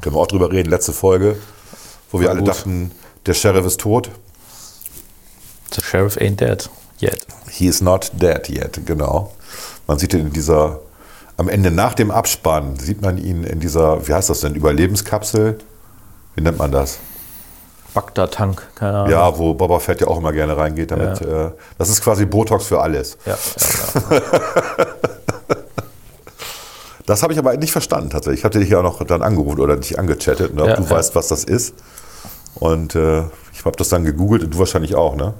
Speaker 1: Können wir auch drüber reden. Letzte Folge, wo wir
Speaker 2: War
Speaker 1: alle
Speaker 2: gut.
Speaker 1: dachten, der Sheriff ist tot.
Speaker 2: The Sheriff ain't dead yet.
Speaker 1: He is not dead yet, genau. Man sieht ihn in dieser, am Ende nach dem Abspann, sieht man ihn in dieser, wie heißt das denn, Überlebenskapsel? Wie nennt man das?
Speaker 2: Bagdad-Tank, keine Ahnung.
Speaker 1: Ja, wo Boba Fett ja auch immer gerne reingeht. Damit, äh, das ist quasi Botox für alles.
Speaker 2: Ja, ja, [LAUGHS] ja.
Speaker 1: Das habe ich aber nicht verstanden tatsächlich. Ich hatte dich ja auch noch dann angerufen oder dich angechattet, ne, ob
Speaker 2: Ja,
Speaker 1: du
Speaker 2: ja.
Speaker 1: weißt, was das ist. Und äh, ich habe das dann gegoogelt und du wahrscheinlich auch, ne?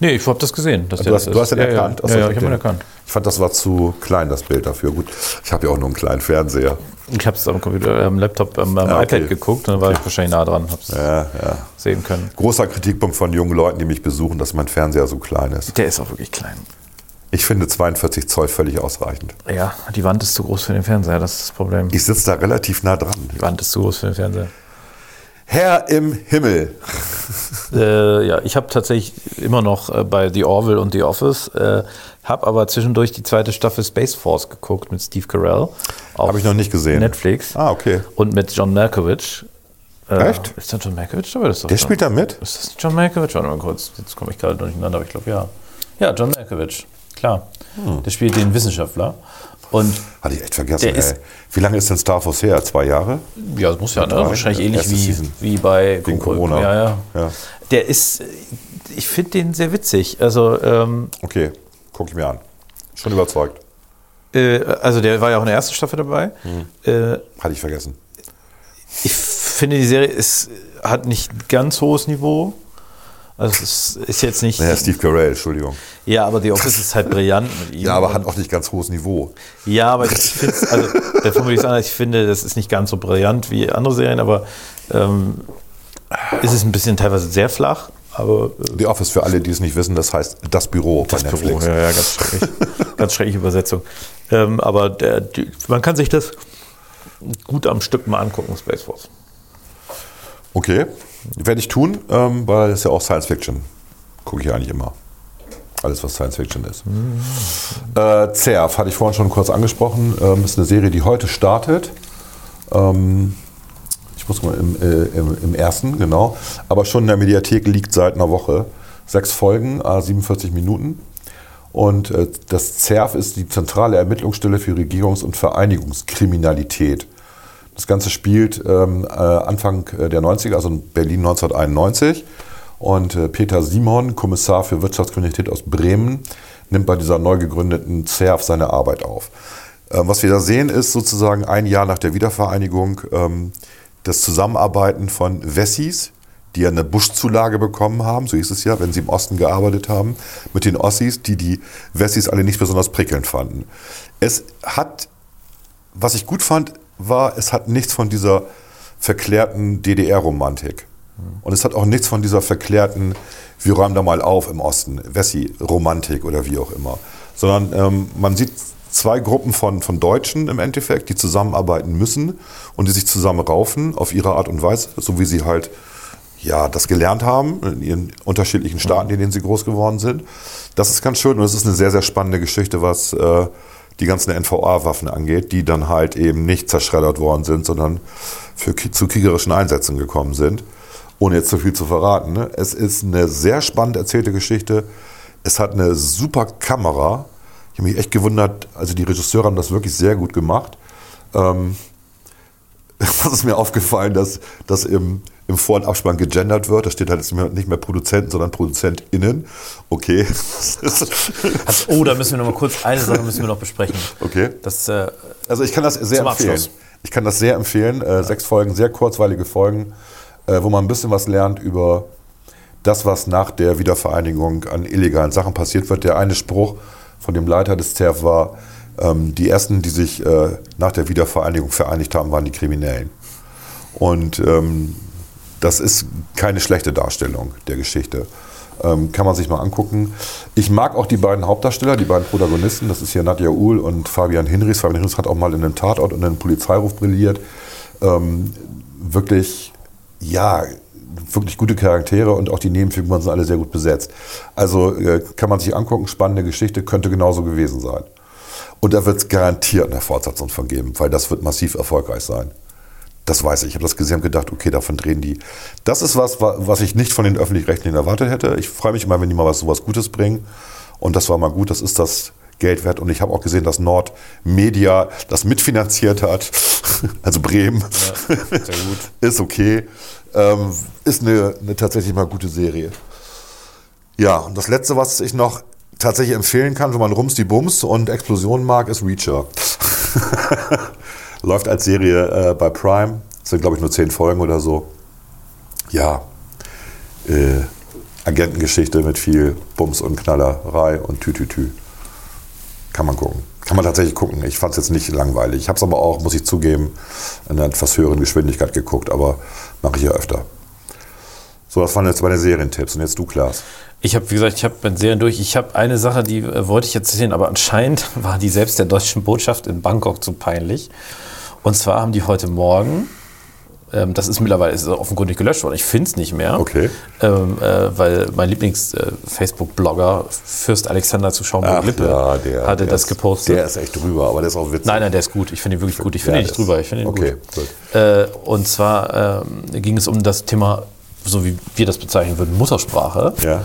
Speaker 2: Nee, ich habe das gesehen. Dass
Speaker 1: Du hast,
Speaker 2: das
Speaker 1: du hast ihn
Speaker 2: ist.
Speaker 1: erkannt?
Speaker 2: Ja,
Speaker 1: Achso,
Speaker 2: ja, ja ich habe ihn
Speaker 1: den-
Speaker 2: erkannt.
Speaker 1: Ich fand, das war zu klein, das Bild dafür. Gut, ich habe ja auch nur einen kleinen Fernseher.
Speaker 2: Ich habe es am Computer, am Laptop, am, am
Speaker 1: Ja, okay.
Speaker 2: iPad geguckt und dann war ich wahrscheinlich nah dran, habe es
Speaker 1: Ja, ja.
Speaker 2: sehen können.
Speaker 1: Großer Kritikpunkt von jungen Leuten, die mich besuchen, dass mein Fernseher so klein ist.
Speaker 2: Der ist auch wirklich klein.
Speaker 1: Ich finde 42 Zoll völlig ausreichend.
Speaker 2: Ja, die Wand ist zu groß für den Fernseher, das ist das Problem.
Speaker 1: Ich sitze da relativ nah dran.
Speaker 2: Die Wand ist zu groß für den Fernseher.
Speaker 1: Herr im Himmel. [LAUGHS]
Speaker 2: Äh, ja, ich habe tatsächlich immer noch äh, bei The Orville und The Office, äh, habe aber zwischendurch die zweite Staffel Space Force geguckt mit Steve Carell. auf
Speaker 1: Habe ich noch nicht gesehen.
Speaker 2: Netflix.
Speaker 1: Ah, okay.
Speaker 2: Und mit John Malkovich. Äh,
Speaker 1: Echt?
Speaker 2: Ist das John Malkovich? Aber das ist
Speaker 1: Der
Speaker 2: John-
Speaker 1: spielt da mit?
Speaker 2: Ist das John Malkovich? Warte mal kurz, jetzt komme ich gerade durcheinander, aber ich glaube ja. Ja, John Malkovich, klar.
Speaker 1: Hm.
Speaker 2: Der spielt den Wissenschaftler. Und
Speaker 1: Hatte ich echt vergessen.
Speaker 2: Der
Speaker 1: ey.
Speaker 2: ist-
Speaker 1: Wie lange ist denn Star Wars her? Zwei Jahre?
Speaker 2: ja, das muss ja, ne?
Speaker 1: Drei,
Speaker 2: wahrscheinlich
Speaker 1: ja,
Speaker 2: ähnlich wie,
Speaker 1: Season.
Speaker 2: wie bei
Speaker 1: Wegen Corona.
Speaker 2: Ja, ja.
Speaker 1: Ja.
Speaker 2: Der ist, ich finde den sehr witzig. Also, ähm,
Speaker 1: Okay, gucke ich mir an. Schon überzeugt.
Speaker 2: äh, also der war ja auch in der ersten Staffel dabei.
Speaker 1: Hm.
Speaker 2: Äh,
Speaker 1: Hatte ich vergessen.
Speaker 2: ich finde, die Serie ist, hat nicht ganz hohes Niveau. Also es ist, jetzt nicht.
Speaker 1: Naja, Steve Carell, Entschuldigung.
Speaker 2: Ja, aber The Office ist halt brillant mit ihm.
Speaker 1: Ja, aber hat auch nicht ganz hohes Niveau.
Speaker 2: Ja, aber ich finde, also davon würde ich sagen, ich finde, das ist nicht ganz so brillant wie andere Serien, aber ähm, ist es ein bisschen teilweise sehr flach. Aber äh,
Speaker 1: The Office, für alle, die es nicht wissen, das heißt das Büro
Speaker 2: das
Speaker 1: bei
Speaker 2: Büro,
Speaker 1: Netflix.
Speaker 2: ja, ja, ganz schrecklich. ganz schreckliche Übersetzung. Ähm, aber der, die, man kann sich das gut am Stück mal angucken, Space Force.
Speaker 1: Okay, werde ich tun, ähm, weil es ja auch Science Fiction. Gucke ich eigentlich immer. Alles, was Science Fiction ist. Äh, Zerf hatte ich vorhin schon kurz angesprochen. Ähm, ist eine Serie, die heute startet. Ähm, ich muss mal im, äh, im, im ersten, genau. Aber schon in der Mediathek liegt seit einer Woche. Sechs Folgen, äh, 47 Minuten. Und äh, das ZERF ist die zentrale Ermittlungsstelle für Regierungs- und Vereinigungskriminalität. Das Ganze spielt ähm, äh, Anfang äh, der 90er, also in Berlin 1991. Und äh, Peter Simon, Kommissar für Wirtschaftskriminalität aus Bremen, nimmt bei dieser neu gegründeten ZERF seine Arbeit auf. Ähm, was wir da sehen, ist sozusagen ein Jahr nach der Wiedervereinigung ähm, das Zusammenarbeiten von Wessis, die ja eine Buschzulage bekommen haben, so hieß es ja, wenn sie im Osten gearbeitet haben, mit den Ossis, die die Wessis alle nicht besonders prickelnd fanden. Es hat, was ich gut fand, war, es hat nichts von dieser verklärten DDR-Romantik. Und es hat auch nichts von dieser verklärten, wir räumen da mal auf im Osten, Wessi-Romantik oder wie auch immer. Sondern ähm, man sieht zwei Gruppen von, von Deutschen im Endeffekt, die zusammenarbeiten müssen und die sich zusammen raufen auf ihre Art und Weise, so wie sie halt ja, das gelernt haben in ihren unterschiedlichen Staaten, in denen sie groß geworden sind. Das ist ganz schön und es ist eine sehr, sehr spannende Geschichte, was äh, die ganzen NVA-Waffen angeht, die dann halt eben nicht zerschreddert worden sind, sondern für, zu kriegerischen Einsätzen gekommen sind. Ohne jetzt zu viel zu verraten. Ne? Es ist eine sehr spannend erzählte Geschichte. Es hat eine super Kamera. Ich habe mich echt gewundert, also die Regisseure haben das wirklich sehr gut gemacht. Ähm, [LAUGHS] was ist mir aufgefallen, dass, dass im, im Vor- und Abspann gegendert wird. Da steht halt jetzt nicht mehr Produzenten, sondern ProduzentInnen. Okay. [LAUGHS]
Speaker 2: Also, oh, da müssen wir noch mal kurz, eine Sache müssen wir noch besprechen.
Speaker 1: Okay.
Speaker 2: Das, äh,
Speaker 1: Also ich kann das sehr empfehlen. Ich kann das sehr empfehlen. Äh, Sechs Folgen, sehr kurzweilige Folgen, äh, wo man ein bisschen was lernt über das, was nach der Wiedervereinigung an illegalen Sachen passiert wird. Der eine Spruch von dem Leiter des ZERF war, ähm, die ersten, die sich äh, nach der Wiedervereinigung vereinigt haben, waren die Kriminellen. Und ähm, das ist keine schlechte Darstellung der Geschichte. Ähm, kann man sich mal angucken. Ich mag auch die beiden Hauptdarsteller, die beiden Protagonisten. Das ist hier Nadja Uhl und Fabian Hinrichs. Fabian Hinrichs hat auch mal in einem Tatort und in einem Polizeiruf brilliert. Ähm, wirklich, ja, wirklich gute Charaktere und auch die Nebenfiguren sind alle sehr gut besetzt. Also äh, kann man sich angucken, spannende Geschichte, könnte genauso gewesen sein. Und da wird es garantiert eine Fortsetzung von geben, weil das wird massiv erfolgreich sein. Das weiß ich. Ich habe das gesehen und gedacht, okay, davon drehen die. Das ist was, wa- was ich nicht von den Öffentlich-Rechtlichen erwartet hätte. Ich freue mich immer, wenn die mal was sowas Gutes bringen. Und das war mal gut. Das ist das Geld wert. Und ich habe auch gesehen, dass Nord Media das mitfinanziert hat. [LAUGHS] Also Bremen.
Speaker 2: sehr gut. [LAUGHS]
Speaker 1: ist okay. Ähm, ist eine, eine tatsächlich mal gute Serie. Ja, und das letzte, was ich noch tatsächlich empfehlen kann, wenn man Rums die Bums und Explosionen mag, ist Reacher. [LAUGHS] Läuft als Serie äh, bei Prime. Das sind, glaube ich, nur zehn Folgen oder so. Ja, äh, Agentengeschichte mit viel Bums und Knallerei und Tütütü. Kann man gucken. Kann man tatsächlich gucken. Ich fand es jetzt nicht langweilig. Ich habe es aber auch, muss ich zugeben, in einer etwas höheren Geschwindigkeit geguckt, aber mache ich ja öfter. So, das waren jetzt meine Serientipps. Und jetzt du, Klaas.
Speaker 2: Ich habe, wie gesagt, ich habe mit Serien durch. Ich habe eine Sache, die äh, wollte ich jetzt sehen, aber anscheinend [LAUGHS] war die selbst der deutschen Botschaft in Bangkok zu peinlich. Und zwar haben die heute Morgen Ähm, das ist mittlerweile ist offenkundig gelöscht worden. Ich finde es nicht mehr.
Speaker 1: Okay.
Speaker 2: Ähm, äh, weil mein Lieblings-Facebook-Blogger Fürst Alexander zu Schaumburg-Lippe
Speaker 1: der,
Speaker 2: hatte
Speaker 1: der
Speaker 2: das
Speaker 1: ist,
Speaker 2: gepostet.
Speaker 1: Der ist echt drüber, aber der ist auch witzig.
Speaker 2: Nein, nein, der ist gut. Ich finde ihn wirklich gut. Ich finde
Speaker 1: Ja,
Speaker 2: ihn nicht drüber. Ich finde ihn
Speaker 1: okay,
Speaker 2: gut.
Speaker 1: gut.
Speaker 2: Äh, und zwar ähm, ging es um das Thema, so wie wir das bezeichnen würden, Muttersprache.
Speaker 1: Ja.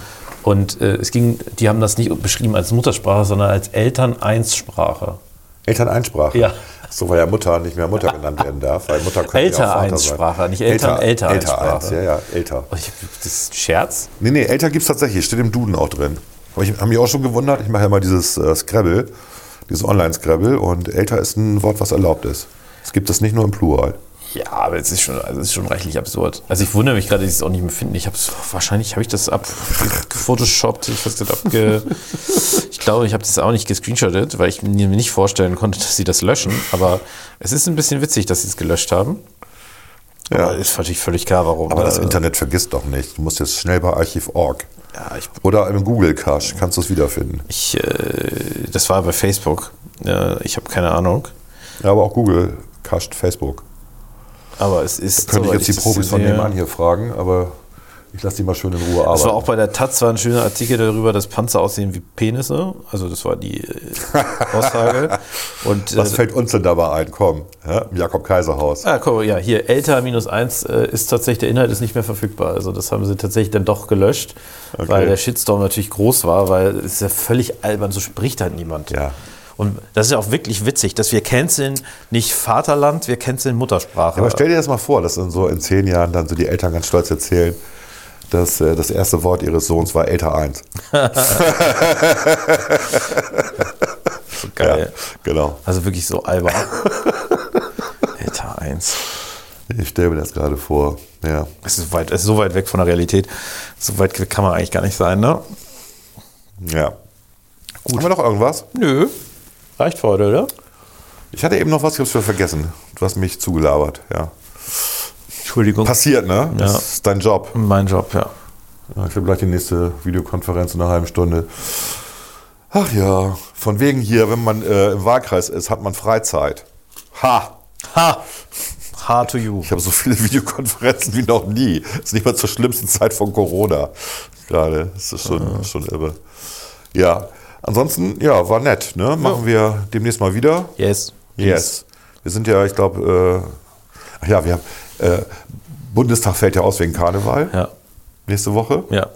Speaker 2: Und äh, es ging, die haben das nicht beschrieben als Muttersprache, sondern als Eltern-Eins-Sprache.
Speaker 1: Elterneinsprache.
Speaker 2: Ja.
Speaker 1: So, weil ja Mutter nicht mehr Mutter genannt werden darf, weil Mutter könnte ja auch Vater sein.
Speaker 2: Nicht Eltern-
Speaker 1: Älter,
Speaker 2: Elter-Eins-Sprache.
Speaker 1: Eins, ja, ja, älter.
Speaker 2: Und ich, das ist ein Scherz?
Speaker 1: Nee, nee, älter gibt es tatsächlich, steht im Duden auch drin. Aber ich habe mich auch schon gewundert, ich mache ja mal dieses äh, Scrabble, dieses Online-Scrabble und älter ist ein Wort, was erlaubt ist. Es gibt es nicht nur im Plural.
Speaker 2: Ja, aber es ist schon, also es ist schon reichlich absurd. Also ich wundere mich gerade, dass ich es auch nicht mehr finde. Ich habe wahrscheinlich habe ich das abgefotoshoppt. Ich, weiß nicht, abge, [LAUGHS] ich glaube, ich habe das auch nicht gescreenshottet, weil ich mir nicht vorstellen konnte, dass sie das löschen. Aber es ist ein bisschen witzig, dass sie es gelöscht haben.
Speaker 1: Ja.
Speaker 2: Aber ist natürlich völlig klar, warum.
Speaker 1: Aber das
Speaker 2: Äh,
Speaker 1: Internet vergisst doch nicht. Du musst jetzt schnell bei Archiv.org
Speaker 2: Ja, ich,
Speaker 1: oder im Google Cache kannst du es wiederfinden.
Speaker 2: ich, äh, das war bei Facebook. Äh, ich habe keine Ahnung.
Speaker 1: Ja, aber auch Google cached Facebook.
Speaker 2: Aber es ist.
Speaker 1: Könnte ich jetzt die Profis von nebenan hier fragen, aber ich lasse die mal schön in Ruhe arbeiten.
Speaker 2: Das war auch bei der Taz war ein schöner Artikel darüber, dass Panzer aussehen wie Penisse. Also das war die äh, [LAUGHS] Aussage. Und
Speaker 1: Was
Speaker 2: äh,
Speaker 1: fällt uns denn dabei ein? Komm, ja, im Jakob-Kaiser-Haus.
Speaker 2: ah, guck, mal, ja, hier älter minus eins äh, ist tatsächlich der Inhalt ist nicht mehr verfügbar. Also das haben sie tatsächlich dann doch gelöscht, weil der Shitstorm natürlich groß war, weil es ist ja völlig albern, so spricht halt niemand.
Speaker 1: Ja.
Speaker 2: Und das ist ja auch wirklich witzig, dass wir canceln nicht Vaterland, wir canceln Muttersprache.
Speaker 1: Aber stell dir das mal vor, dass in so in zehn Jahren dann so die Eltern ganz stolz erzählen, dass äh, das erste Wort ihres Sohns war älter 1.
Speaker 2: so geil.
Speaker 1: Genau.
Speaker 2: Also wirklich so albern. [LAUGHS] älter eins.
Speaker 1: Ich stelle mir das gerade vor. Ja.
Speaker 2: Es ist, weit, es ist so weit weg von der Realität. So weit kann man eigentlich gar nicht sein, ne?
Speaker 1: ja. Gut. Haben wir noch irgendwas?
Speaker 2: Nö. Reicht für heute, oder?
Speaker 1: Ich hatte eben noch was, ich hab's vergessen. Du hast mich zugelabert, ja.
Speaker 2: Entschuldigung.
Speaker 1: Passiert, ne? Das
Speaker 2: Ja.
Speaker 1: ist dein Job.
Speaker 2: mein Job, ja.
Speaker 1: Ich habe gleich die nächste Videokonferenz in einer halben Stunde. Ach ja, von wegen hier, wenn man äh, im Wahlkreis ist, hat man Freizeit. Ha!
Speaker 2: Ha! Ha to you.
Speaker 1: Ich habe so viele [LAUGHS] Videokonferenzen wie noch nie. Das ist nicht mal zur schlimmsten Zeit von Corona. Gerade. Das ist schon, schon irre. Ja. Ansonsten, ja, war nett. Ne? Machen wir demnächst mal wieder.
Speaker 2: Yes.
Speaker 1: Yes. Wir sind ja, ich glaube, äh, ja, wir haben, äh, Bundestag fällt ja aus wegen Karneval
Speaker 2: Ja.
Speaker 1: nächste Woche.
Speaker 2: Ja.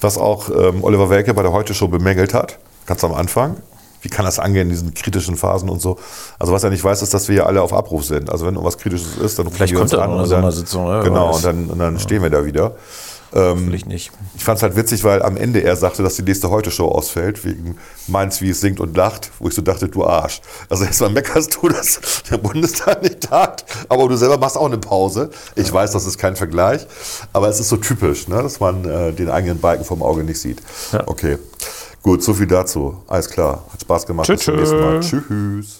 Speaker 1: Was auch ähm, Oliver Welke bei der Heute Show bemängelt hat, ganz am Anfang. Wie kann das angehen in diesen kritischen Phasen und so? Also was er nicht weiß, ist, dass wir ja alle auf Abruf sind. Also wenn irgendwas Kritisches ist, dann rufen
Speaker 2: Vielleicht
Speaker 1: wir
Speaker 2: kommt
Speaker 1: uns
Speaker 2: er
Speaker 1: an
Speaker 2: noch eine
Speaker 1: und dann,
Speaker 2: Sommersitzung, ne? Wer
Speaker 1: Genau,
Speaker 2: weiß.
Speaker 1: und dann, und dann stehen wir da wieder.
Speaker 2: Will nicht.
Speaker 1: Ich fand es halt witzig, weil am Ende er sagte, dass die nächste Heute-Show ausfällt, wegen meins, wie es singt und lacht, wo ich so dachte, du Arsch. Also erstmal meckerst du, dass [LAUGHS] der Bundestag nicht tagt, aber du selber machst auch eine Pause. Ich weiß, das ist kein Vergleich, aber es ist so typisch, ne, dass man äh, den eigenen Balken vom Auge nicht sieht.
Speaker 2: Ja.
Speaker 1: Okay, gut, so viel dazu. Alles klar, hat Spaß gemacht.
Speaker 2: Tschö,
Speaker 1: Bis zum nächsten Mal.
Speaker 2: tschö.
Speaker 1: Tschüss.